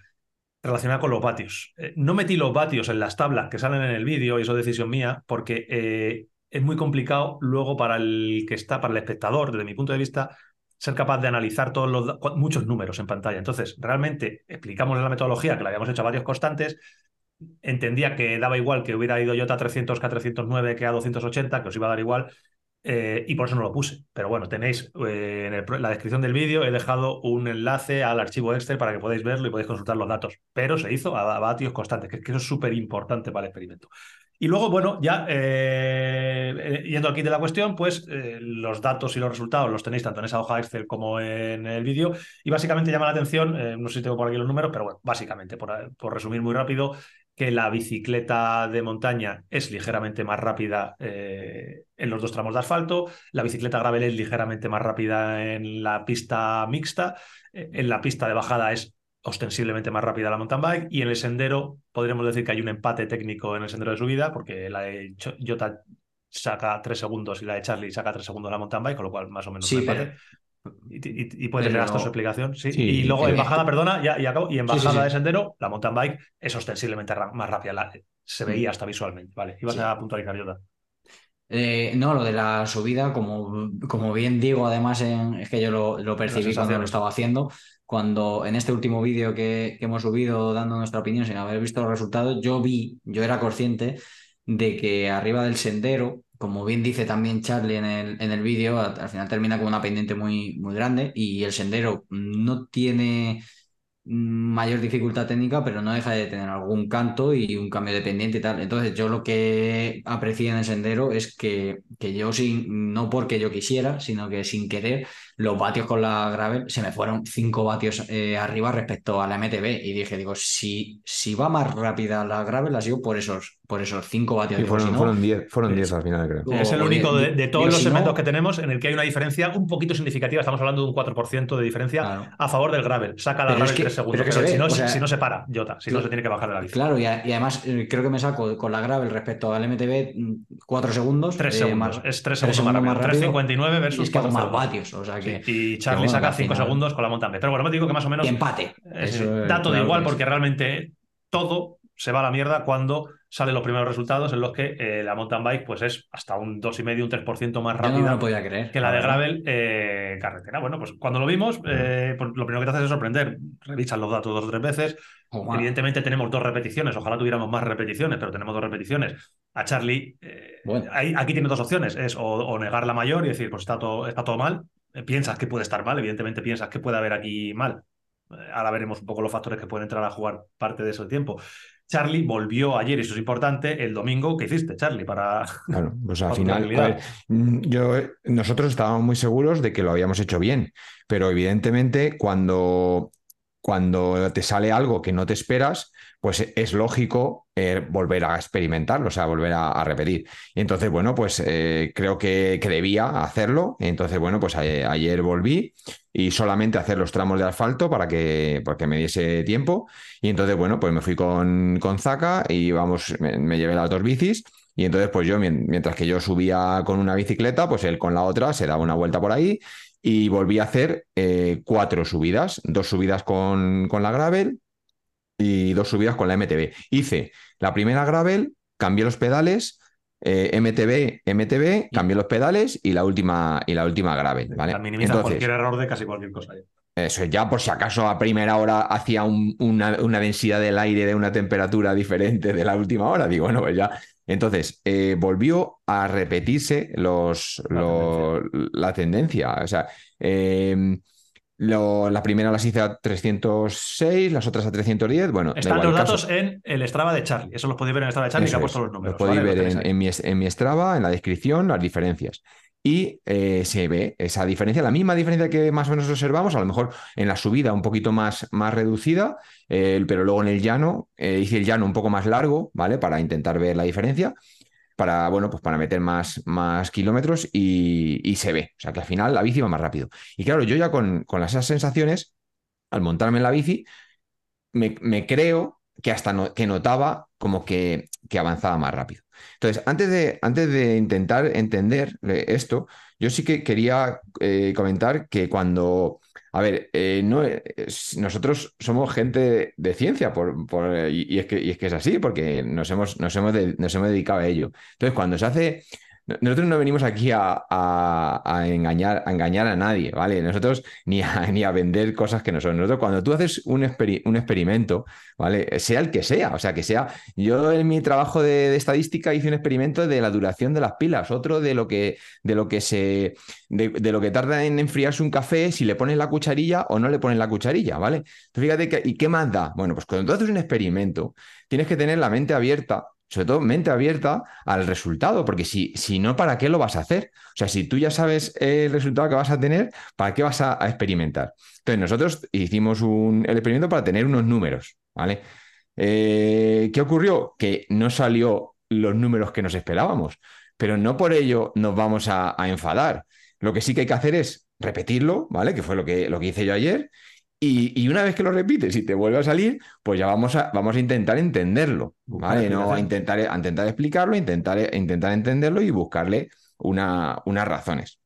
relacionada con los vatios. Eh, no metí los vatios en las tablas que salen en el vídeo, y eso es decisión mía, porque eh, es muy complicado luego para el que está, para el espectador, desde mi punto de vista, ser capaz de analizar todos los muchos números en pantalla. Entonces, realmente explicamos la metodología que la habíamos hecho a varios constantes. Entendía que daba igual que hubiera ido yo a 300 que a 309 que a 280, que os iba a dar igual. Eh, y por eso no lo puse. Pero bueno, tenéis eh, en la descripción del vídeo, he dejado un enlace al archivo Excel para que podáis verlo y podéis consultar los datos. Pero se hizo a, vatios constantes, que, eso es súper importante para el experimento. Y luego, bueno, ya eh, eh, yendo aquí de la cuestión, pues los datos y los resultados los tenéis tanto en esa hoja Excel como en el vídeo. Y básicamente llama la atención, no sé si tengo por aquí los números, pero bueno, básicamente, por, por resumir muy rápido, que la bicicleta de montaña es ligeramente más rápida en los dos tramos de asfalto, la bicicleta gravel es ligeramente más rápida en la pista mixta, en la pista de bajada es ostensiblemente más rápida la mountain bike y en el sendero podríamos decir que hay un empate técnico en el sendero de subida porque la de Jota saca tres segundos y la de Charlie saca tres segundos la mountain bike, con lo cual más o menos sí, Pero, Y, y- puede tener hasta su explicación, sí. Sí, y luego en bajada, perdona, ya, y acabo. Y en sí, bajada sí. de sendero, la mountain bike es ostensiblemente más rápida. la- se veía Mm. hasta visualmente. Vale, ibas a puntualizar, Jota. Eh, no, lo de la subida, como, como bien digo, además en- es que yo lo, lo percibí cuando lo estaba haciendo, cuando en este último vídeo que, que hemos subido dando nuestra opinión sin haber visto los resultados, yo vi, yo era consciente de que arriba del sendero, como bien dice también Charlie en el, en el vídeo, al, al final termina con una pendiente muy, muy grande y el sendero no tiene mayor dificultad técnica, pero no deja de tener algún canto y un cambio de pendiente y tal. Entonces, yo lo que aprecié en el sendero es que, que yo, sin, no porque yo quisiera, sino que sin querer, los vatios con la gravel se me fueron 5 vatios eh, arriba respecto a la MTB. Y dije, digo, si, si va más rápida la gravel, ha sido por esos, por esos 5 vatios. Sí, Digo, fueron si no, fueron 10 fueron Sí. 10 al final, creo. Es el único de- de, todos digo, los si no- segmentos que tenemos en el que hay una diferencia un poquito significativa. Estamos hablando de un 4% de diferencia Claro. a favor del gravel. Saca la Pero es gravel que- 3 segundos. pero es que Pero se si, ve, no, o sea- si no se para, Jota. Si no se tiene que bajar de la bici. Claro, y, a- y además eh, creo que me saco con la gravel respecto al MTB 4 segundos. 3 eh, segundos. más- es 3 tres segundos más rápido. 3.59 y versus es que hago más 4.02. vatios. O sea que. Y Charlie bueno, saca al 5 final- segundos con la mountain bike. Pero bueno, me digo que más o menos Y empate. es Eso dato de igual porque realmente todo se va a la mierda cuando salen los primeros resultados en los que eh, la mountain bike pues es hasta un 2,5, un 3% más no rápida lo podía creer. que la de gravel eh, carretera. Bueno, pues cuando lo vimos, eh, pues lo primero que te hace es sorprender. Revisas los datos dos o tres veces. Ojalá. Evidentemente tenemos dos repeticiones. Ojalá tuviéramos más repeticiones, pero tenemos dos repeticiones. A Charlie, eh, Bueno. ahí- aquí tiene dos opciones. Es o, o negar la mayor y decir, pues está todo, está todo mal. Piensas que puede estar mal, evidentemente piensas que puede haber aquí mal. Eh, ahora veremos un poco los factores que pueden entrar a jugar parte de ese tiempo. Charlie volvió ayer, y eso es importante, el domingo. ¿Qué hiciste, Charlie? Para... Claro, pues al final, ver, mm, yo, nosotros estábamos muy seguros de que lo habíamos hecho bien, pero evidentemente cuando, cuando te sale algo que no te esperas, pues es lógico eh, volver a experimentarlo, o sea, volver a, repetir. Y entonces, bueno, pues eh, creo que, que debía hacerlo. Entonces, bueno, pues a- ayer volví y solamente hacer los tramos de asfalto para que, para que me diese tiempo. Y entonces, bueno, pues me fui con, con Zaka y vamos, me, llevé las dos bicis. Y entonces, pues yo, mien- mientras que yo subía con una bicicleta, pues él con la otra se daba una vuelta por ahí y volví a hacer eh, cuatro subidas, dos subidas con, con la gravel y dos subidas con la MTB. Hice la primera gravel, cambié los pedales, eh, MTB, MTB, cambié los pedales y la última, y la última gravel, ¿vale? Entonces, cualquier error de casi cualquier cosa. eso es, ya por si acaso a primera hora hacía un- una, una densidad del aire de una temperatura diferente de la última hora. Digo, bueno, pues ya. Entonces, eh, volvió a repetirse los, La lo- la tendencia. O sea, eh, lo- la primera las hice a 306, las otras a 310. Bueno, Están los caso- datos en el Strava de Charlie. Eso los podéis ver en el Strava de Charlie, que eso ha puesto es. los números. Lo podéis ver en mi, en mi Strava, en la descripción, las diferencias. Y eh, se ve esa diferencia, la misma diferencia que más o menos observamos, a lo mejor en la subida un poquito más, más reducida, eh, pero luego en el llano, eh, hice el llano un poco más largo, ¿vale? Para intentar ver la diferencia, para, bueno, pues para meter más, más kilómetros y, se ve. O sea que al final la bici va más rápido. Y claro, yo ya con, con esas sensaciones, al montarme en la bici, me, creo que hasta que notaba como que, que avanzaba más rápido. Entonces, antes de, antes de intentar entender eh, esto, yo sí que quería eh, comentar que cuando, a ver, eh, no, es- nosotros somos gente de ciencia y, es que, es así, porque nos hemos, nos hemos, nos hemos dedicado a ello. Entonces, cuando se hace... Nosotros no venimos aquí a, engañar, a engañar a nadie, ¿vale? Nosotros ni a, vender cosas que no son. Nosotros, cuando tú haces un, experi- un experimento, ¿vale? Sea el que sea, o sea, que sea. Yo en mi trabajo de, de estadística hice un experimento de la duración de las pilas, otro de lo que, de lo que se. De, de lo que tarda en enfriarse un café, si le pones la cucharilla o no le pones la cucharilla, ¿vale? Entonces, fíjate que, ¿y qué más da? Bueno, pues cuando tú haces un experimento, tienes que tener la mente abierta sobre todo mente abierta al resultado, porque si, si no, ¿para qué lo vas a hacer? O sea, si tú ya sabes el resultado que vas a tener, ¿para qué vas a, experimentar? Entonces, nosotros hicimos un, el experimento para tener unos números, ¿vale? Eh, ¿Qué ocurrió? Que no salió los números que nos esperábamos, pero no por ello nos vamos a, a enfadar. Lo que sí que hay que hacer es repetirlo, ¿vale? Que fue lo que, lo que hice yo ayer, y, y, una vez que lo repites y te vuelve a salir, pues ya vamos a, vamos a intentar entenderlo, ¿vale? No a intentar, a intentar explicarlo, intentar, intentar entenderlo y buscarle una, unas razones.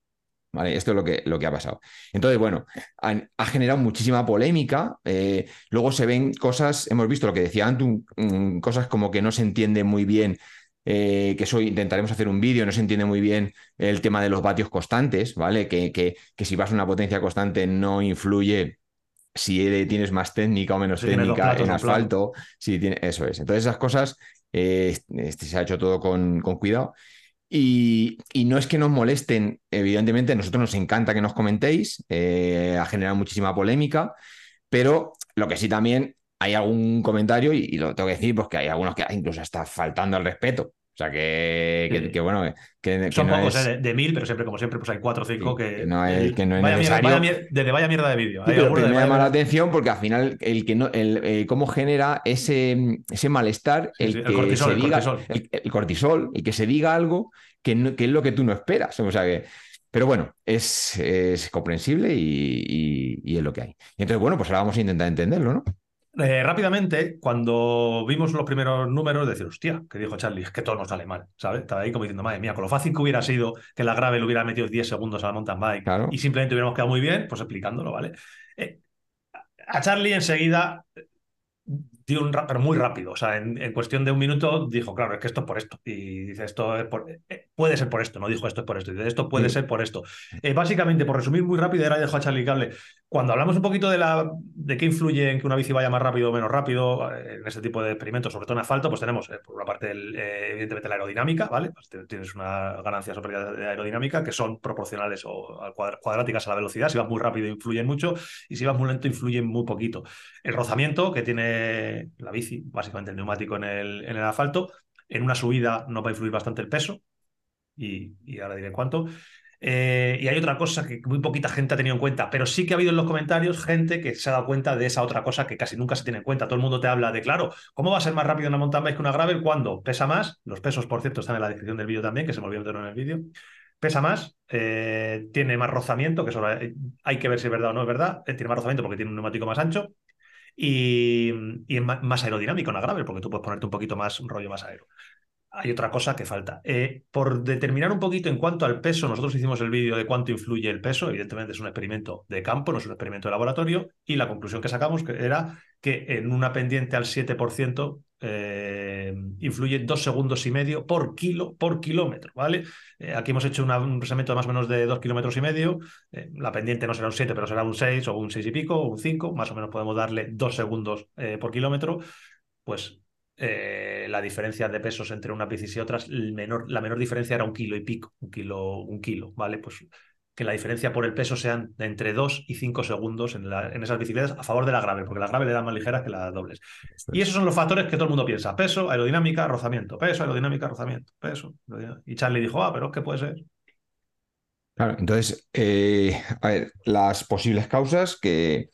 ¿Vale? Esto es lo que, lo que ha pasado. Entonces, bueno, han- ha generado muchísima polémica. eh, luego se ven cosas, hemos visto lo que decía Antu, mm, cosas como que no se entiende muy bien, eh, que eso intentaremos hacer un vídeo, no se entiende muy bien el tema de los vatios constantes, ¿vale? Que, que, que si vas a una potencia constante no influye si tienes más técnica o menos Si técnica en asfalto, si tiene, eso es. Entonces esas cosas eh, este, se ha hecho todo con, con cuidado. Y, y no es que nos molesten, evidentemente, a nosotros nos encanta que nos comentéis, eh, ha generado muchísima polémica, pero lo que sí también hay algún comentario, y, y lo tengo que decir, pues que hay algunos que incluso está faltando al respeto. O sea, que, que- Sí. que bueno, que, Son no pocos, es- eh, de, mil, pero siempre, como siempre, pues hay cuatro o cinco Sí, que. no es- el- que no es vaya mierda, vaya mierda de vídeo. Sí, pero, me llama la atención porque al final el que no, el, eh, cómo genera ese, ese malestar, el el que cortisol, se el diga cortisol. el, el cortisol y que se diga algo que, no- que es lo que tú no esperas. O sea que, pero bueno, es, es comprensible y, y- y es lo que hay. Y entonces, bueno, pues ahora vamos a intentar entenderlo, ¿no? Eh, rápidamente, cuando vimos los primeros números, decir, hostia, que dijo Charlie, es que todo nos sale mal, ¿sabes? Estaba ahí como diciendo, madre mía, con lo fácil que hubiera sido que la Gravel hubiera metido 10 segundos a la mountain bike Claro. y simplemente hubiéramos quedado muy bien, pues explicándolo, ¿vale? Eh, a Charlie enseguida dio un ra- pero muy rápido, o sea, en, en cuestión de un minuto dijo, claro, es que esto es por esto. Y dice, esto es por, eh, puede ser por esto, no dijo esto es por esto, dice, esto puede Sí. ser por esto. Eh, básicamente, por resumir muy rápido, era dejo a Charlie Cable. Cuando hablamos un poquito de la de qué influye en que una bici vaya más rápido o menos rápido, eh, en ese tipo de experimentos, sobre todo en asfalto, pues tenemos eh, por una parte, el, evidentemente, la aerodinámica, ¿vale? Pues tienes una ganancia sobre la de aerodinámica que son proporcionales o cuadráticas a la velocidad. Si vas muy rápido, influyen mucho, y si vas muy lento, influyen muy poquito. El rozamiento que tiene la bici, básicamente el neumático en el, en el asfalto, en una subida nos va a influir bastante el peso, y, y ahora diré cuánto. Eh, y hay otra cosa que muy poquita gente ha tenido en cuenta, pero sí que ha habido en los comentarios gente que se ha dado cuenta de esa otra cosa que casi nunca se tiene en cuenta. Todo el mundo te habla de, claro, ¿cómo va a ser más rápido una mountain bike que una gravel? cuando ¿Pesa más? Los pesos, por cierto, están en la descripción del vídeo también, que se me olvidó en el vídeo. Pesa más, eh, tiene más rozamiento, que eso hay hay que ver si es verdad o no es verdad. Eh, tiene más rozamiento porque tiene un neumático más ancho y, es más aerodinámico una gravel, porque tú puedes ponerte un poquito más, rollo más aero. Hay otra cosa que falta. Eh, por determinar un poquito en cuanto al peso, nosotros hicimos el vídeo de cuánto influye el peso. Evidentemente es un experimento de campo, no es un experimento de laboratorio. Y la conclusión que sacamos era que en una pendiente al 7% eh, influye dos segundos y medio por kilo por kilómetro. ¿vale? Eh, aquí hemos hecho una- un procesamiento de más o menos de dos kilómetros y medio. Eh, la pendiente no será un 7, pero será un 6 o un 6 y pico o un 5. Más o menos podemos darle dos segundos por kilómetro. Pues la diferencia de pesos entre unas bicis y otras, menor, la menor diferencia era un kilo y pico, un kilo, un kilo, ¿vale? Pues que la diferencia por el peso sean de entre 2 y 5 segundos en, la- en esas bicicletas a favor de la gravel, porque las gravel eran más ligeras que las dobles. Y esos son los factores que todo el mundo piensa: peso, aerodinámica, rozamiento, peso, aerodinámica, rozamiento, peso. aerodinámica. Y Charlie dijo, ah, pero es que puede ser. Claro, entonces, eh, a ver, las posibles causas que,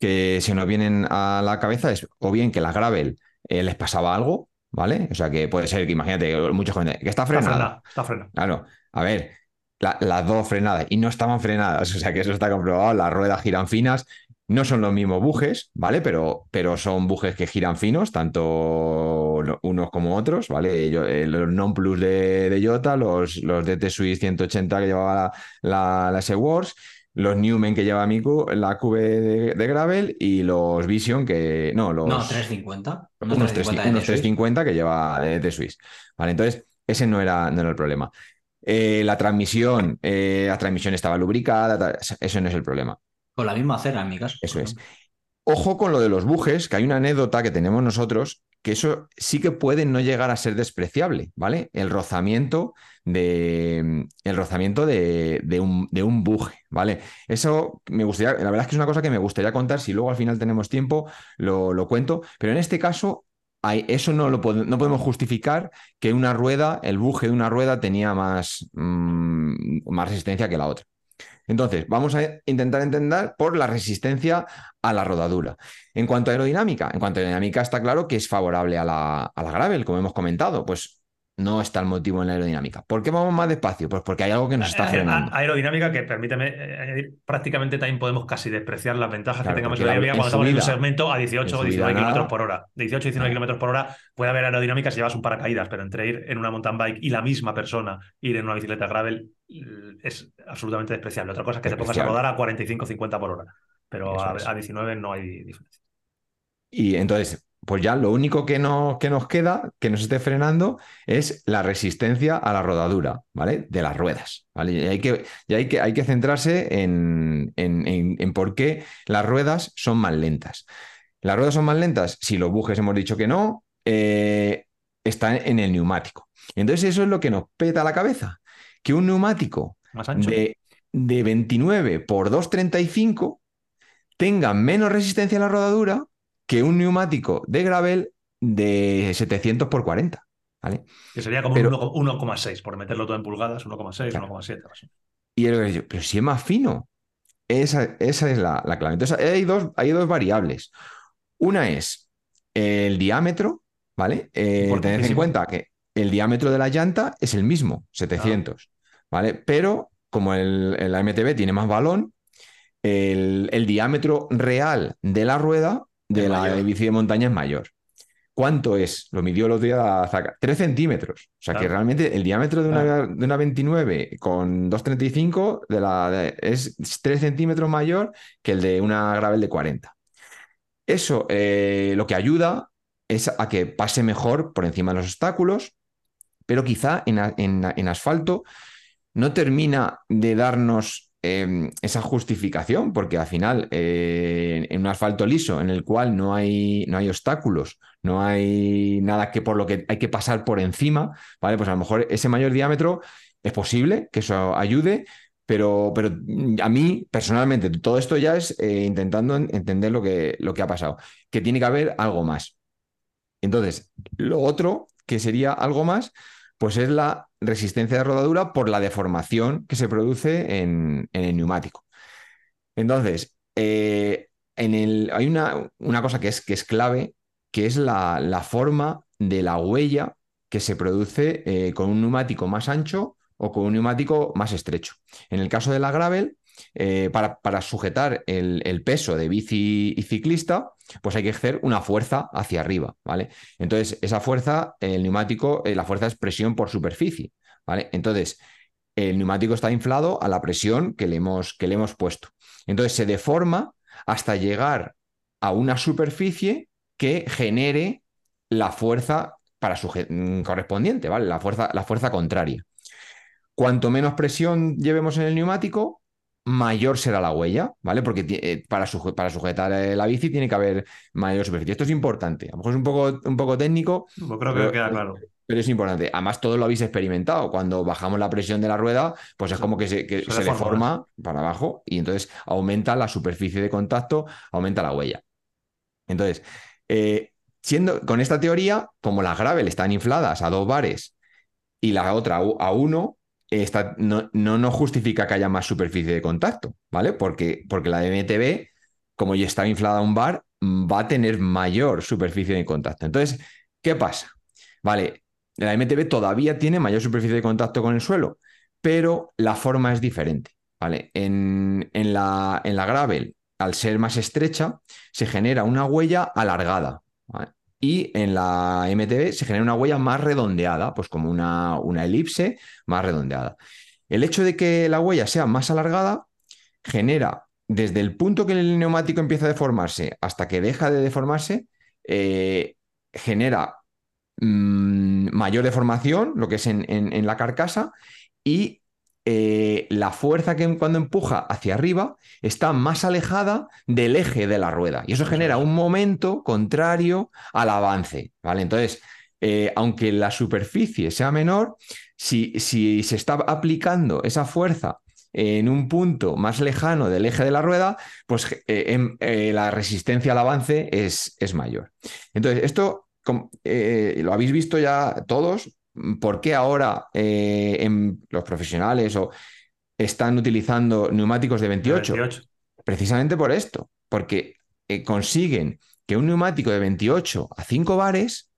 que se nos vienen a la cabeza es o bien que la gravel eh, les pasaba algo, ¿vale? O sea, que puede ser que imagínate, muchos jóvenes, que está Está frenada. frenada, está frenada. Claro, a ver, la- las dos frenadas y no estaban frenadas, o sea que eso está comprobado, las ruedas giran finas, no son los mismos bujes, ¿vale? Pero, pero son bujes que giran finos, tanto unos como otros, ¿vale? Yo- eh, los non-plus de, de Jota, los, los DT Swiss 180 que llevaba la, la, la S-Works, los Newman que lleva Miku, la QV de, de Gravel y los Vision que... No, los... No, 350. Unos unos 350 350, de unos T-Swiss. 350 que lleva de Swiss. Vale, entonces ese no era, no era el problema. Eh, la transmisión, eh, la transmisión estaba lubricada, eso no es el problema. Con la misma cera en mi caso. Eso es. Ojo con lo de los bujes, que hay una anécdota que tenemos nosotros, que eso sí que puede no llegar a ser despreciable, ¿vale? El rozamiento de, el rozamiento de, de un, de un buje, ¿vale? Eso me gustaría, la verdad es que es una cosa que me gustaría contar, si luego al final tenemos tiempo, lo, lo cuento, pero en este caso, eso no, lo no podemos justificar que una rueda, el buje de una rueda tenía más, mm, más resistencia que la otra. Entonces, vamos a intentar entender por la resistencia a la rodadura. En cuanto a aerodinámica, en cuanto a aerodinámica está claro que es favorable a la, a la gravel, como hemos comentado. Pues no está el motivo en la aerodinámica. ¿Por qué vamos más despacio? Pues porque hay algo que nos está Eh, frenando. a- Aerodinámica que, permíteme, eh, eh, prácticamente también podemos casi despreciar las ventajas Claro, que tengamos porque la- aerodinámica cuando estamos en un segmento a 18 o en 19 subida kilómetros por hora. 18 o 19 Claro. kilómetros por hora puede haber aerodinámica si llevas un paracaídas, pero entre ir en una mountain bike y la misma persona ir en una bicicleta gravel es absolutamente despreciable. Otra cosa es que te pongas a rodar a 45 o 50 por hora, pero a, a 19 no hay diferencia. Y entonces, pues ya lo único que, no, que nos queda, que nos esté frenando, es la resistencia a la rodadura, ¿vale? De las ruedas, ¿vale? Y hay que, y hay que, hay que centrarse en, en- en- en por qué las ruedas son más lentas. Las ruedas son más lentas si los bujes hemos dicho que no, eh, está en el neumático. Entonces eso es lo que nos peta la cabeza, que un neumático Más ancho. de, de 29 por 2,35 tenga menos resistencia a la rodadura que un neumático de gravel de 700 por 40. ¿vale? Que sería como pero- un 1,- 1,6, por meterlo todo en pulgadas, 1,6, Claro. 1,7. así. Y he dicho, pero si es más fino, esa, esa es la, la clave. Entonces hay dos, hay dos variables. Una es el diámetro, ¿vale? Eh, tened en cuenta que el diámetro de la llanta es el mismo, 700, ¿vale? Pero como el, el AMTB tiene más balón, el, el diámetro real de la rueda de Es la mayor. bici de montaña es mayor. ¿Cuánto es? Lo midió el otro día Zaka. 3 centímetros. O sea que realmente el diámetro de una, de una 29 con 2,35 de la, de- es 3 centímetros mayor que el de una gravel de 40. Eso eh, lo que ayuda es a que pase mejor por encima de los obstáculos, pero quizá en- en asfalto no termina de darnos eh, esa justificación, porque al final eh, en un asfalto liso en el cual no hay, no hay obstáculos, no hay nada que por lo que hay que pasar por encima, ¿vale? Pues a lo mejor ese mayor diámetro es posible que eso ayude, pero, pero a mí personalmente todo esto ya es eh, intentando en- entender lo que, lo que ha pasado, que tiene que haber algo más. Entonces, lo otro que sería algo más, pues es la resistencia de rodadura por la deformación que se produce en, el neumático. Entonces, eh, hay una, cosa que es, clave, que es la, forma de la huella que se produce eh, con un neumático más ancho o con un neumático más estrecho. En el caso de la gravel, eh, para, para sujetar el, el peso de bici y ciclista, pues hay que hacer una fuerza hacia arriba, ¿vale? Entonces, esa fuerza, el neumático, eh, la fuerza es presión por superficie, ¿vale? Entonces, el neumático está inflado a la presión que le hemos, que le hemos puesto. Entonces, se deforma hasta llegar a una superficie que genere la fuerza para suje- mm, correspondiente, ¿vale? La fuerza, la fuerza contraria. Cuanto menos presión llevemos en el neumático, mayor será la huella, ¿vale? Porque eh, para, suje- para sujetar eh, la bici tiene que haber mayor superficie. Esto es importante. A lo mejor es un poco, un poco técnico, creo que Pero- queda claro. pero es importante. Además, todos lo habéis experimentado. Cuando bajamos la presión de la rueda, pues es como que se, que se se deforma para abajo y entonces aumenta la superficie de contacto, aumenta la huella. Entonces, eh, siendo con esta teoría, como las gravel están infladas a dos bares y la otra a uno, esta, no, no nos justifica que haya más superficie de contacto, ¿vale? Porque, porque la MTB, como ya está inflada un bar, va a tener mayor superficie de contacto. Entonces, ¿qué pasa? Vale, la MTB todavía tiene mayor superficie de contacto con el suelo, pero la forma es diferente, ¿vale? En, en la, en la gravel, al ser más estrecha, se genera una huella alargada. Y en la MTB se genera una huella más redondeada, pues como una, una elipse más redondeada. El hecho de que la huella sea más alargada genera, desde el punto que el neumático empieza a deformarse hasta que deja de deformarse, eh, genera mm, mayor deformación, lo que es en, en- en la carcasa, y eh, la fuerza que cuando empuja hacia arriba está más alejada del eje de la rueda. Y eso genera un momento contrario al avance, ¿vale? Entonces, eh, aunque la superficie sea menor, si, si se está aplicando esa fuerza en un punto más lejano del eje de la rueda, pues eh, em- la resistencia al avance es, es mayor. Entonces, esto lo habéis visto ya todos. ¿Por qué ahora eh, en los profesionales o están utilizando neumáticos de 28? 28. Precisamente por esto, porque eh, consiguen que un neumático de 28 a 5 bares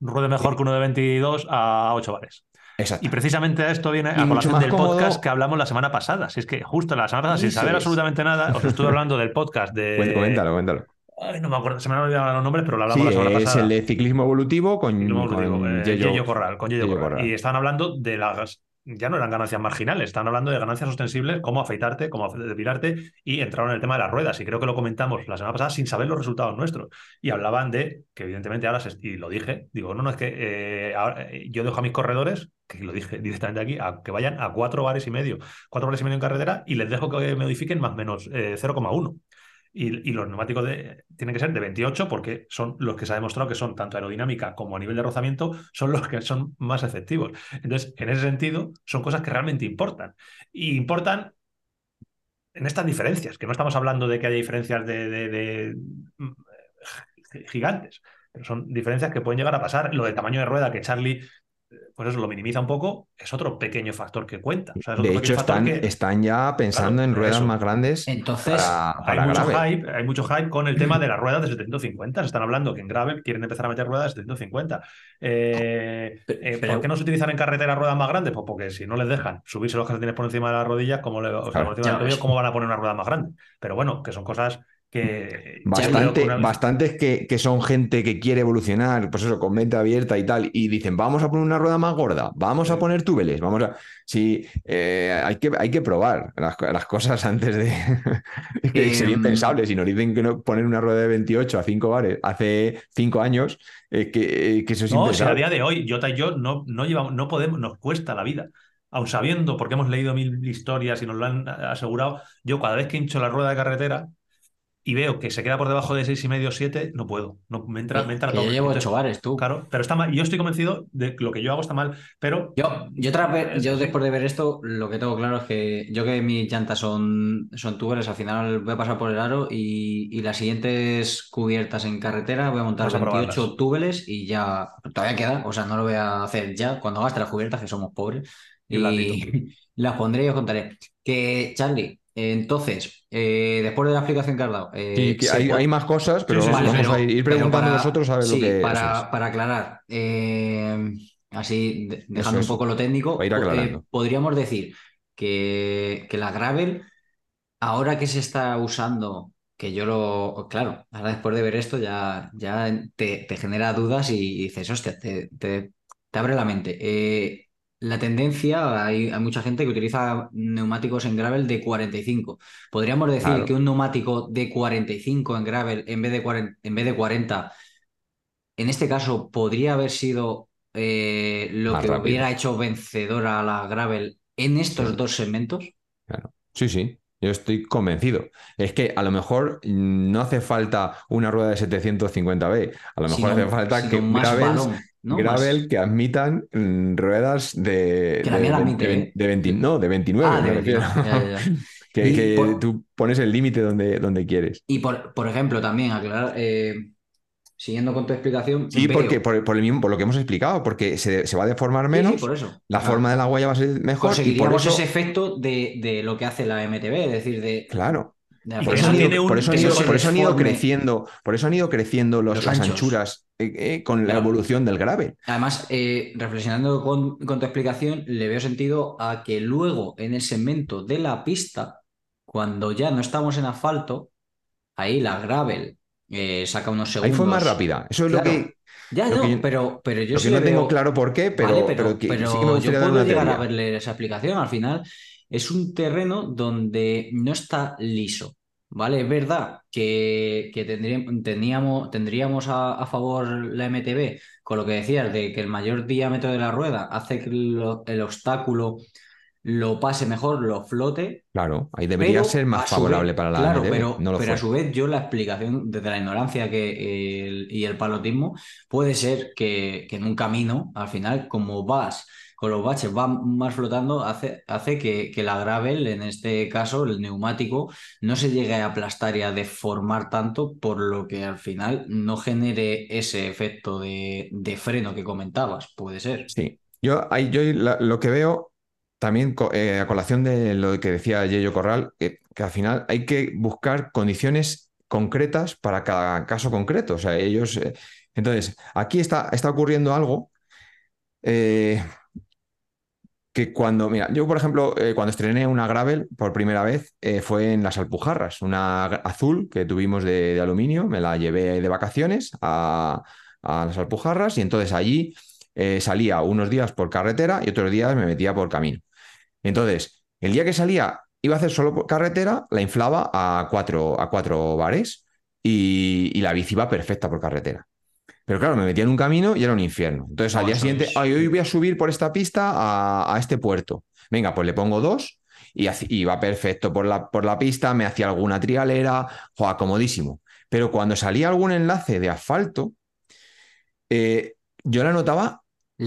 ruede mejor que uno de 22 a 8 bares. Exacto. Y precisamente a esto viene a colación del cómodo. podcast que hablamos la semana pasada. Si es que justo la semana pasada, sin saber absolutamente nada, os estuve hablando del podcast de. Cuént- Coméntalo, cuéntalo. Ay, no me acuerdo, se me han olvidado los nombres, pero lo Sí, hablamos la semana es pasada. el de ciclismo evolutivo con, Ciclismo evolutivo, con eh, Yello- Yello Corral, con Yello Yello Corral. Corral. Y estaban hablando de las. Ya no eran ganancias marginales, estaban hablando de ganancias ostensibles, cómo afeitarte, cómo depilarte, y entraron en el tema de las ruedas. Y creo que lo comentamos la semana pasada sin saber los resultados nuestros. Y hablaban de que, evidentemente, ahora, se- y lo dije, digo, no, no, es que eh, ahora, eh, yo dejo a mis corredores, que lo dije directamente aquí, a que vayan a cuatro bares y medio, cuatro bares y medio en carretera, y les dejo que modifiquen más o menos eh, 0,1. Y, los neumáticos de, tienen que ser de 28 porque son los que se ha demostrado que son tanto aerodinámica como a nivel de rozamiento, son los que son más efectivos. Entonces, en ese sentido, son cosas que realmente importan. Y importan en estas diferencias, que no estamos hablando de que haya diferencias de, de- de, mm, gigantes, pero son diferencias que pueden llegar a pasar. Lo del tamaño de rueda que Charlie, eh, pues eso lo minimiza un poco, es otro pequeño factor que cuenta. O sea, es otro De hecho, están, que- están ya pensando Claro, en ruedas eso. más grandes Entonces, para, hay mucho hype, hay mucho hype con el tema de las ruedas de 750. Se están hablando que en gravel quieren empezar a meter ruedas de 750. Eh, eh, Pero- ¿Por qué no se utilizan en carretera ruedas más grandes? Pues porque si no les dejan subirse los calcetines por encima de las rodillas, como le, o sea, Claro, por encima del tobillo. ¿cómo van a poner una rueda más grande? Pero bueno, que son cosas que. Bastante, bastantes que, que son gente que quiere evolucionar, pues eso, con mente abierta y tal, y dicen, vamos a poner una rueda más gorda, vamos a poner túbeles, vamos a... Sí, eh, hay, que, hay que probar las, las cosas antes de... que sería impensable, si nos dicen que no poner una rueda de 28 a 5 bares hace 5 años, eh, que, eh, que eso es No, si a día de hoy, Jota y yo no, no llevamos, no podemos, nos cuesta la vida. Aun sabiendo, porque hemos leído mil historias y nos lo han asegurado, yo cada vez que hincho la rueda de carretera y veo que se queda por debajo de seis y medio, siete, no puedo. No, me entra, me entra que yo todo. llevo Entonces, ocho bares, tú. Claro, pero está mal. Yo estoy convencido de que lo que yo hago está mal, pero Yo, yo, Es yo después de ver esto, lo que tengo claro es que yo que mis llantas son, son tubers, al final voy a pasar por el aro y, y las siguientes cubiertas en carretera voy a montar a 28 probarlas. túbeles y ya todavía queda, o sea, no lo voy a hacer ya cuando gaste las cubiertas, que somos pobres, Y las pondré y os contaré. Que, Charlie, entonces, eh, después de la explicación que has dado, eh, Sí, hay, más cosas, pero sí, sí, vamos pero- a ir, preguntando para- nosotros a ver sí, lo que... para, es. para aclarar, eh, así de- dejando un poco lo técnico, podríamos decir que, que la gravel, ahora que se está usando, que yo lo, claro, ahora después de ver esto ya, ya te, te genera dudas y dices, hostia, te, te- te abre la mente. La tendencia, hay, hay mucha gente que utiliza neumáticos en gravel de 45. Podríamos decir Claro. que un neumático de 45 en gravel en vez de 40, en vez de 40 en este caso podría haber sido eh, lo Más que rápido. hubiera hecho vencedora a la Gravel en estos dos segmentos. Claro. Sí, sí, yo estoy convencido. Es que a lo mejor no hace falta una rueda de 750B, a lo mejor sino- hace falta que gravels- balón, ¿no? gravel Más- que admitan ruedas de, Que la de, la admite, de- ¿eh? de 20 no, de 29, Ah, me refiero. 29, ya, ya, ya. Que, que por- tú pones el límite donde, donde quieres. Y por, por ejemplo, también aclarar, eh, siguiendo con tu explicación, Sí, porque por, por el mismo, por lo que hemos explicado, porque se, se va a deformar Sí, sí, menos, por eso. la Ah, forma de la huella va a ser mejor y por conseguiríamos eso, ese efecto de, de lo que hace la MTB, es decir, de, claro. Por eso, han ido, un- por eso han que ido- no se por eso han ido deforme. creciendo, por eso han ido creciendo los- Los las anchuras eh, eh, con la evolución del gravel. Además, eh, reflexionando con, con tu explicación, le veo sentido a que luego en el segmento de la pista, cuando ya no estamos en asfalto, ahí la gravel saca unos Ahí segundos. fue más rápida. Eso es Claro. lo que, Ya, lo no, que yo- pero, pero yo lo sí que no tengo claro por qué, pero, Vale, pero, pero sí que me gustaría yo puedo llegar a verle esa explicación. Al final es un terreno donde no está liso. ¿Vale? Es verdad que, que tendríamos, a, a favor la MTB con lo que decías de que el mayor diámetro de la rueda hace que lo- el obstáculo lo pase mejor, lo flote. Claro, ahí debería pero ser más favorable vez- para la Claro, MTB, pero, no pero a su vez yo la explicación desde la ignorancia que el- y el palotismo puede ser que, que en un camino, al final, como vas con los baches, va más flotando, hace, hace que, que la gravel, en este caso el neumático, no se llegue a aplastar y a deformar tanto, por lo que al final no genere ese efecto de, de freno que comentabas, puede ser. Sí, yo, ahí, yo lo que veo también eh, a colación de lo que decía Yello Corral, que, que al final hay que buscar condiciones concretas para cada caso concreto. O sea, ellos. eh, entonces, aquí está, está ocurriendo algo eh, que cuando. Mira, yo, por ejemplo, eh, cuando estrené una Gravel por primera vez eh, fue en las Alpujarras, una azul que tuvimos de, aluminio. Me la llevé de vacaciones a, a las Alpujarras y entonces allí eh, salía unos días por carretera y otros días me metía por camino. Entonces, el día que salía, iba a hacer solo por carretera, la inflaba a cuatro, a cuatro bares y, y la bici iba perfecta por carretera. Pero claro, me metía en un camino y era un infierno. Entonces, al día siguiente, es- "Ay, hoy voy a subir por esta pista a, a este puerto. Venga, pues le pongo dos y iba perfecto por la, por la pista, me hacía alguna trialera, joa, comodísimo. Pero cuando salía algún enlace de asfalto, eh, yo la notaba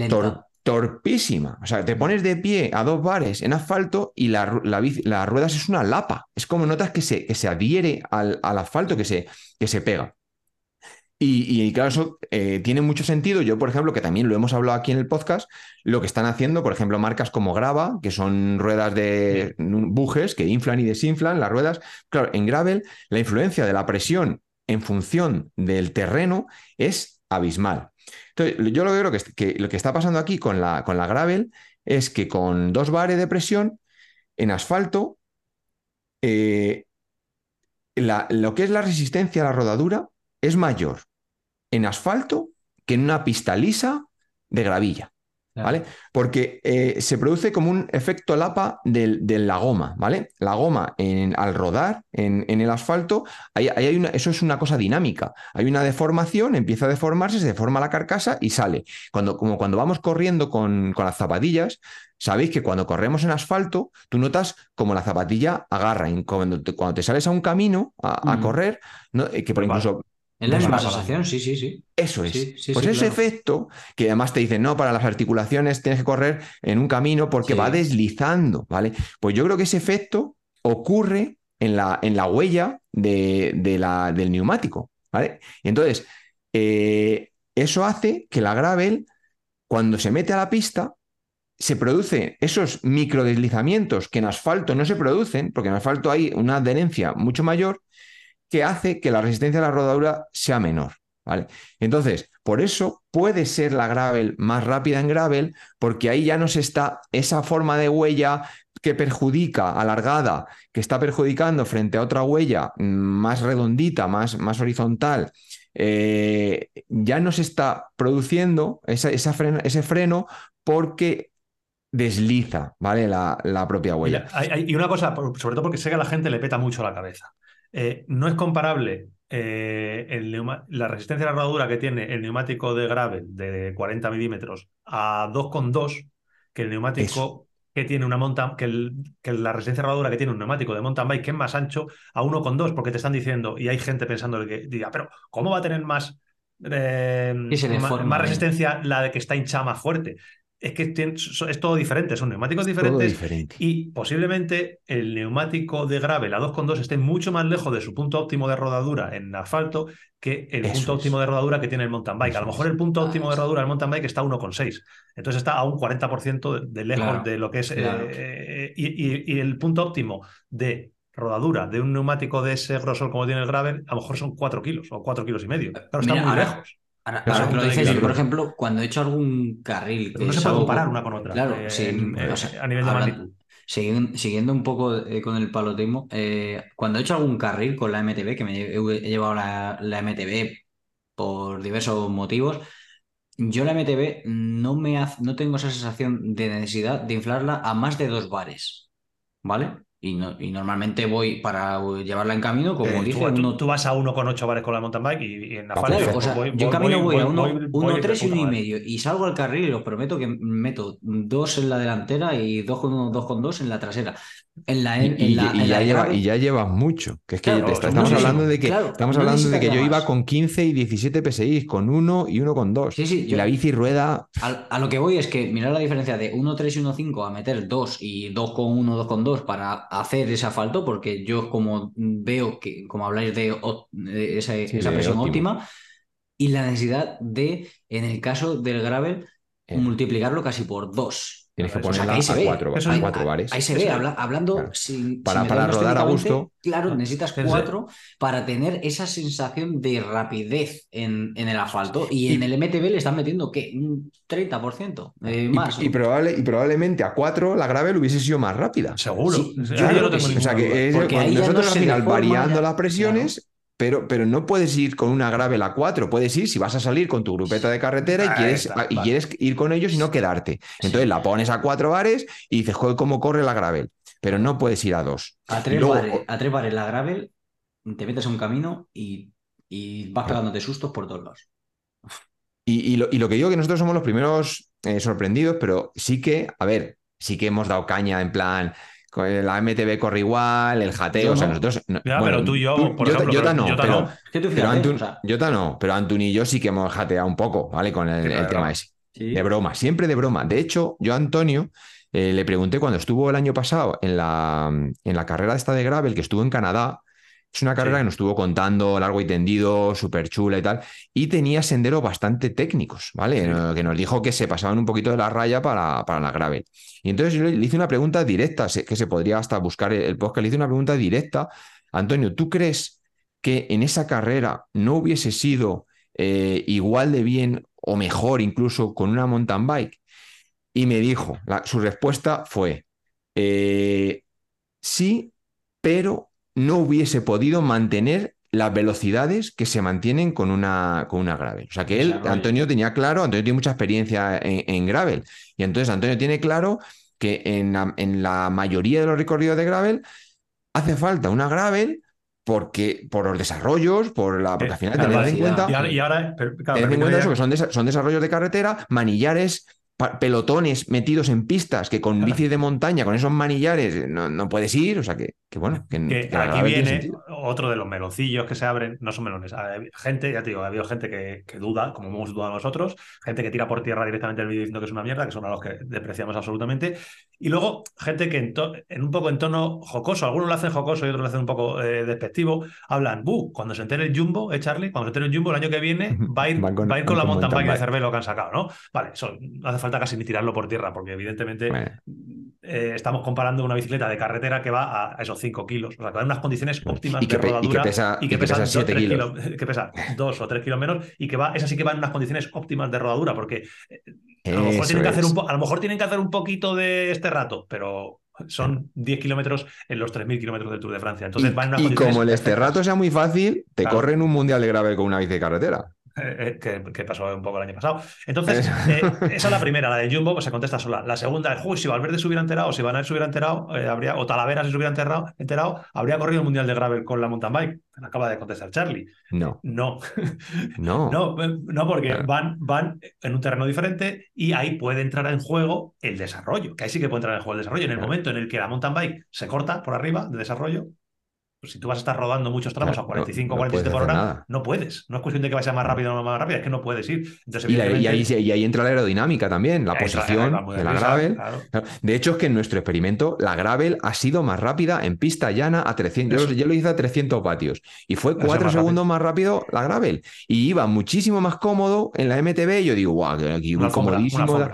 tor- torpísima. O sea, te pones de pie a dos bares en asfalto y la, la las ruedas es una lapa. Es como notas que se, que se adhiere al, al asfalto, que se, que se pega. Y, y, claro, eso eh, tiene mucho sentido. Yo, por ejemplo, que también lo hemos hablado aquí en el podcast, lo que están haciendo, por ejemplo, marcas como Grava, que son ruedas de bujes que inflan y desinflan las ruedas. Claro, en gravel la influencia de la presión en función del terreno es abismal. Entonces, yo lo que creo que, que lo que está pasando aquí con la, con la gravel es que con dos bares de presión en asfalto, eh, la- lo que es la resistencia a la rodadura es mayor en asfalto que en una pista lisa de gravilla. ¿Vale? Porque eh, se produce como un efecto lapa de, la goma, ¿vale? La goma en- al rodar en, en el asfalto, ahí- ahí hay una- eso es una cosa dinámica. Hay una deformación, empieza a deformarse, se deforma la carcasa y sale. Cuando, como cuando vamos corriendo con, con las zapatillas, sabéis que cuando corremos en asfalto, tú notas como la zapatilla agarra. Cuando te, cuando te sales a un camino a, a Mm. correr, ¿no? Eh, que por incluso Es la misma sensación, sí, sí, sí. eso es. Sí, sí, pues sí, ese claro. efecto que además te dicen, no, para las articulaciones tienes que correr en un camino porque va deslizando, ¿vale? Pues yo creo que ese efecto ocurre en la, en la huella de, de la, del neumático, ¿vale? Y entonces, eh, eso hace que la gravel, cuando se mete a la pista, se producen esos microdeslizamientos que en asfalto no se producen, porque en asfalto hay una adherencia mucho mayor, que hace que la resistencia a la rodadura sea menor. ¿vale? Entonces, por eso puede ser la gravel más rápida en gravel, porque ahí ya no se está esa forma de huella que perjudica, alargada, que está perjudicando frente a otra huella más redondita, más, más horizontal, eh, ya no se está produciendo esa, esa ese freno porque desliza, ¿vale? La, la propia huella. Hay- y una cosa, sobre todo porque sé que a la gente le peta mucho la cabeza. Eh, no es comparable eh, el la resistencia a la rodadura que tiene el neumático de gravel de 40 milímetros a 2,2 que el neumático Eso. que tiene una mountain, que, el- que la resistencia a la rodadura que tiene un neumático de mountain bike que es más ancho a 1,2 porque te están diciendo, y hay gente pensando que diga, pero ¿cómo va a tener eh, más ¿eh? resistencia la de que está hinchada más fuerte? Es que es todo diferente, son neumáticos Todo diferentes diferente. y posiblemente el neumático de gravel a 2,2 esté mucho más lejos de su punto óptimo de rodadura en asfalto que el Eso punto es. óptimo de rodadura que tiene el mountain bike. A lo mejor el punto Ah, óptimo de rodadura del mountain bike está a 1,6. Entonces está a un 40% de, de lejos Claro, de lo que es. eh, claro. eh, y, y- y el punto óptimo de rodadura de un neumático de ese grosor como tiene el gravel, a lo mejor son 4 kilos o 4 kilos y medio. Claro, está Mira, muy ahora- lejos. Ahora, ahora dices, yo, por ejemplo, cuando he hecho algún carril que no se puede comparar una con otra. Claro, eh, sí, en- o eh, sea, a nivel de hablando- magnitud. Siguiendo, siguiendo un poco eh, con el palotismo, cuando he hecho algún carril con la MTB, que me he, he llevado la, la MTB por diversos motivos, yo la MTB no, me haz- no tengo esa sensación de necesidad de inflarla a más de dos bares, ¿vale? Y, no- y normalmente voy para llevarla en camino, como Eh, dije, tú, tú- uno- tú vas a 1,8 bares con la mountain bike y, y en Ah, asfalto. Claro, o sea, voy- yo en voy- camino voy, voy- a uno, voy- uno voy de tres y puta uno y madre. medio. Y salgo al carril y os prometo que meto dos en la delantera y dos con uno, dos con dos en la trasera. En la, Y, en y- la- y en ya la lleva, ya llevas mucho. Que es que Claro, te está- estamos hablando de que claro, estamos no hablando de que yo iba con 15 y 17 PSI, con 1 y 1 con 2. Sí, sí, y yo- la bici rueda. A, a lo que voy es que mirar la diferencia de 1.3 y 1.5 a meter 2 y 2.1, 2.2 para hacer ese asfalto, porque yo como veo que, como habláis de, esa, Sí, esa de presión óptima, y la necesidad de, en el caso del gravel, Eh. multiplicarlo casi por 2. Tienes que O sea, que ponerla ahí se a ve. cuatro, Eso a es- cuatro bares. Ahí se ve, habla- hablando claro. sin, Para- sin para rodar a gusto. Claro, necesitas cuatro para tener esa sensación de rapidez en, en el asfalto. Y, Y- en el MTB le están metiendo, ¿qué? Un 30% eh, Y- más. Y, probable, y probablemente a cuatro la gravel hubiese sido más rápida. Seguro. Sí, yo yo creo no que tengo sí. O sea que es- nosotros no al final variando ya- las presiones, pero, pero no puedes ir con una gravel a cuatro. Puedes ir si vas a salir con tu grupeta de carretera y Ahí quieres, está, y vale. quieres ir con ellos y no quedarte. Entonces la pones a cuatro bares y dices, joder, cómo corre la gravel. Pero no puedes ir a dos. A tres, luego- bares, a tres bares la gravel, te metes a un camino y, y vas pegándote sustos por todos lados. Y, y lo, y lo que digo que nosotros somos los primeros eh, sorprendidos, pero sí que, a ver, sí que hemos dado caña en plan, la MTB corre igual, el jateo, Yo o sea, no. nosotros... no- Ya, pero tú y yo, por Jota- ejemplo, Jota pero no, Jota pero, Antun- Jota no, pero Antun y yo sí que hemos jateado un poco, ¿vale? Con el, tema broma. ese. sí. De broma, siempre de broma. De hecho, yo a Antonio eh, le pregunté cuando estuvo el año pasado en la, en la carrera esta de Gravel, que estuvo en Canadá. Es una carrera Sí. que nos estuvo contando largo y tendido, súper chula y tal. Y tenía senderos bastante técnicos, ¿vale? Sí. Que nos dijo que se pasaban un poquito de la raya para, para la Gravel. Y entonces yo le hice una pregunta directa, que se podría hasta buscar el, el podcast, le hice una pregunta directa. Antonio, ¿tú crees que en esa carrera no hubiese sido eh, igual de bien o mejor incluso con una mountain bike? Y me dijo, la- su respuesta fue, eh, sí, pero no hubiese podido mantener las velocidades que se mantienen con una, con una gravel. O sea que él. Antonio tenía claro, Antonio tiene mucha experiencia en, en gravel, y entonces Antonio tiene claro que en la, en la mayoría de los recorridos de gravel hace falta una gravel porque, por los desarrollos, por la, porque al final Claro, tened en cuenta Y ahora, y ahora pero, claro, en cuenta eso, que son, desa- son desarrollos de carretera, manillares, pelotones metidos en pistas, que con bici de montaña, con esos manillares, no, no puedes ir. O sea, que, que bueno, que, que que aquí viene otro de los meloncillos que se abren, no son melones, gente, ya te digo, ha habido gente que, duda, como hemos dudado nosotros, gente que tira por tierra directamente el vídeo diciendo que es una mierda, que son a los que depreciamos absolutamente, y luego gente que en, un poco en tono jocoso, algunos lo hacen jocoso y otros lo hacen un poco eh, despectivo, hablan, buh, cuando se entere el Jumbo, eh Charlie, cuando se entere el Jumbo el año que viene va a ir, con- va a ir van con la con mountain bike de. Cervelo que han sacado, ¿no? Vale, eso no hace falta casi ni tirarlo por tierra, porque evidentemente Bueno, eh, estamos comparando una bicicleta de carretera que va a esos 5 kilos, o sea, que va en unas condiciones óptimas y, que de y que rodadura pesa, y que y pesa, pesa dos, 7 tres kilos. kilo- que pesa 2 o 3 kilos menos y que va, esa sí que va en unas condiciones óptimas de rodadura, porque eh, a lo, mejor tienen que hacer un a lo mejor tienen que hacer un poquito de este rato, pero son 10 kilómetros en los 3.000 kilómetros del Tour de Francia. Entonces van y, y como el este rato sea muy fácil, te Claro. corren un mundial de gravel con una bici de carretera. Eh, eh, que, que pasó un poco el año pasado. Entonces, eh, esa es la primera, la de Jumbo, pues se contesta sola. La segunda es, uy, si Valverde se hubiera enterado, si Van Aert se hubiera enterado, eh, habría, o Talavera si se hubiera enterado, enterado, habría corrido el Mundial de Gravel con la mountain bike. Acaba de contestar Charlie. No, No, no. no, no porque Claro. van, van en un terreno diferente y ahí puede entrar en juego el desarrollo, que ahí sí que puede entrar en juego el desarrollo. En el Claro. momento en el que la mountain bike se corta por arriba de desarrollo, si tú vas a estar rodando muchos tramos Claro, a 45 no- no 47 por hora, nada. no puedes. No es cuestión de que vaya más rápido o no más rápido, es que no puedes ir. Entonces, Y, la- y ahí, evidentemente, y ahí entra la aerodinámica también, la ahí posición muy de la gravel. claro. De hecho, es que en nuestro experimento la gravel ha sido más rápida en pista llana a 300. Yo, lo hice a 300 vatios y fue Eso es 4 más segundos más rápido la gravel. Y iba muchísimo más cómodo en la MTB. Yo digo, guau, que aquí Una comodísimo.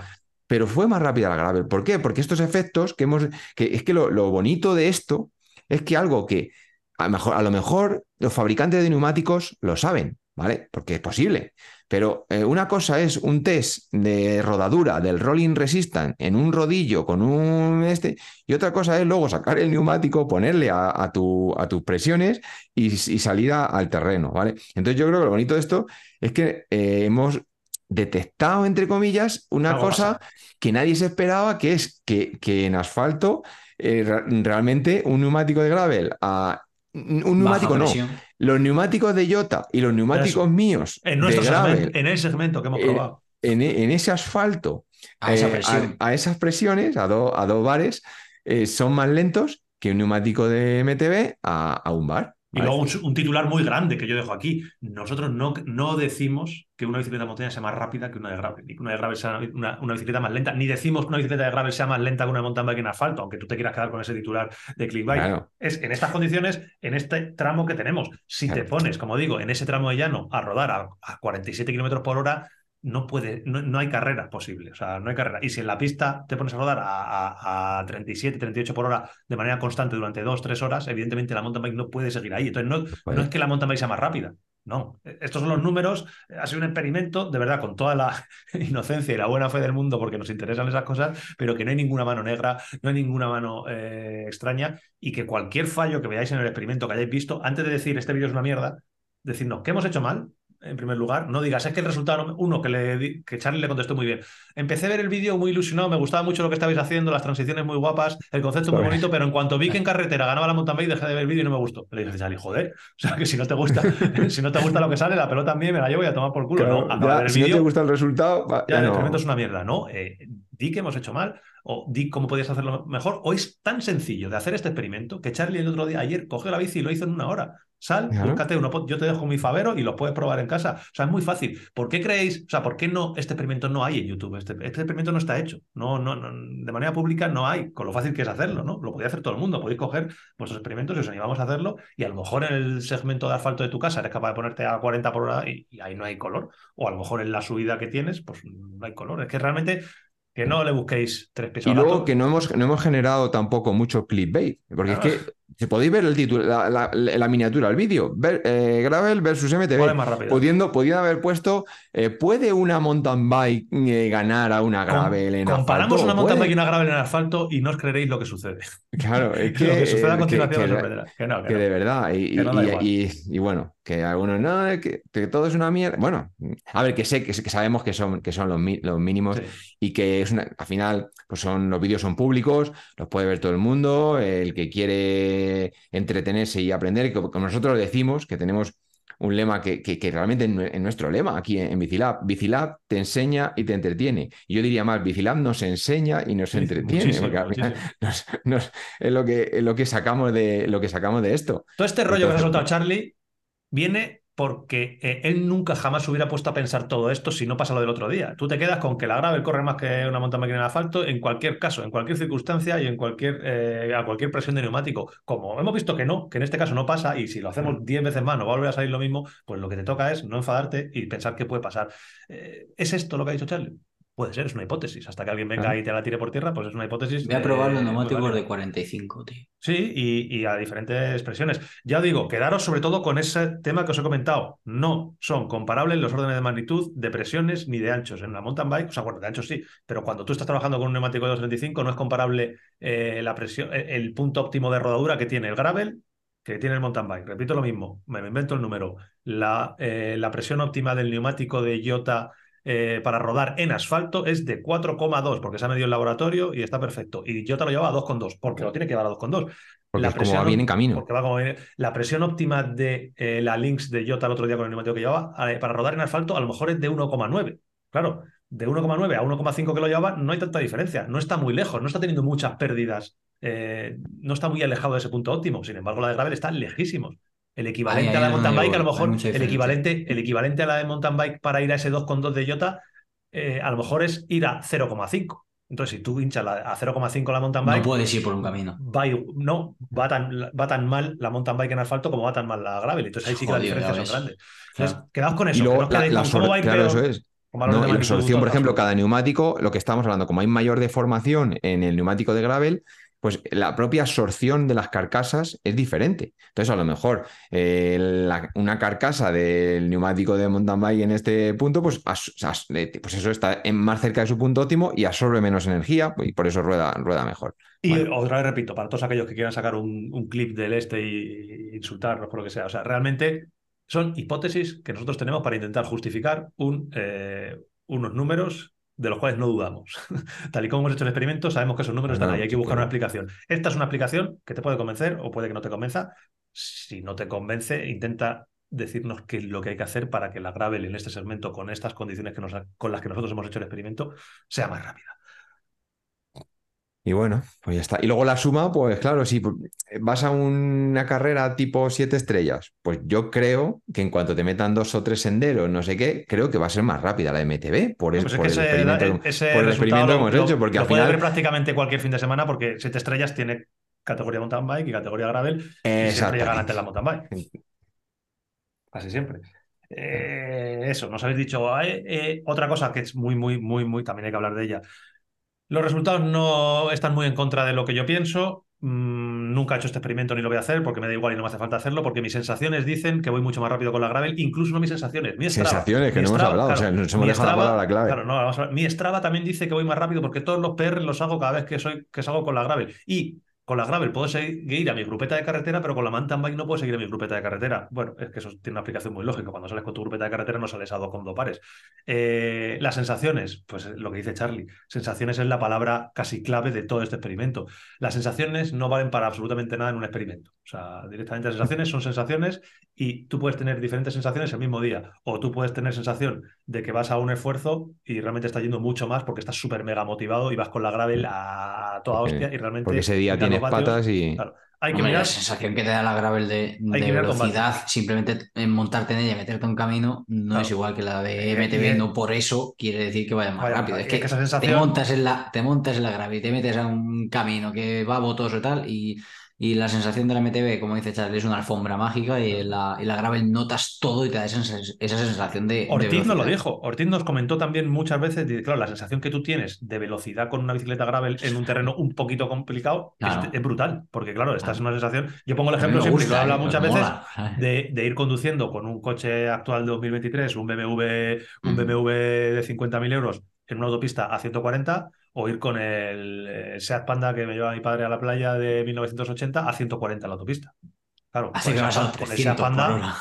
Pero fue más rápida la gravel. ¿Por qué? Porque estos efectos que hemos. Que es que lo, lo bonito de esto es que algo que a lo, mejor, a lo mejor los fabricantes de neumáticos lo saben, ¿vale? Porque es posible. Pero eh, una cosa es un test de rodadura del rolling resistance en un rodillo con un este, y otra cosa es luego sacar el neumático, ponerle a, a tu, a tus presiones y, y salir a- al terreno, ¿vale? Entonces yo creo que lo bonito de esto es que eh, hemos detectado, entre comillas, una Algo cosa pasa. que nadie se esperaba, que es que, que en asfalto eh, realmente un neumático de gravel a... Un neumático no, los neumáticos de Jota y los neumáticos míos En de nuestro gravel segmento, en el segmento que hemos Eh, probado. en, en ese asfalto A esa eh, a, a esas presiones, a, do- a dos bares, eh, son más lentos que un neumático de MTB a, a un bar. Y luego un, un titular muy grande que yo dejo aquí. Nosotros no, no decimos que una bicicleta de montaña sea más rápida que una de gravel, ni que una de gravel sea una, una bicicleta más lenta, ni decimos que una bicicleta de gravel sea más lenta que una mountain bike en asfalto, aunque tú te quieras quedar con ese titular de clickbait. Claro. Es en estas condiciones, en este tramo que tenemos. Si te pones, como digo, en ese tramo de llano a rodar a, a 47 kilómetros por hora, no puede, no, no hay carrera posible. O sea, no hay carrera. Y si en la pista te pones a rodar a, a, a 37, 38 por hora de manera constante durante dos, tres horas, evidentemente la mountain bike no puede seguir ahí. Entonces, no, no es que la mountain bike sea más rápida. No, estos son los números. Ha sido un experimento, de verdad, con toda la inocencia y la buena fe del mundo, porque nos interesan esas cosas, pero que no hay ninguna mano negra, no hay ninguna mano eh, extraña, y que cualquier fallo que veáis en el experimento que hayáis visto, antes de decir este vídeo es una mierda, decirnos, ¿qué hemos hecho mal? En primer lugar, no digas, es que el resultado, no... uno, que, le que Charlie le contestó muy bien. Empecé a ver el vídeo muy ilusionado, me gustaba mucho lo que estabais haciendo, las transiciones muy guapas, el concepto muy bonito, pero en cuanto vi que en carretera ganaba la mountain bike, dejé de ver el vídeo y no me gustó. Le dije, Charlie, joder, o sea, que si no te gusta, si no te gusta lo que sale, la pelota también me la llevo y a tomar por culo. Claro, no, ya, ver el si no te gusta el resultado, ya ya el no. experimento es una mierda, ¿no? Eh, di que hemos hecho mal, o di cómo podías hacerlo mejor, o es tan sencillo de hacer este experimento que Charlie el otro día, ayer, cogió la bici y lo hizo en una hora. Sal, Claro. búscate uno, yo te dejo mi favero y lo puedes probar en casa. O sea, es muy fácil. ¿Por qué creéis? O sea, ¿por qué no este experimento no hay en YouTube? Este, este experimento no está hecho. No, no, no, de manera pública no hay, con lo fácil que es hacerlo, ¿no? Lo podía hacer todo el mundo. Podéis coger vuestros experimentos y os animamos a hacerlo y a lo mejor en el segmento de asfalto de tu casa eres capaz de ponerte a 40 por hora y, y ahí no hay color. O a lo mejor en la subida que tienes, pues no hay color. Es que realmente que no le busquéis tres pies Y luego que no hemos, no hemos generado tampoco mucho clickbait, porque Claro. es que si podéis ver el título, la, la- la miniatura, el vídeo, ver, eh, Gravel versus ¿Cuál es MTB, pudiendo, pudiendo haber puesto, eh, ¿puede una mountain bike eh, ganar a una Gravel en Comparamos asfalto? una mountain ¿Puede? bike y una gravel en asfalto y no os creeréis lo que sucede. Claro, es que, lo que sucede a continuación que- que-. Que no, que no. de verdad, y, bueno, que algunos no, que, todo es una mierda. Bueno, a ver, que sé que, sabemos que son, que son los, mínimos Sí. y que es una, al final, pues son los vídeos son públicos, los puede ver todo el mundo, el que quiere entretenerse y aprender, que como nosotros decimos que tenemos un lema que, que, que realmente es nuestro lema aquí en, en Bicilab. Bicilab te enseña y te entretiene. Y yo diría más, Bicilab nos enseña y nos entretiene, muchísimo, porque muchísimo. nos- nos- es lo que, es lo que sacamos de lo que sacamos de esto. Todo este rollo que se ha soltado Charlie viene porque eh, él nunca jamás se hubiera puesto a pensar todo esto si no pasa lo del otro día. Tú te quedas con que la gravel corre más que una mountain bike en asfalto en cualquier caso, en cualquier circunstancia y en cualquier, eh, a cualquier presión de neumático. Como hemos visto que no, que en este caso no pasa y si lo hacemos 10 veces más no va a volver a salir lo mismo, pues lo que te toca es no enfadarte y pensar qué puede pasar. Eh, ¿Es esto lo que ha dicho Charlie? Puede ser, es una hipótesis. Hasta que alguien venga Claro. y te la tire por tierra, pues es una hipótesis. Voy a probar eh, los muy neumáticos de 45, tío. Sí, y, y a diferentes presiones. Ya os digo, quedaros sobre todo con ese tema que os he comentado. No son comparables los órdenes de magnitud de presiones ni de anchos. En la mountain bike, o sea, bueno, de anchos sí, pero cuando tú estás trabajando con un neumático de 235 no es comparable eh, la presión, eh, el punto óptimo de rodadura que tiene el gravel que tiene el mountain bike. Repito lo mismo, me invento el número. La, eh, la presión óptima del neumático de Iota eh, para rodar en asfalto es de 4,2 porque se ha medido en laboratorio y está perfecto. Y Iota lo lleva a 2,2 porque lo tiene que llevar a 2,2. Porque La es como va presión bien en camino. Porque va como viene. La presión óptima de eh, la Lynx de Iota el otro día con el neumático que llevaba eh, para rodar en asfalto a lo mejor es de 1,9. Claro, de 1,9 a 1,5 que lo llevaba no hay tanta diferencia. No está muy lejos, no está teniendo muchas pérdidas. eh, no está muy alejado de ese punto óptimo. Sin embargo, la de Gravel está lejísimos. El equivalente Ahí, a la mountain bike, a lo mejor, el equivalente, el equivalente a la de mountain bike para ir a ese 2,2 de Iota, eh, a lo mejor es ir a 0,5. Entonces, si tú hinchas la- a 0,5 la mountain bike, No puedes ir por un camino. va, no, va tan, va tan mal la mountain bike en asfalto como va tan mal la gravel. Entonces ahí sí que las diferencias son grandes. Entonces, Claro. quedaos con eso. Y que luego no os la, quedéis la con ir claro, peor, eso es. la solución, por ejemplo, cada neumático, lo que estamos hablando, como hay mayor deformación en el neumático de gravel, pues la propia absorción de las carcasas es diferente. Entonces, a lo mejor eh, la- una carcasa del neumático de mountain bike en este punto, pues, as- as- eh, pues eso está en- más cerca de su punto óptimo y absorbe menos energía y por eso rueda, rueda mejor. Y Bueno. otra vez repito, para todos aquellos que quieran sacar un, un clip del este y, y insultarnos por lo que sea, o sea, realmente son hipótesis que nosotros tenemos para intentar justificar un, eh, unos números de los cuales no dudamos. Tal y como hemos hecho el experimento, sabemos que esos números No, están ahí, hay que buscar una explicación. Esta es una explicación que te puede convencer o puede que no te convenza. Si no te convence, intenta decirnos qué es lo que hay que hacer para que la gravel en este segmento, con estas condiciones que nos, con las que nosotros hemos hecho el experimento, sea más rápida. Y bueno, pues ya está. Y luego la suma, pues claro, si vas a una carrera tipo siete estrellas, pues yo creo que en cuanto te metan dos o tres senderos, no sé qué, creo que va a ser más rápida la MTB por, Pues es que el ese, experimento, ese por el experimento que hemos lo- hecho, porque lo al ver final... prácticamente cualquier fin de semana porque siete estrellas tiene categoría mountain bike y categoría gravel y siempre llegan antes la mountain bike. Casi siempre. Eh, eso, nos habéis dicho. eh, eh, otra cosa que es muy, muy, muy, muy, también hay que hablar de ella. Los resultados no están muy en contra de lo que yo pienso. Mm, nunca he hecho este experimento ni lo voy a hacer porque me da igual y no me hace falta hacerlo porque mis sensaciones dicen que voy mucho más rápido con la gravel, incluso no mis sensaciones. Mi Strava, Sensaciones que mi no hemos hablado, o sea, nos hemos mi dejado la palabra clave. Claro, no, vamos a. Mi Strava también dice que voy más rápido porque todos los PR los hago cada vez que soy que salgo con la gravel. Y con la gravel puedo seguir a mi grupeta de carretera, pero con la mountain bike no puedo seguir a mi grupeta de carretera. Bueno, es que eso tiene una aplicación muy lógica. Cuando sales con tu grupeta de carretera no sales a dos con dos pares. Eh, las sensaciones, pues lo que dice Charlie, sensaciones es la palabra casi clave de todo este experimento. Las sensaciones no valen para absolutamente nada en un experimento. O sea, directamente las sensaciones son sensaciones y tú puedes tener diferentes sensaciones el mismo día. O tú puedes tener sensación de que vas a un esfuerzo y realmente estás yendo mucho más porque estás súper mega motivado y vas con la gravel a toda hostia y realmente... Porque ese día tienes patas y. Claro, hay que Hombre, mirar... la sensación que te da la gravel de, de velocidad, simplemente en montarte en ella y meterte un camino, no Claro. es igual que la de Eh, MTB, y- no por eso quiere decir que vaya más Vaya, rápido. Es que, que esa te, montas en la, te montas en la gravel y te metes a un camino que va botoso y tal, y, y la sensación de la MTB, como dice Charlie, es una alfombra mágica y la, y la gravel notas todo y te da esa, esa sensación de. Ortiz nos lo dijo. Ortiz nos comentó también muchas veces, dice, claro, la sensación que tú tienes de velocidad con una bicicleta gravel en un terreno un poquito complicado es- Claro. es, brutal, porque claro, estás en Claro. una sensación. Yo pongo el ejemplo me siempre, lo gusta, hablado eh, muchas veces, de, de ir conduciendo con un coche actual de 2023, un BMW, un Ujú. BMW de 50.000 euros en una autopista a 140, o ir con el, eh, Seat Panda que me lleva mi padre a la playa de 1980 a 140 en la autopista. Claro, Así con que esa- vas a con el Seat 300 por Panda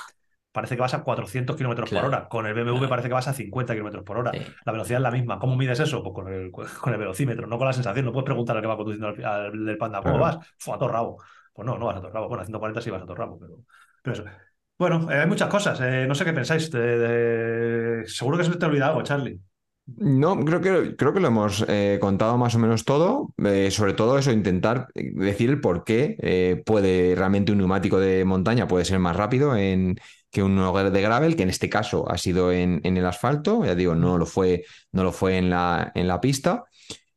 parece que vas a 400 kilómetros por hora. Con el BMW Claro. parece que vas a 50 kilómetros por hora. Sí. La velocidad es la misma. ¿Cómo mides eso? Pues con el, con el velocímetro, no con la sensación. No puedes preguntar al que va conduciendo al, al del Panda, ¿cómo Claro. vas? Fue a todo rabo. Pues no, no vas a todo rabo. Bueno, a 140 sí vas a todo rabo, pero, pero eso. Bueno, eh, hay muchas cosas. eh, no sé qué pensáis. de- de- Seguro que se te olvida algo, Charlie. No, creo que, creo que lo hemos eh, contado más o menos todo. Eh, sobre todo eso, intentar eh, decir el por qué eh, puede realmente un neumático de montaña puede ser más rápido en, que un hogar de gravel, que en este caso ha sido en, en el asfalto. Ya digo, no lo fue, no lo fue en la, en la pista.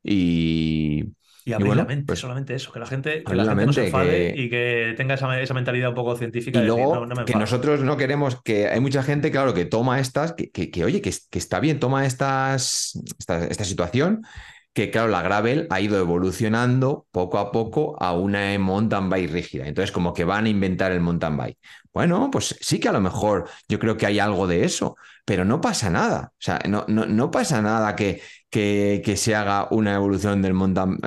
Y, Y abrir bueno, la mente, pues, solamente eso. Que la gente, que la la gente no se enfade que- y que tenga esa, esa mentalidad un poco científica Y de decir, luego no, no me que nosotros no queremos, que hay mucha gente, claro, que toma estas, que, que- que, oye, que, que está bien, toma estas, esta, esta situación, que claro, la gravel ha ido evolucionando poco a poco a una mountain bike rígida. Entonces, como que van a inventar el mountain bike. Bueno, pues sí que a lo mejor yo creo que hay algo de eso, pero no pasa nada. O sea, no, no, no pasa nada que, que, que se haga una evolución del mountain,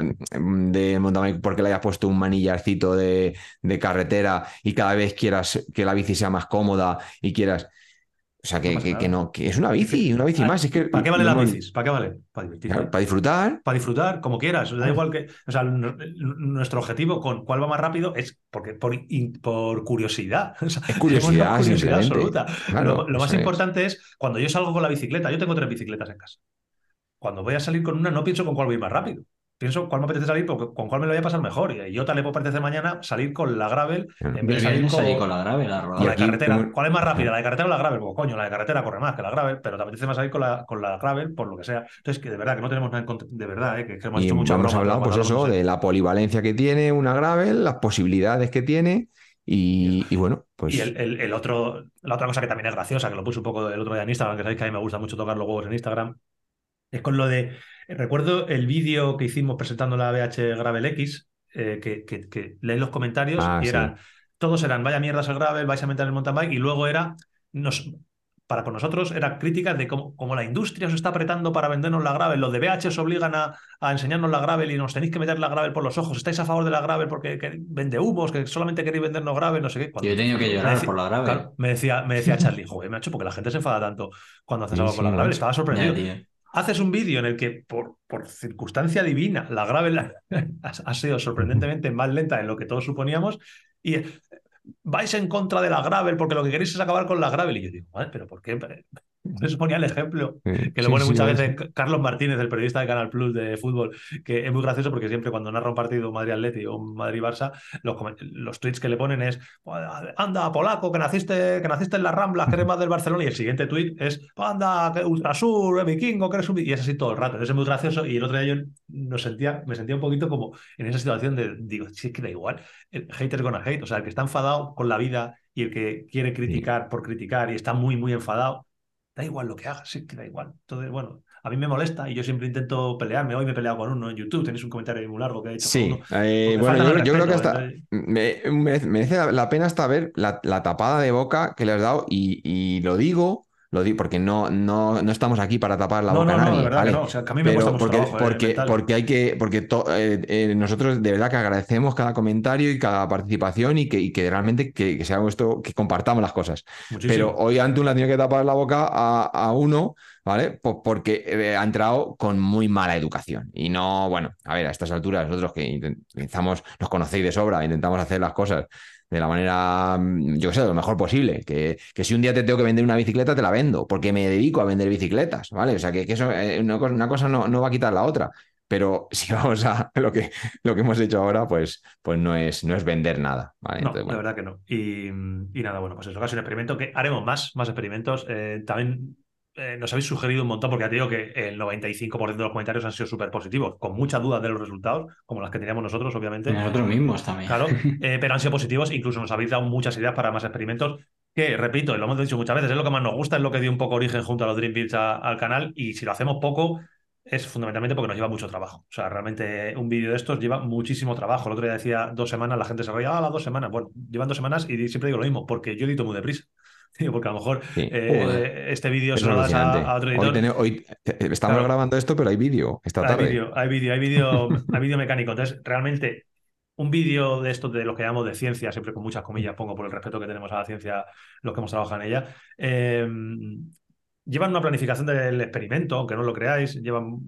de porque le hayas puesto un manillarcito de, de carretera y cada vez quieras que la bici sea más cómoda y quieras. O sea, que, No que- no, que es una bici, una bici más. Es que ¿Para qué valen lo las bicis? ¿Para qué vale? Para disfrutar. para disfrutar, como quieras. Da igual que. O sea, nuestro objetivo con cuál va más rápido es porque por, por curiosidad. O sea, Es curiosidad, curiosidad absoluta. Claro, lo, lo más importante es cuando yo salgo con la bicicleta. Yo tengo tres bicicletas en casa. Cuando voy a salir con una, no pienso con cuál voy más rápido. Pienso cuál me apetece salir, porque con cuál me lo voy a pasar mejor. Y a Iota le puede apetecer mañana salir con la gravel en vez de salir con, la gravel a con la de carretera. como- ¿Cuál es más rápida? ¿La de carretera o la gravel? Pues coño, la de carretera corre más que la gravel, pero te apetece más salir con la, con la gravel por lo que sea. Entonces, que de verdad, que no tenemos nada en contra. De verdad, ¿eh? que, que hemos Y hecho mucha hemos hablado, pues eso, de la polivalencia que tiene una gravel, las posibilidades que tiene y, y bueno, pues Y el, el- el otro, la otra cosa que también es graciosa, que lo puse un poco el otro día en Instagram, que sabéis que a mí me gusta mucho tocar los huevos en Instagram, es con lo de. Recuerdo el vídeo que hicimos presentando la BH Gravel X, eh, que, que, que leí los comentarios Ah, y sí. eran. Todos eran, vaya mierdas el gravel, vais a meter el mountain bike, y luego era. Nos, para con nosotros era críticas de cómo, cómo la industria os está apretando para vendernos la gravel, los de BH os obligan a, a enseñarnos la gravel y nos tenéis que meter la gravel por los ojos, estáis a favor de la gravel porque que vende humos, que solamente queréis vendernos gravel, no sé qué. Cuando- Yo he tenido que me llorar decía- por la gravel. Claro, me decía, me decía Charlie, joder, macho, porque la gente se enfada tanto cuando haces Sí, algo con sí, la gravel. macho. Estaba sorprendido. Haces un vídeo en el que, por, circunstancia divina, la gravel ha, ha sido sorprendentemente más lenta de lo que todos suponíamos y eh, vais en contra de la gravel porque lo que queréis es acabar con la gravel. Y yo digo, "Vale, pero ¿por qué? Entonces ponía el ejemplo Sí, que lo sí, pone sí, muchas macho. veces Carlos Martínez, el periodista de Canal Plus de fútbol, que es muy gracioso porque siempre cuando narra un partido Madrid-Atleti o Madrid-Barça, los, los tweets que le ponen es anda, polaco, que naciste, que naciste en las Ramblas, que eres más del Barcelona, y el siguiente tweet es anda, que ultrasur, eh, vikingo, que eres un... vi-". Y es así todo el rato, entonces es muy gracioso y el otro día yo no sentía, me sentía un poquito como en esa situación de, digo, si es que da igual, el hater con hate, o sea, el que está enfadado con la vida y el que quiere criticar por criticar y está muy, muy enfadado, da igual lo que haga, sí que da igual. Entonces, bueno, a mí me molesta y yo siempre intento pelearme. Hoy me he peleado con uno en YouTube, tenéis un comentario muy largo que ha hecho. Sí, uno. eh, bueno, yo, yo creo que hasta me, merece la- la pena hasta ver la, la tapada de boca que le has dado y, y lo digo, lo digo porque no, no, no estamos aquí para tapar la No, boca no, a no, nadie, de verdad ¿vale? que no. O sea, que a mí me Pero porque, trabajo, eh, porque, porque hay que, porque to- eh, eh, nosotros de verdad que agradecemos cada comentario y cada participación y que, y que realmente que, que sea esto, que compartamos las cosas. Muchísimo. Pero hoy Antun ha tenido que tapar la boca a, a uno, ¿vale? Pues porque ha entrado con muy mala educación. Y no, bueno, a ver, a estas alturas, nosotros que intent- intentamos, nos conocéis de sobra, intentamos hacer las cosas de la manera, mm, yo qué sé, de lo mejor posible. Que, que si un día te tengo que vender una bicicleta, te la vendo, porque me dedico a vender bicicletas, ¿vale? O sea, que, que eso, eh, una cosa, no, no va a quitar la otra. Pero si vamos a lo que, lo que hemos hecho ahora, pues, pues no, es, no es vender nada, ¿vale? No, Entonces, bueno. de verdad que no. Y, y nada, bueno, pues eso, casi un experimento que haremos más, más experimentos. Eh, también eh, nos habéis sugerido un montón, porque ya te digo que el 95% de los comentarios han sido súper positivos, con muchas dudas de los resultados, como las que teníamos nosotros, obviamente. Nosotros mismos también. Claro, eh, pero han sido positivos, incluso nos habéis dado muchas ideas para más experimentos, que repito, lo hemos dicho muchas veces, es lo que más nos gusta, es lo que dio un poco origen junto a los Dream Builds a- al canal, y si lo hacemos poco, es fundamentalmente porque nos lleva mucho trabajo. O sea, realmente un vídeo de estos lleva muchísimo trabajo. El otro día decía dos semanas, la gente se reía, ah, las dos semanas. Bueno, llevan dos semanas y siempre digo lo mismo, porque yo edito muy deprisa. Porque a lo mejor Sí. eh, Joder. este vídeo se lo das a, otro Hoy, editor. hoy, eh, estamos Claro. grabando esto, pero hay vídeo esta Hay tarde. vídeo, hay vídeo, hay vídeo, hay vídeo mecánico. Entonces, realmente, un vídeo de esto, de lo que llamamos de ciencia, siempre con muchas comillas pongo por el respeto que tenemos a la ciencia, los que hemos trabajado en ella, eh, llevan una planificación del experimento, aunque no lo creáis, llevan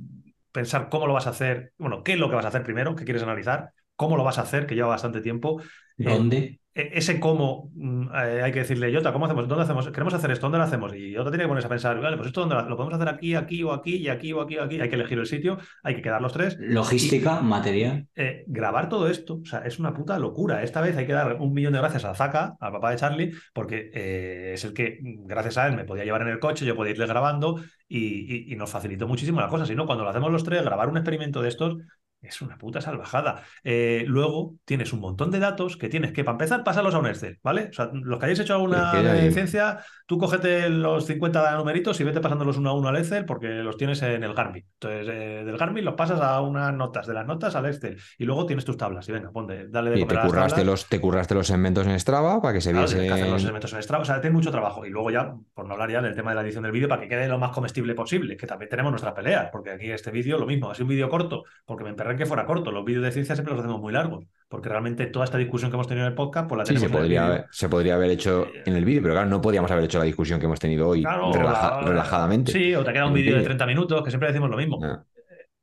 pensar cómo lo vas a hacer, bueno, qué es lo que vas a hacer primero, qué quieres analizar, cómo lo vas a hacer, que lleva bastante tiempo. Eh, ¿Dónde? Ese cómo mm, eh, hay que decirle, Jota, ¿cómo hacemos? ¿Dónde hacemos? Queremos hacer esto, ¿dónde lo hacemos? Y Jota tiene que ponerse a pensar, vale, pues esto ¿dónde lo, lo podemos hacer aquí, aquí o aquí, y aquí o aquí o aquí. Hay que elegir el sitio, hay que quedar los tres. Logística, material. Eh, grabar todo esto, o sea, es una puta locura. Esta vez hay que dar un millón de gracias a Zaka, al papá de Charlie, porque eh, es el que, gracias a él, me podía llevar en el coche, yo podía irle grabando y, y- y nos facilitó muchísimo la cosa. Si no, cuando lo hacemos los tres, grabar un experimento de estos es una puta salvajada. Eh, luego tienes un montón de datos que tienes que, para empezar, pasarlos a un Excel, ¿vale? O sea, los que hayáis hecho alguna Es hay- ciencia, tú cógete los 50 numeritos y vete pasándolos uno a uno al Excel porque los tienes en el Garmin. Entonces, eh, del Garmin los pasas a unas notas, de las notas al Excel. Y luego tienes tus tablas. Y venga, ponte, dale de Y te curraste los, te curraste los segmentos en Strava para que se Claro, viese. tienes que hacer los elementos en Strava. O sea, tiene mucho trabajo. Y luego ya, por no hablar ya del tema de la edición del vídeo, para que quede lo más comestible posible, que también tenemos nuestras peleas, porque aquí este vídeo lo mismo, sido un vídeo corto, porque me emperré que fuera corto. Los vídeos de ciencia siempre los hacemos muy largos, porque realmente toda esta discusión que hemos tenido en el podcast, pues la Sí, tenemos se en el podría, haber, se podría haber hecho en el vídeo, pero claro, no podíamos haber hecho la discusión que hemos tenido hoy Claro, relaja- la- relajadamente. Sí, o te queda un vídeo de vídeo. 30 minutos, que siempre decimos lo mismo.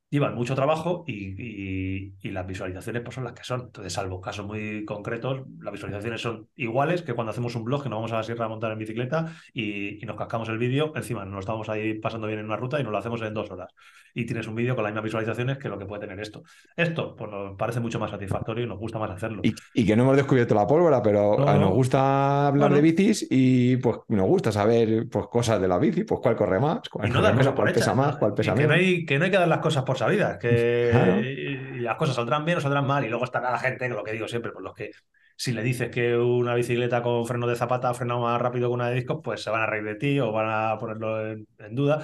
Llevan mucho trabajo y, y- y las visualizaciones pues, son las que son. Entonces, salvo casos muy concretos, las visualizaciones son iguales que cuando hacemos un blog que nos vamos a la sierra a montar en bicicleta y, y nos cascamos el vídeo. Encima, nos estamos ahí pasando bien en una ruta y nos lo hacemos en dos horas. Y tienes un vídeo con las mismas visualizaciones que lo que puede tener esto. Esto pues, nos parece mucho más satisfactorio y nos gusta más hacerlo. Y, que no hemos descubierto la pólvora, pero No, no. nos gusta hablar Bueno. de bicis y pues nos gusta saber pues, cosas de la bici, pues cuál corre más, cuál, no corre menos, cuál pesa más, cuál pesa que no, menos. hay, que no hay que dar las cosas por sabidas, que Claro. y las cosas saldrán bien o saldrán mal. Y luego estará la gente, lo que digo siempre, pues los que si le dices que una bicicleta con freno de zapata ha frenado más rápido que una de discos, pues se van a reír de ti o van a ponerlo en, en duda.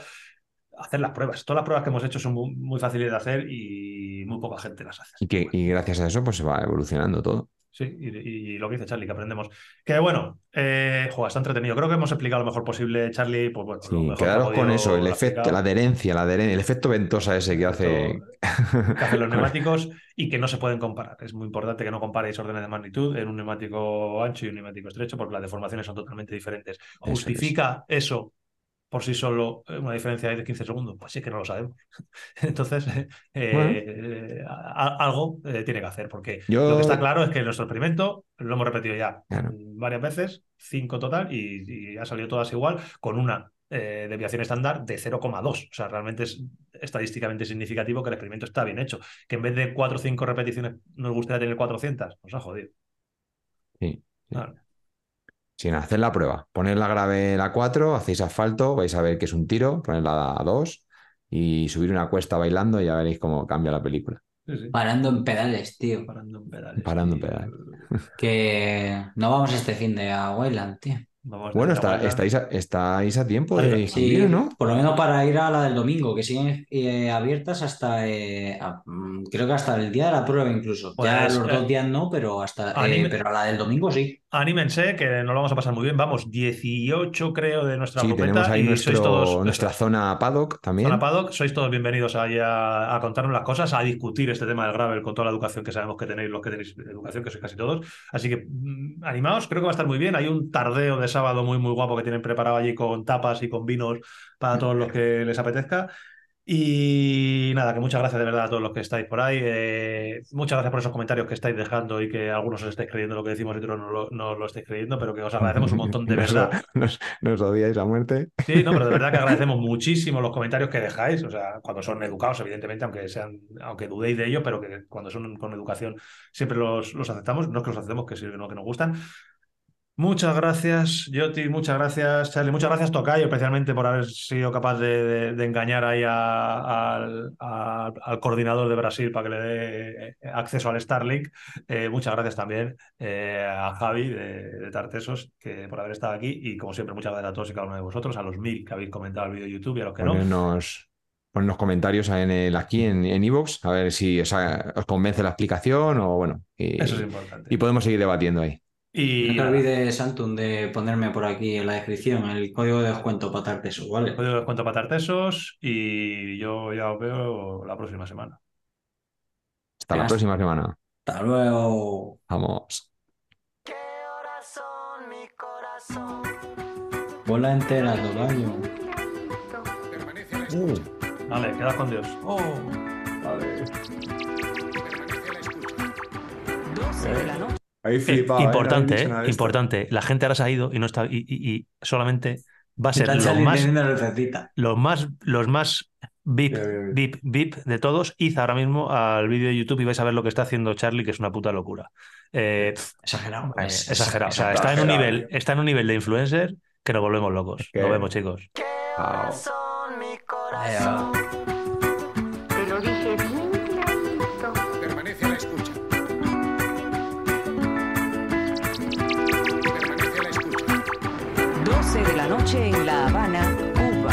Hacer las pruebas. Todas las pruebas que hemos hecho son muy, muy fáciles de hacer y muy poca gente las hace. Y, que, y gracias a eso pues se va evolucionando todo. Sí, y, y lo que dice Charlie, que aprendemos. Que bueno, eh, jo, está entretenido. Creo que hemos explicado lo mejor posible, Charlie. Pues bueno, Sí, mejor quedaros con eso, el efecto, la adherencia, la adheren- el efecto ventosa ese que hace. que hacen los neumáticos y que no se pueden comparar. Es muy importante que no comparéis órdenes de magnitud en un neumático ancho y un neumático estrecho porque las deformaciones son totalmente diferentes. es. ¿Justifica eso por sí solo eh, una diferencia de 15 segundos? Pues sí que no lo sabemos. Entonces, eh, eh, a- algo eh, tiene que hacer porque Yo- lo que está claro es que nuestro experimento lo hemos repetido ya Claro. mm, varias veces, cinco total, y, y ha salido todas igual, con una desviación estándar de 0,2. O sea, realmente es estadísticamente significativo que el experimento está bien hecho. Que en vez de 4 o 5 repeticiones nos gustaría tener 400, nos ha jodido. Sí, sí. Claro. Sin hacer la prueba. Poner la grave la 4, hacéis asfalto, vais a ver que es un tiro, ponerla a 2 y subir una cuesta bailando y ya veréis cómo cambia la película. Sí, sí. Parando en pedales, tío. Parando en pedales. Parando en pedales. Que no vamos este fin de a Wayland, tío. Vamos Bueno, está, estáis, a, estáis a tiempo de Sí, ¿no? por lo menos para ir a la del domingo, que siguen eh, abiertas hasta, eh, a- mm, creo que hasta el día de la prueba incluso. ya Pues, los eh, dos días no, pero hasta, eh, pero a la del domingo sí. Anímense, que nos lo vamos a pasar muy bien. Vamos, 18 creo de nuestra Sí, tenemos ahí y nuestro, sois todos, nuestra zona paddock también. zona paddock, sois todos bienvenidos ahí a, a contarnos las cosas, a discutir este tema del gravel con toda la educación que sabemos que tenéis, los que tenéis educación, que sois casi todos. Así que mm, animaos, creo que va a estar muy bien. Hay un tardeo de sábado muy, muy guapo que tienen preparado allí con tapas y con vinos para todos los que les apetezca. Y nada, que muchas gracias de verdad a todos los que estáis por ahí. Eh, muchas gracias por esos comentarios que estáis dejando y que algunos os estáis creyendo lo que decimos y otros no lo, no lo estáis creyendo, pero que os agradecemos un montón de verdad. Nos, nos odiáis a muerte. Sí, no, pero de verdad que agradecemos muchísimo los comentarios que dejáis, o sea, cuando son educados, evidentemente, aunque sean, aunque dudéis de ello, pero que cuando son con educación siempre los, los aceptamos, no es que los aceptemos, que no, que nos gustan. Muchas gracias, Joti, muchas gracias, Charlie, muchas gracias, Tocayo, especialmente por haber sido capaz de, de- de engañar ahí a- al, a- al coordinador de Brasil para que le dé eh, acceso al Starlink. Eh, muchas gracias también eh, a Javi de, de Tartesos que, por haber estado aquí y como siempre muchas gracias a todos y cada uno de vosotros, a los mil que habéis comentado el vídeo de YouTube y a los que no. Ponernos, ponernos comentarios en el, aquí en en iVoox, a ver si os, convence la explicación o bueno. Y, Eso es importante. y podemos seguir debatiendo ahí. Y No te olvides, Antun, de ponerme por aquí en la descripción el código de descuento para Tartesos, ¿vale? código de descuento para Tartesos y yo ya os veo la próxima semana. Hasta la próxima semana. Hasta luego. Vamos. Bola entera, tocayo. Vale, quedad con Dios. Oh, Vale. 12 de la noche. Ahí Eh, importante, eh, importante. La gente ahora se ha ido y no está y, y- y solamente va a ser los más, los más, los más VIP. VIP, VIP de todos. Id ahora mismo al vídeo de YouTube y vais a ver lo que está haciendo Charlie, que es una puta locura. Eh, Exagerado. eh, es- exagerado. O sea, está en un nivel, está en un nivel de influencer que nos volvemos locos. Nos vemos, chicos. Vaya. Te noche en La Habana, Cuba.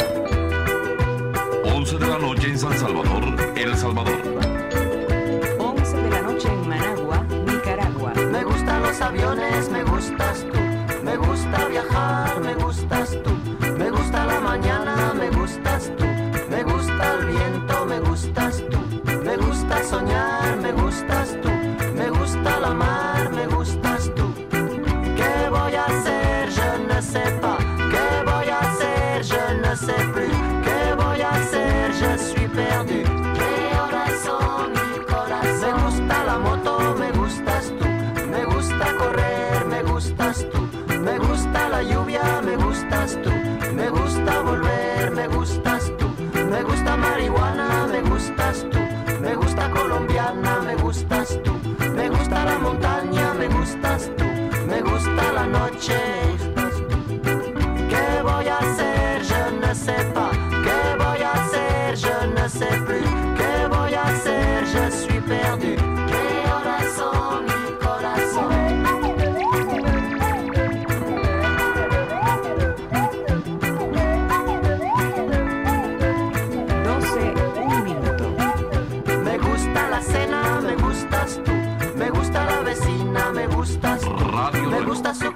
11 de la noche en San Salvador, El Salvador. 11 de la noche en Managua, Nicaragua. Me gustan los aviones, me gustas tú. Me gusta viajar, me gustas tú. Me gusta la mañana, me gustas tú. Me gusta el viento, me gustas tú. Me gusta soñar, me gustas tú. Me gusta la mar, la lluvia, me gustas tú. Me gusta volver, me gustas tú. Me gusta marihuana, me gustas tú. Me gusta colombiana, me gustas tú. Me gusta la montaña, me gustas tú. Me gusta la noche,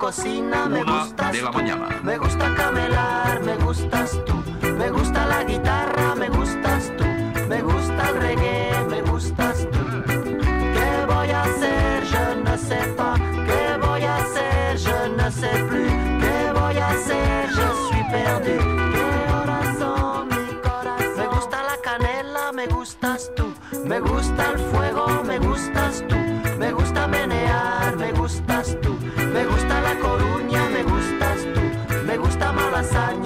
cocina, me Una gustas de la tú. mañana. Me gusta camelar, me gustas tú. Me gusta la guitarra, me gustas tú. Me gusta el reggae, me gustas tú. ¿Qué voy a hacer? Je ne sais pas. ¿Qué voy a hacer? Je ne sais plus. ¿Qué voy a hacer? Je suis perdu. ¿Qué horas son mi corazón? Me gusta la canela, me gustas tú. Me gusta el fuego, me gustas tú. Coruña, me gustas tú. Me gusta malasaña,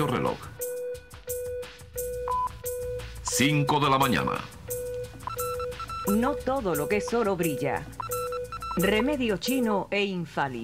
Reloj. 5 de la mañana. No todo lo que es oro brilla. Remedio chino e infalible.